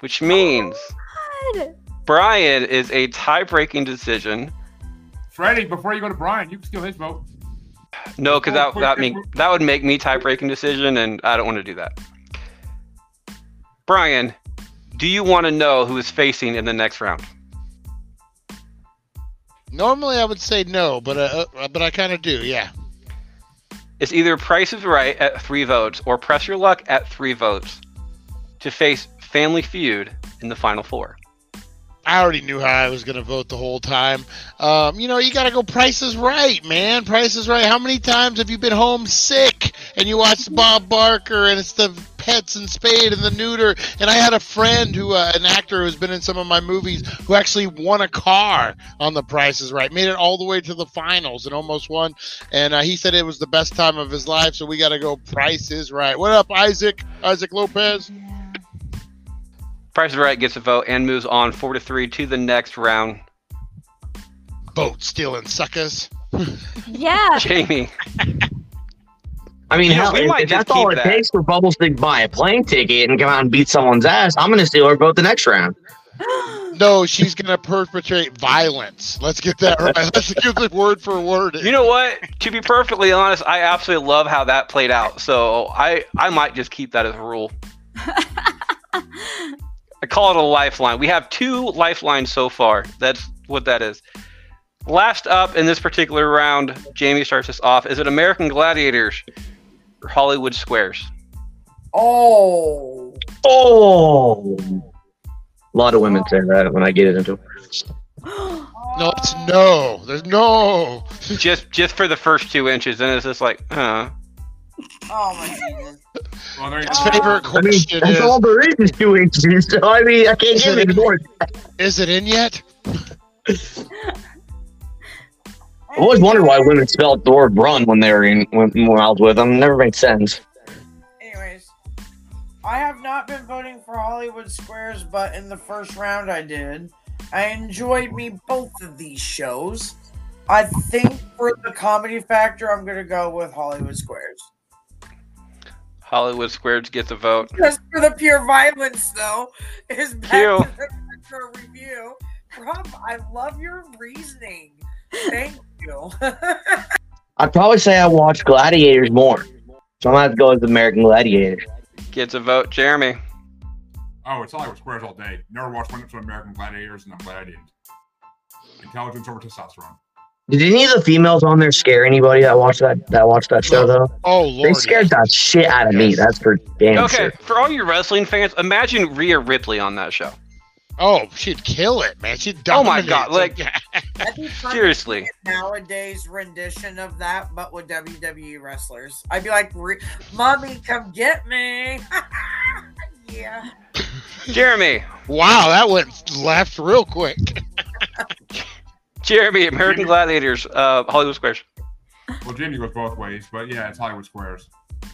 Which means oh, God. Brian is a tie-breaking decision. Freddie, before you go to Brian, you can steal his vote. No, because that that mean that would make me tie-breaking decision, and I don't want to do that. Brian, do you want to know who is facing in the next round? Normally I would say no, but uh, uh, but I kind of do. Yeah. It's either Price is Right at three votes or Press Your Luck at three votes to face Family Feud in the final four. I already knew how I was going to vote the whole time. Um, you know, you got to go Price is Right, man. Price is Right. How many times have you been homesick and you watched Bob Barker and it's the pets and spade and the neuter? And I had a friend who, uh, an actor who's been in some of my movies, who actually won a car on the Price is Right. Made it all the way to the finals and almost won. And uh, he said it was the best time of his life. So we got to go Price is Right. What up, Isaac? Isaac Lopez? Price is Right gets a vote and moves on four to three to the next round. Boat stealing suckers. Yeah. <laughs> Jamie, I mean, hell, we if, might if just that's all it that. takes for Bubbles to buy a plane ticket and come out and beat someone's ass, I'm going to steal her vote the next round. <gasps> No, she's gonna perpetrate violence. Let's get that right. <laughs> Let's get the word for word. you know what? To be perfectly honest, I absolutely love how that played out. So I I might just keep that as a rule. <laughs> I call it a lifeline. We have two lifelines so far. That's what that is. Last up in this particular round, Jamie starts us off. Is it American Gladiators or Hollywood Squares? Oh. Oh. A lot of women say that when I get it into it. <gasps> No, it's no. There's no. just just for the first two inches, and it's just like, huh. Oh my goodness. Well, there you His go. favorite I mean, question that's is: all there is is two inches. So, I mean, I can't get it anymore. Is it in yet? <laughs> I always wondered why women spelled the word run when they were in when, when I was with them. Never made sense. Anyways, I have not been voting for Hollywood Squares, but in the first round I did. I enjoyed me both of these shows. I think for the comedy factor, I'm gonna go with Hollywood Squares. Hollywood Squares gets a vote. Just for the pure violence, though, is back Cue. to the retro review. Rob, I love your reasoning. Thank you. <laughs> I'd probably say I watch Gladiators more. So I'm gonna have to go with American Gladiators. Gets a vote. Jeremy. Oh, it's Hollywood Squares all day. Never watched one episode of American Gladiators, and I'm glad I didn't. Intelligence over testosterone. Did any of the females on there scare anybody that watched that that watched that show though? Oh They lord. scared that shit out of me. That's for damn Okay, sure. for all you wrestling fans, imagine Rhea Ripley on that show. Oh, she'd kill it, man. She'd Oh my. God, like- That'd be fun to Seriously. Nowadays rendition of that, but with WWE wrestlers. I'd be like, "Mommy, come get me!" <laughs> yeah. Jeremy. wow, that went left real quick. <laughs> Jeremy, American Gladiators, uh, Hollywood Squares. Well, Jamie goes both ways, but yeah, it's Hollywood Squares.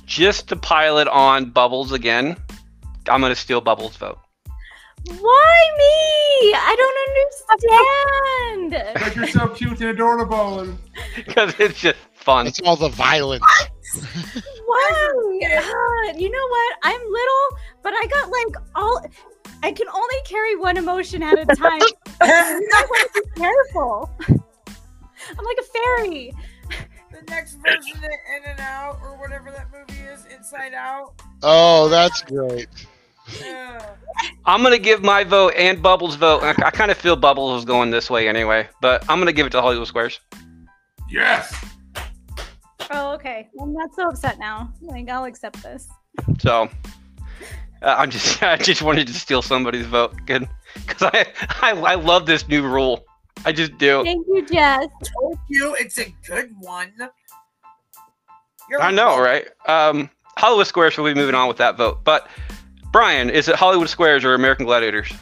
Just to pilot on Bubbles again, I'm going to steal Bubbles' vote. Why me? I don't understand. Because you're so cute and adorable. Because <laughs> it's just fun. It's all the violence. Why? <laughs> Uh, you know what? I'm little, but I got like all. I can only carry one emotion at a time. <laughs> I want to be careful. I'm like a fairy. The next version of In and Out, or whatever that movie is, Inside Out. Oh, that's great. Yeah. I'm going to give my vote and Bubbles' vote. I, I kind of feel Bubbles is going this way anyway, but I'm going to give it to Hollywood Squares. Yes. Oh, okay. I'm not so upset now. Like I'll accept this. So uh, I'm just <laughs> I just wanted to steal somebody's vote, good, because I, I I love this new rule. I just do. Thank you, Jess. Told you it's a good one. You're I know, right? Um, Hollywood Squares will be moving on with that vote. But Brian, is it Hollywood Squares or American Gladiators?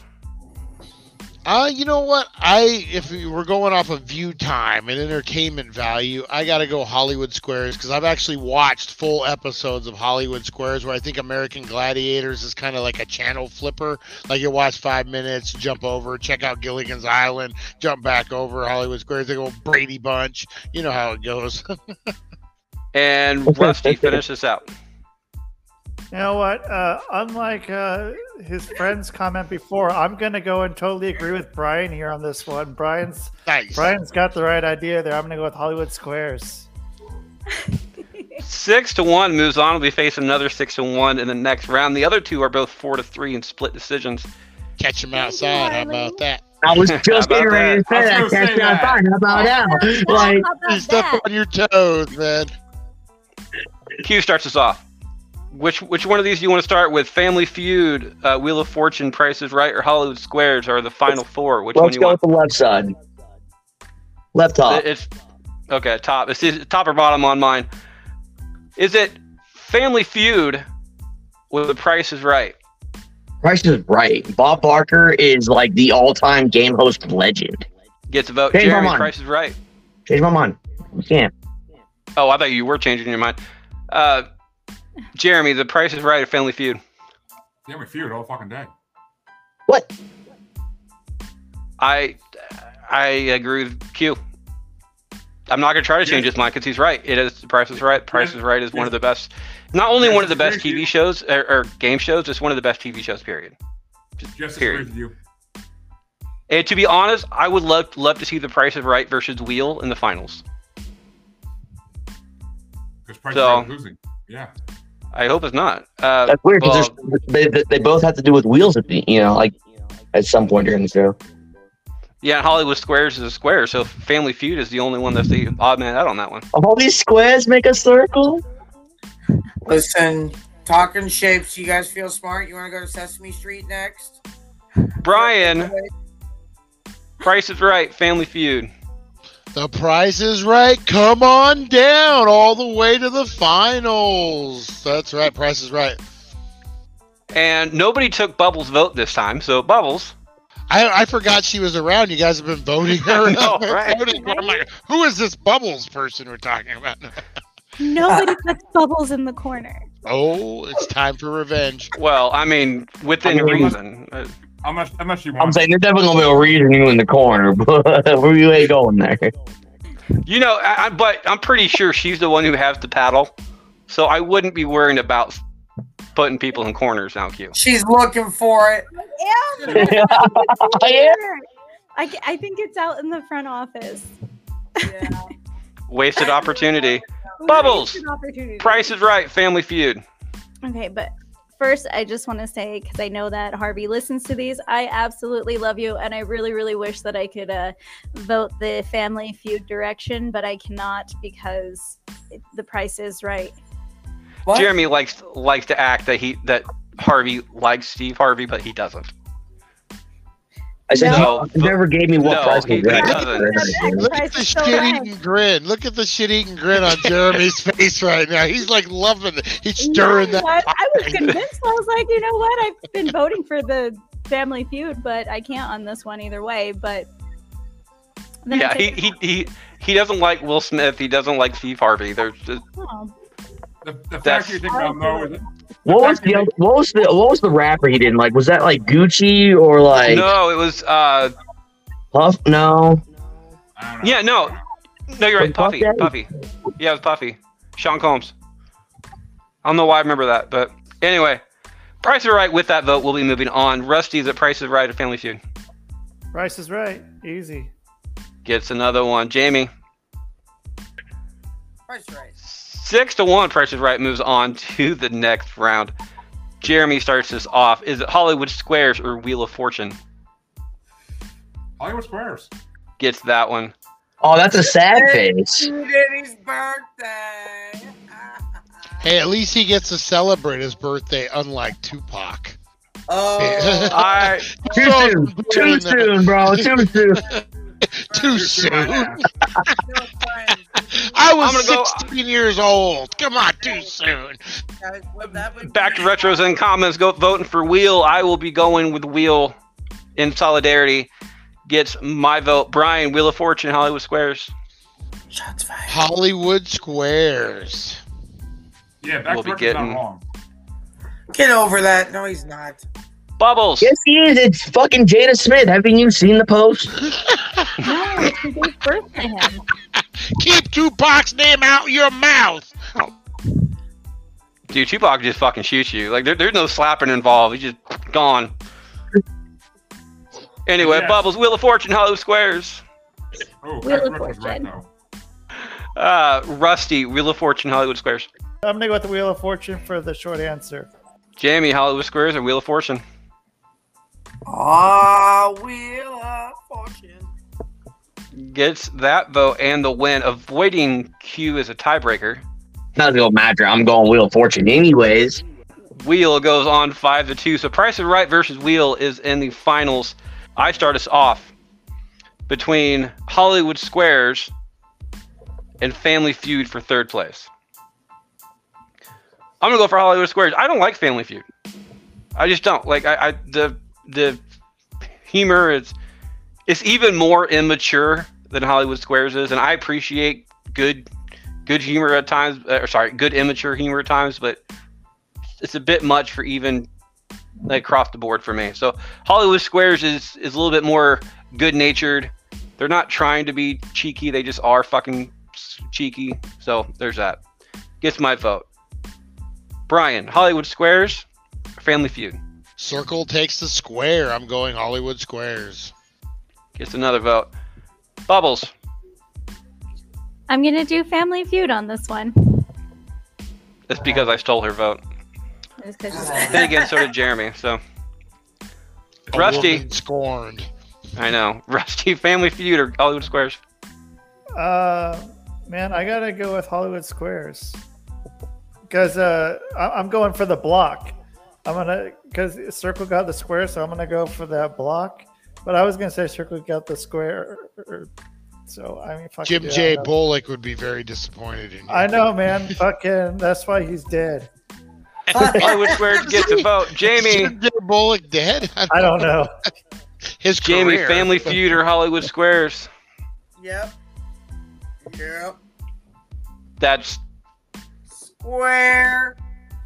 Uh, you know what? I if we we're going off of view time and entertainment value, I gotta go Hollywood Squares because I've actually watched full episodes of Hollywood Squares where I think American Gladiators is kind of like a channel flipper. Like you watch five minutes, jump over, check out Gilligan's Island, jump back over Hollywood Squares. They go Brady Bunch. You know how it goes. <laughs> And Rusty, finish this out. You know what? Uh, unlike uh, his friend's comment before, I'm going to go and totally agree with Brian here on this one. Brian's nice. Brian's got the right idea there. I'm going to go with Hollywood Squares. <laughs> Six to one moves on. We'll be facing another six to one in the next round. The other two are both four to three in split decisions. Catch him outside. How about that? I was <laughs> just getting ready to say that. Catch say me on that. fire. How about that? Like, You step on your toes, man. Q starts us off. Which which one of these do you want to start with? Family Feud, uh, Wheel of Fortune, Price is Right, or Hollywood Squares, or the final four? Which one let's do you go want? with the left side. Left top. It's okay. Top. It's it's top or bottom on mine. Is it Family Feud with The Price is Right? Price is right. Bob Barker is like the all-time game host legend. Gets a vote. Change my mind. Price is Right. Change my mind. You can't. Oh, I thought you were changing your mind. Uh, Jeremy, The Price is Right or Family Feud? Family feud all fucking day. What? I I agree with Q. I'm not gonna try to change his mind because he's right. It is The Price is Right. Price is Right is one of the best. Not only Yes, one of the best. TV shows or, or game shows, it's one of the best TV shows. Period. Just Period. agrees with you. And to be honest, I would love love to see The Price is Right versus Wheel in the finals. Because Price So- is Right losing. Yeah. I hope it's not. Uh, That's weird because well, they, they, they both have to do with wheels at the you know like at some point during the show. yeah, Hollywood Squares is a square, so Family Feud is the only one that's the odd man out on that one. All these squares make a circle. Listen, talking shapes. You guys feel smart? You want to go to Sesame Street next? Brian, Price is Right, Family Feud. The price is right. Come on down all the way to the finals. That's right. Price is right. And nobody took Bubbles' vote this time, so Bubbles. I, I forgot she was around. You guys have been voting her. <laughs> I know, right? <laughs> Voting- I'm like, who is this Bubbles person we're talking about? <laughs> Nobody puts bubbles in the corner. Oh, it's time for revenge. Well, I mean, within I mean- reason. Uh, Unless, unless you I'm want. saying there's definitely gonna be a reason you in the corner, <laughs> but we ain't going there. You know, I, I, but I'm pretty sure she's the one who has the paddle, so I wouldn't be worrying about putting people in corners now, Q. She's looking for it. Yeah. Yeah. <laughs> I, I think it's out in the front office. Wasted opportunity. <laughs> Bubbles. Wasted opportunity. Price is right. Family Feud. Okay, but first, I just want to say because I know that Harvey listens to these, I absolutely love you, and I really, really wish that I could uh, vote the Family Feud direction, but I cannot because it, the price is right. What? Jeremy likes likes to act that he that Harvey likes Steve Harvey, but he doesn't. I said No. you never gave me what No, price he- he doesn't. Look at the shit-eating grin. Look at the shit-eating grin on Jeremy's <laughs> face right now. He's like loving it. He's stirring You know that. I was convinced. I was like, you know what? I've been voting for the Family Feud, but I can't on this one either way. But Yeah, he, he he he doesn't like Will Smith. He doesn't like Steve Harvey. There's just, Oh. The, the fact you think I'll is What was the what was the what was the rapper he didn't like? Was that like Gucci or like no. It was uh Puff? No. I don't know. yeah no no you're right Was Puff Puffy Puffy yeah it was Puffy Sean Combs. I don't know why I remember that, but anyway, Price is right with that vote. We'll be moving on. Rusty's at Price is Right at Family Feud Price is right. Easy. gets another one. Jamie Price is right. Six to one. Price is Right moves on to the next round. Jeremy starts this off. Is it Hollywood Squares or Wheel of Fortune? Hollywood Squares. Gets that one. Oh, that's a sad face. Diddy's birthday. Hey, at least he gets to celebrate his birthday, unlike Tupac. Oh, <laughs> I Too soon. Too soon, bro. Too <laughs> soon. <laughs> Too soon. <laughs> I was I'm gonna go- 16 years old. Come on, too soon. Guys, what that would back to retros and comments. Go voting for Wheel. I will be going with Wheel in solidarity. Gets my vote. Brian, Wheel of Fortune, Hollywood Squares. Shots fired. Hollywood Squares. Yeah, back We'll to be Record's not getting- wrong. Get over that. No, he's not. Bubbles. Yes, he is. It's fucking Jada Smith. Haven't you seen the post? <laughs> No, it's who gave birth to him. Keep Tupac's name out your mouth. Dude, Tupac just fucking shoots you. Like there, there's no slapping involved. He's just gone. Anyway, Yes. Bubbles, Wheel of Fortune, Hollywood Squares. Oh, Wheel of Record's right, Fortune. Uh, Rusty, Wheel of Fortune, Hollywood Squares. I'm gonna go with the Wheel of Fortune for the short answer. Jamie, Hollywood Squares, or Wheel of Fortune? Ah, Wheel of Fortune. Gets that vote and the win, avoiding Q as a tiebreaker. Not gonna matter. I'm going Wheel of Fortune anyways. Wheel goes on five to two. So Price is Right versus Wheel is in the finals. I start us off between Hollywood Squares and Family Feud for third place. I'm gonna go for Hollywood Squares. I don't like Family Feud. I just don't like. I, I the the humor is it's even more immature than Hollywood Squares is, and I appreciate good good humor at times. uh, Or sorry, good immature humor at times, but it's a bit much for even like across the board for me. So Hollywood Squares is is a little bit more good natured. They're not trying to be cheeky. They just are fucking cheeky. So there's that. Gets my vote. Brian, Hollywood Squares, Family Feud. Circle takes the square. I'm going Hollywood Squares. Gets another vote. Bubbles. I'm gonna do Family Feud on this one. That's because I stole her vote. Just 'cause Then again, so did Jeremy. So <laughs> A Rusty. woman scorned. I know. <laughs> Rusty, Family Feud, or Hollywood Squares. Uh, man, I gotta go with Hollywood Squares because uh, I- I'm going for the block. I'm gonna because Circle got the square, so I'm gonna go for that block. But I was gonna say Circle got the square, so I mean, fucking Jim dude, I J. don't. Bullock would be very disappointed in you. I know, man. Fucking, that's why he's dead. <laughs> Hollywood to get a vote. Jamie. Jim J. Bullock dead? <laughs> I don't know. His Jamie, career. Family Feud or Hollywood Squares? Yep. Yep. That's Square.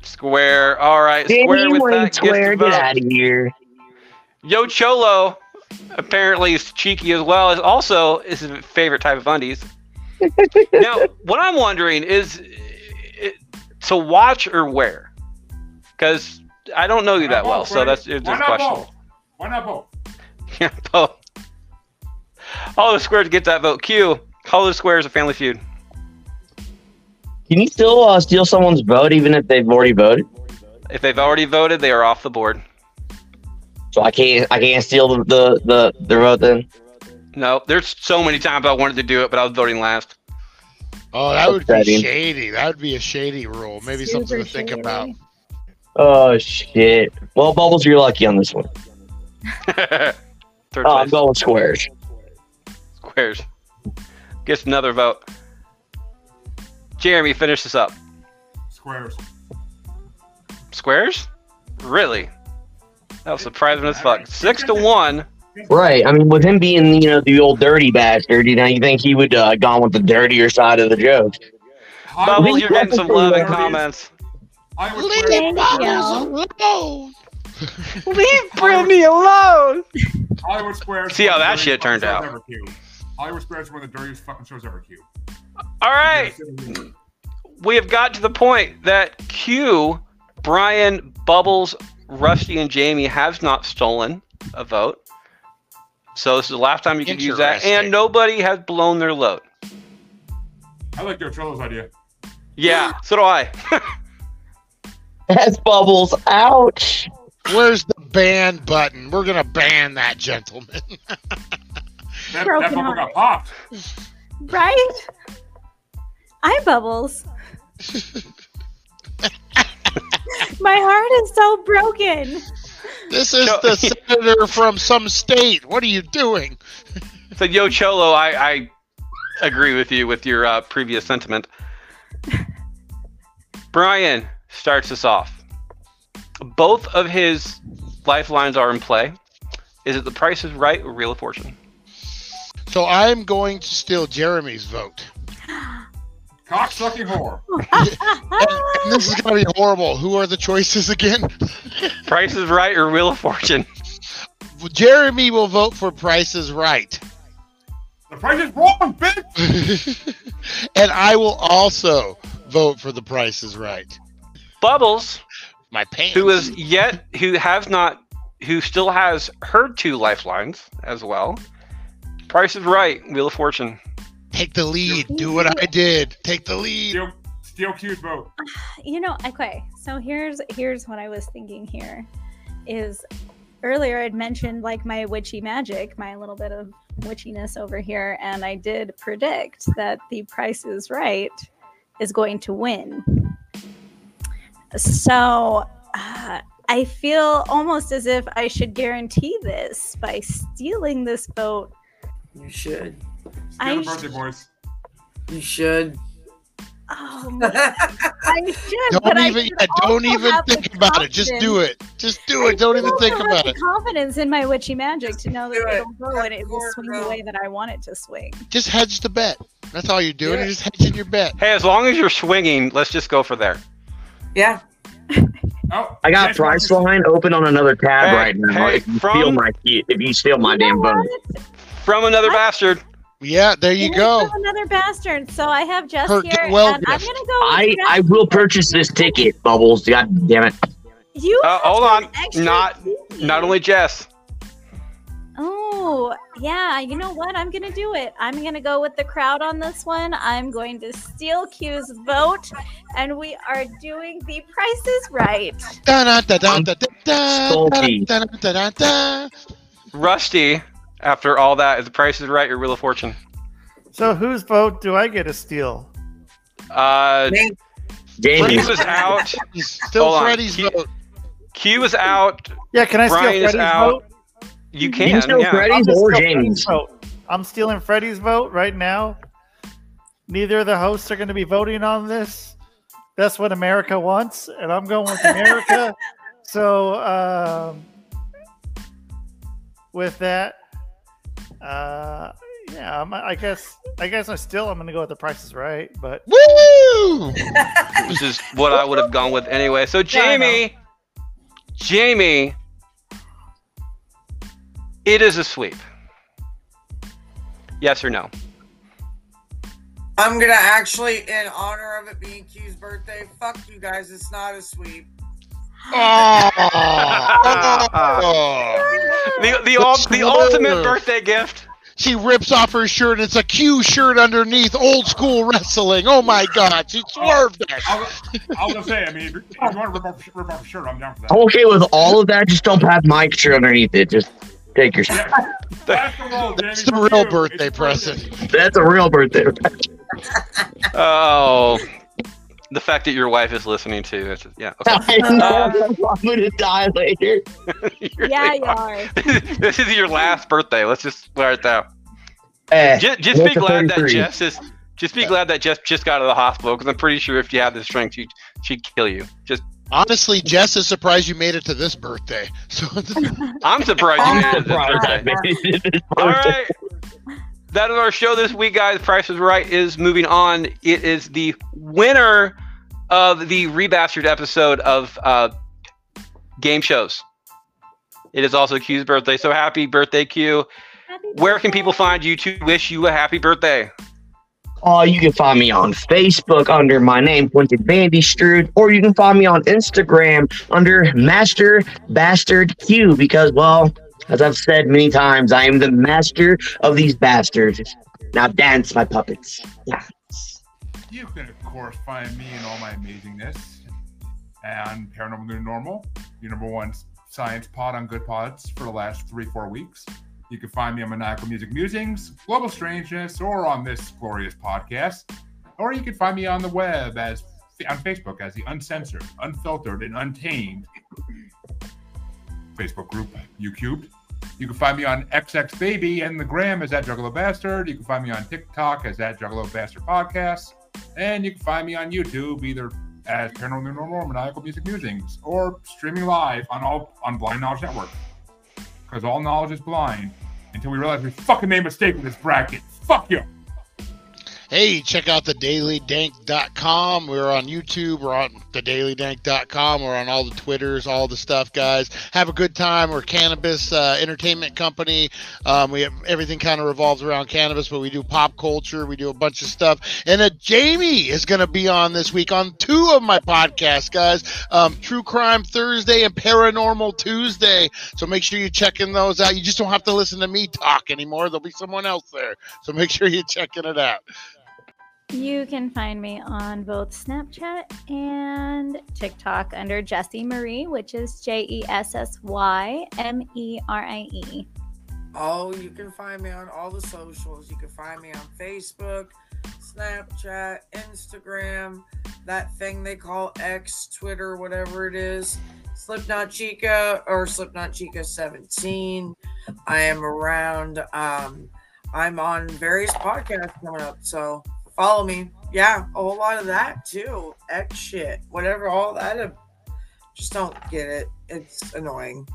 Square. All right, Square Danny with that Square, get vote. out of here. Yo Cholo apparently is cheeky as well. Is also is his favorite type of undies. <laughs> now, what I'm wondering is i- to watch or wear, because I don't know you that well. So that's it's Why a question. both? Why not both? <laughs> Yeah, both. Hollywood Squares get that vote. Q. Hollywood Squares a Family Feud. Can you still uh, steal someone's vote even if they've already voted? If they've already voted, they are off the board. So I can't I can't steal the the, the their vote then. No, there's so many times I wanted to do it, but I was voting last. Oh, that would be shady. That would be a shady rule. Maybe something to think about. Oh shit. Well, Bubbles, you're lucky on this one. <laughs> Third Oh, I'm going squares. Squares. Gets another vote. Jeremy, finish this up. Squares. Squares? Really? That was surprising as fuck. Six to one. Right. I mean, with him being you know the old dirty bastard, you know, you think he would uh, gone with the dirtier side of the joke. Bubbles, you're getting some love in comments. Hollywood Leave Squares. Bubbles <laughs> alone. Leave Brittany alone. Hollywood Squares. See how one of the that shit turned out. Ever, Q. Hollywood Squares is one of the dirtiest fucking shows ever. Q. All right. We have got to the point that Q, Brian, Bubbles, Rusty, and Jamie have not stolen a vote. So this is the last time you can use that, and nobody has blown their load. I like Joe Cholo's idea. Yeah, so do I. <laughs> That's Bubbles. Ouch. Where's the ban button? We're gonna ban that gentleman. <laughs> That, Broken that bubble got popped. Right? I bubbles. My heart is so broken. This is No. the <laughs> senator from some state. What are you doing? So Yo Cholo, I, I agree with you with your uh, previous sentiment. Brian starts us off. Both of his lifelines are in play. Is it the price is right or Wheel of Fortune? So I'm going to steal Jeremy's vote. <gasps> Cock sucking whore. And, <laughs> and this is gonna be horrible. Who are the choices again? <laughs> Price is right or Wheel of Fortune? Jeremy will vote for Price is Right. The price is wrong, bitch. <laughs> and I will also vote for the Price is Right. Bubbles, My pants. who is yet who has not who still has her two lifelines as well. Price is right, Wheel of Fortune. Take the lead. Do what I did. Take the lead. Steal, steal Q's vote. <sighs> You know, okay. So here's here's what I was thinking here is earlier I'd mentioned like my witchy magic, my little bit of witchiness over here, and I did predict that the price is right is going to win. So uh, I feel almost as if I should guarantee this by stealing this vote. You should. I Steal the birthday boys. You should. Oh, my- <laughs> I should. Don't but I even. should yeah, don't even think about it. Just do it. Just do it. Don't even think have about the it. Confidence in my witchy magic to know that Do it. it'll go and it will swing the way that I want it to swing. Just hedge the bet. That's all you're doing. Yeah. You're just hedging your bet. Hey, as long as you're swinging, let's just go for there. Yeah. Oh, <laughs> I got Jason price line open on another tab Hey, right now. hey, if you from- steal my if you steal my You damn vote. What? From another bastard. Yeah, there you Here's go. Another bastard. So I have Jess Her here, well and I'm gonna go. I I will purchase this ticket, Bubbles. God damn it. You Uh, hold on. Not key. not only Jess. Oh yeah, you know what? I'm gonna do it. I'm gonna go with the crowd on this one. I'm going to steal Q's vote, and we are doing the Price is Right. Da, da, da, da, da, da, da, Salty. da, da, da, da, da. Rusty, after all that, is the price is right or Wheel of Fortune? So whose vote do I get to steal? Uh, Name- Jamie. Q is out. He's <laughs> still Hold on. Freddy's He- vote. Q is out. Yeah, can I Brian steal is Freddie's out. vote? You You can, can steal yeah. Freddy's I'll just or steal Jamie's. Freddie's vote. I'm stealing Freddie's vote right now. Neither of the hosts are going to be voting on this. That's what America wants, and I'm going with America. <laughs> so, um, with that, uh, yeah, I'm, I guess I guess I still I'm gonna go with the prices Right, but Woo! Which is what I would have gone with anyway. So Jamie, Jamie, it is a sweep. Yes or no? I'm gonna actually, in honor of it being Q's birthday, fuck you guys. It's not a sweep. Oh. <laughs> The the, ul- the ultimate birthday gift. She rips off her shirt. It's a Q shirt underneath. Old school wrestling. Oh my God! She swerved it. I was gonna say, I mean, if you if want to rip off, rip off a shirt, I'm down for that. I'm okay with all of that. Just don't have my shirt underneath it. Just take your. That's the That's the real you. birthday present. That's a real birthday. Oh, the fact that your wife is listening to it's just, yeah. Okay. <laughs> I know. I'm gonna die later. <laughs> Yeah, you are. <laughs> this is your last birthday. Let's just start that. Eh, Just, just be glad that 33? Jess is. Just be glad that Jess just got out of the hospital because I'm pretty sure if you had the strength, she'd, she'd kill you. Just Honestly, Jess is surprised you made it to this birthday. So I'm surprised you made it to this birthday. made it to this All birthday. right. That is our show this week, guys. Price is Right is moving on. It is the winner of the rebastard episode of uh, game shows. It is also Q's birthday, so happy birthday, Q. Where can people find you to wish you a happy birthday? Oh, you can find me on Facebook under my name, Quentin Bandy Strud, or you can find me on Instagram under Master Bastard Q because, well, as I've said many times, I am the master of these bastards. Now dance, my puppets. Yeah. You can, of course, find me and all my amazingness and Paranormal New Normal, your number one science pod on Good Pods for the last three, four weeks. You can find me on Maniacal Music Musings, Global Strangeness, or on this glorious podcast. Or you can find me on the web as on Facebook as the Uncensored, Unfiltered, and Untamed Facebook group, UCubed. You can find me on XX Baby and the gram is that Juggalo Bastard. You can find me on TikTok as that Juggalo Bastard Podcast. And you can find me on YouTube either as Paranormal Normal or Maniacal Music Musings or streaming live on all on Blind Knowledge Network. Because all knowledge is blind until we realize we fucking made a mistake with this bracket. Fuck you. Hey, check out thedailydank.com. We're on YouTube. We're on thedailydank.com. We're on all the Twitters, all the stuff, guys. Have a good time. We're a cannabis uh, entertainment company. Um, we have everything kind of revolves around cannabis, but we do pop culture. We do a bunch of stuff. And uh, Jamie is going to be on this week on two of my podcasts, guys. Um, True Crime Thursday and Paranormal Tuesday. So make sure you're checking those out. You just don't have to listen to me talk anymore. There'll be someone else there. So make sure you're checking it out. You can find me on both Snapchat and TikTok under Jessy Merie, which is J E S S Y M E R I E. Oh, you can find me on all the socials. You can find me on Facebook, Snapchat, Instagram, that thing they call X, Twitter, whatever it is. Slipknot Chica or Slipknot Chica 17. I am around. Um, I'm on various podcasts coming up, so follow me. Yeah, a whole lot of that too. X shit, whatever, all that. Just don't get it. It's annoying.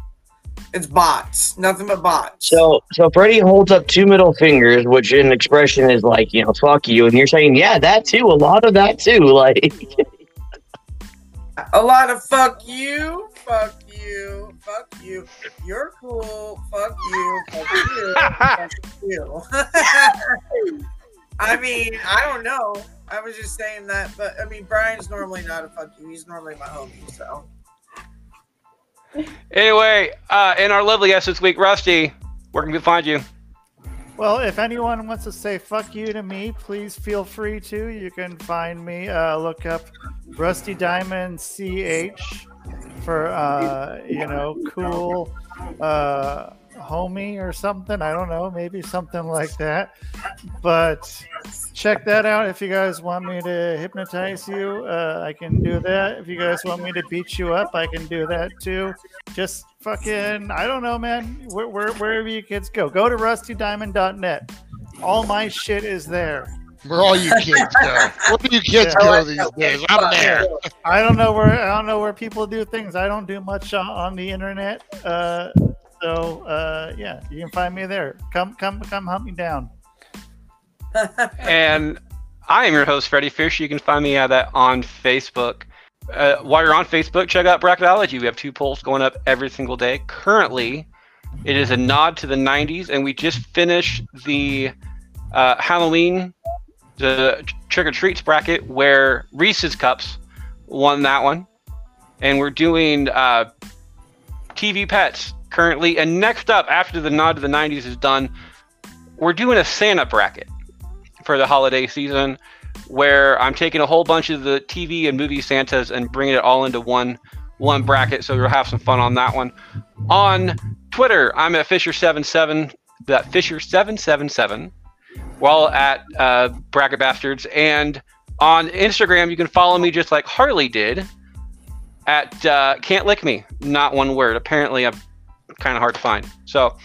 It's bots. Nothing but bots. So, so Freddie holds up two middle fingers, which in expression is like, you know, fuck you, and you're saying, yeah, that too, a lot of that too, <laughs> like. A lot of fuck you, fuck you, fuck you. You're cool. Fuck you, fuck you, <laughs> fuck you. <laughs> I mean, I don't know. I was just saying that, but I mean, Brian's normally not a fuck you. He's normally my homie, so. Anyway, uh, and our lovely guest this week, Rusty. Where can we find you? Well, if anyone wants to say fuck you to me, please feel free to. You can find me, uh, look up Rusty Diamond CH for, uh, you know, cool uh, homie or something. I don't know, maybe something like that. But check that out. If you guys want me to hypnotize you, uh, I can do that. If you guys want me to beat you up, I can do that too. Just fucking, I don't know, man. Where, where, wherever you kids go, go to rustydiamond.net. All my shit is there. Where all you kids go? Where do you kids go these days? I'm there. I don't know where I don't know where people do things. I don't do much on, on the internet. Uh, So uh, yeah, you can find me there. Come, come, come, hunt me down. <laughs> and I am your host, Freddie Fish. You can find me at that on Facebook. Uh, while you're on Facebook, check out Bracketology. We have two polls going up every single day. Currently, it is a nod to the 90s, and we just finished the uh, Halloween the trick or treats bracket where Reese's Cups won that one, and we're doing uh, TV pets currently. And next up, after the nod to the 90s is done, we're doing a Santa bracket for the holiday season where I'm taking a whole bunch of the TV and movie Santas and bringing it all into one one bracket. So we'll have some fun on that one. On Twitter, I'm at Fisher77, that Fisher777, while at uh, Bracket Bastards. And on Instagram, you can follow me just like Harley did at uh, Can't Lick Me. Not one word. Apparently, I'm kind of hard to find. So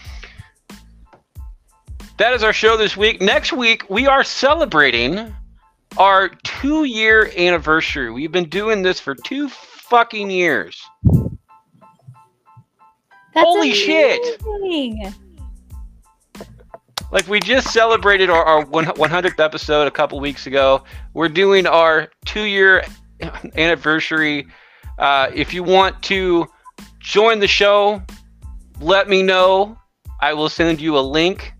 that is our show this week. Next week, we are celebrating our two year anniversary. We've been doing this for two fucking years. That's Holy shit! Like we just celebrated our, our 100th episode a couple weeks ago. We're doing our two year anniversary. Uh, if you want to join the show, let me know. I will send you a link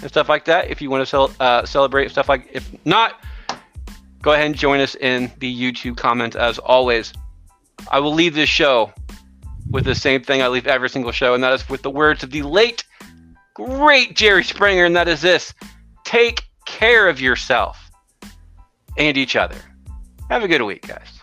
and stuff like that. If you want to cel- uh, celebrate stuff like, if not, go ahead and join us in the YouTube comments as always. I will leave this show with the same thing I leave every single show, and that is with the words of the late, great Jerry Springer, and that is this take care of yourself and each other. Have a good week, guys.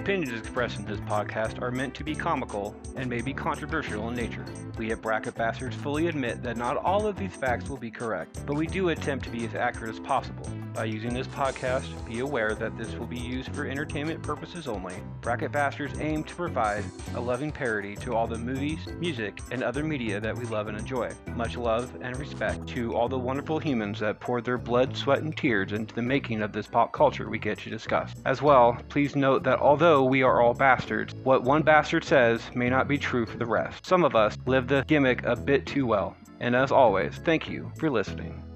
Opinions expressed in this podcast are meant to be comical and may be controversial in nature. We at Bracket Bastards fully admit that not all of these facts will be correct, but we do attempt to be as accurate as possible. By using this podcast, be aware that this will be used for entertainment purposes only. Bracket Bastards aim to provide a loving parody to all the movies, music, and other media that we love and enjoy. Much love and respect to all the wonderful humans that poured their blood, sweat, and tears into the making of this pop culture we get to discuss. As well, please note that although we are all bastards, what one bastard says may not be true for the rest. Some of us live the gimmick a bit too well. And as always, thank you for listening.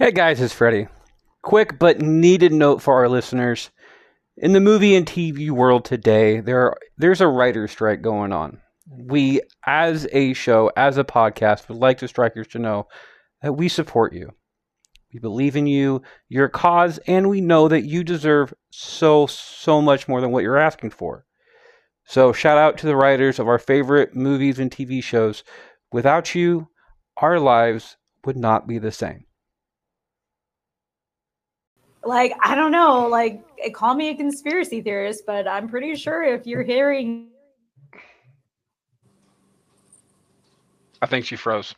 Hey guys, it's Freddie. Quick but needed note for our listeners. In the movie and TV world today, there are, there's a writer's strike going on. We, as a show, as a podcast, would like the strikers to know that we support you. We believe in you, your cause, and we know that you deserve so, so much more than what you're asking for. So, shout out to the writers of our favorite movies and TV shows. Without you, our lives would not be the same. Like, I don't know, like, call me a conspiracy theorist, but I'm pretty sure if you're hearing I think she froze.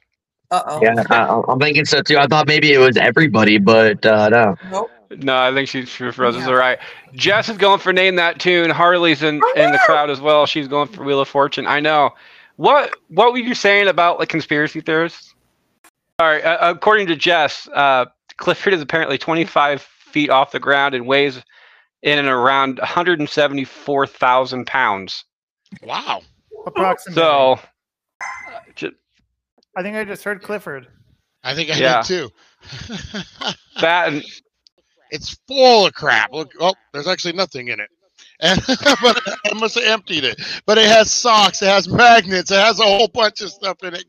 Uh oh. Yeah, I, I'm thinking so too. I thought maybe it was everybody, but uh, no. Nope. No, I think she, she froze. It's all right. Jess is going for name that tune. Harley's in, in the crowd as well. She's going for Wheel of Fortune. I know. What What were you saying about like conspiracy theorists? All right. Uh, according to Jess, uh, Clifford is apparently 25 feet off the ground and weighs in and around 174,000 pounds. Wow. Approximately. So, uh, ju- I think I just heard Clifford. I think I Yeah. did too. <laughs> <laughs> that and it's full of crap. Look, oh, there's actually nothing in it. <laughs> And but I must have emptied it. But it has socks, it has magnets, it has a whole bunch of stuff in it, guys.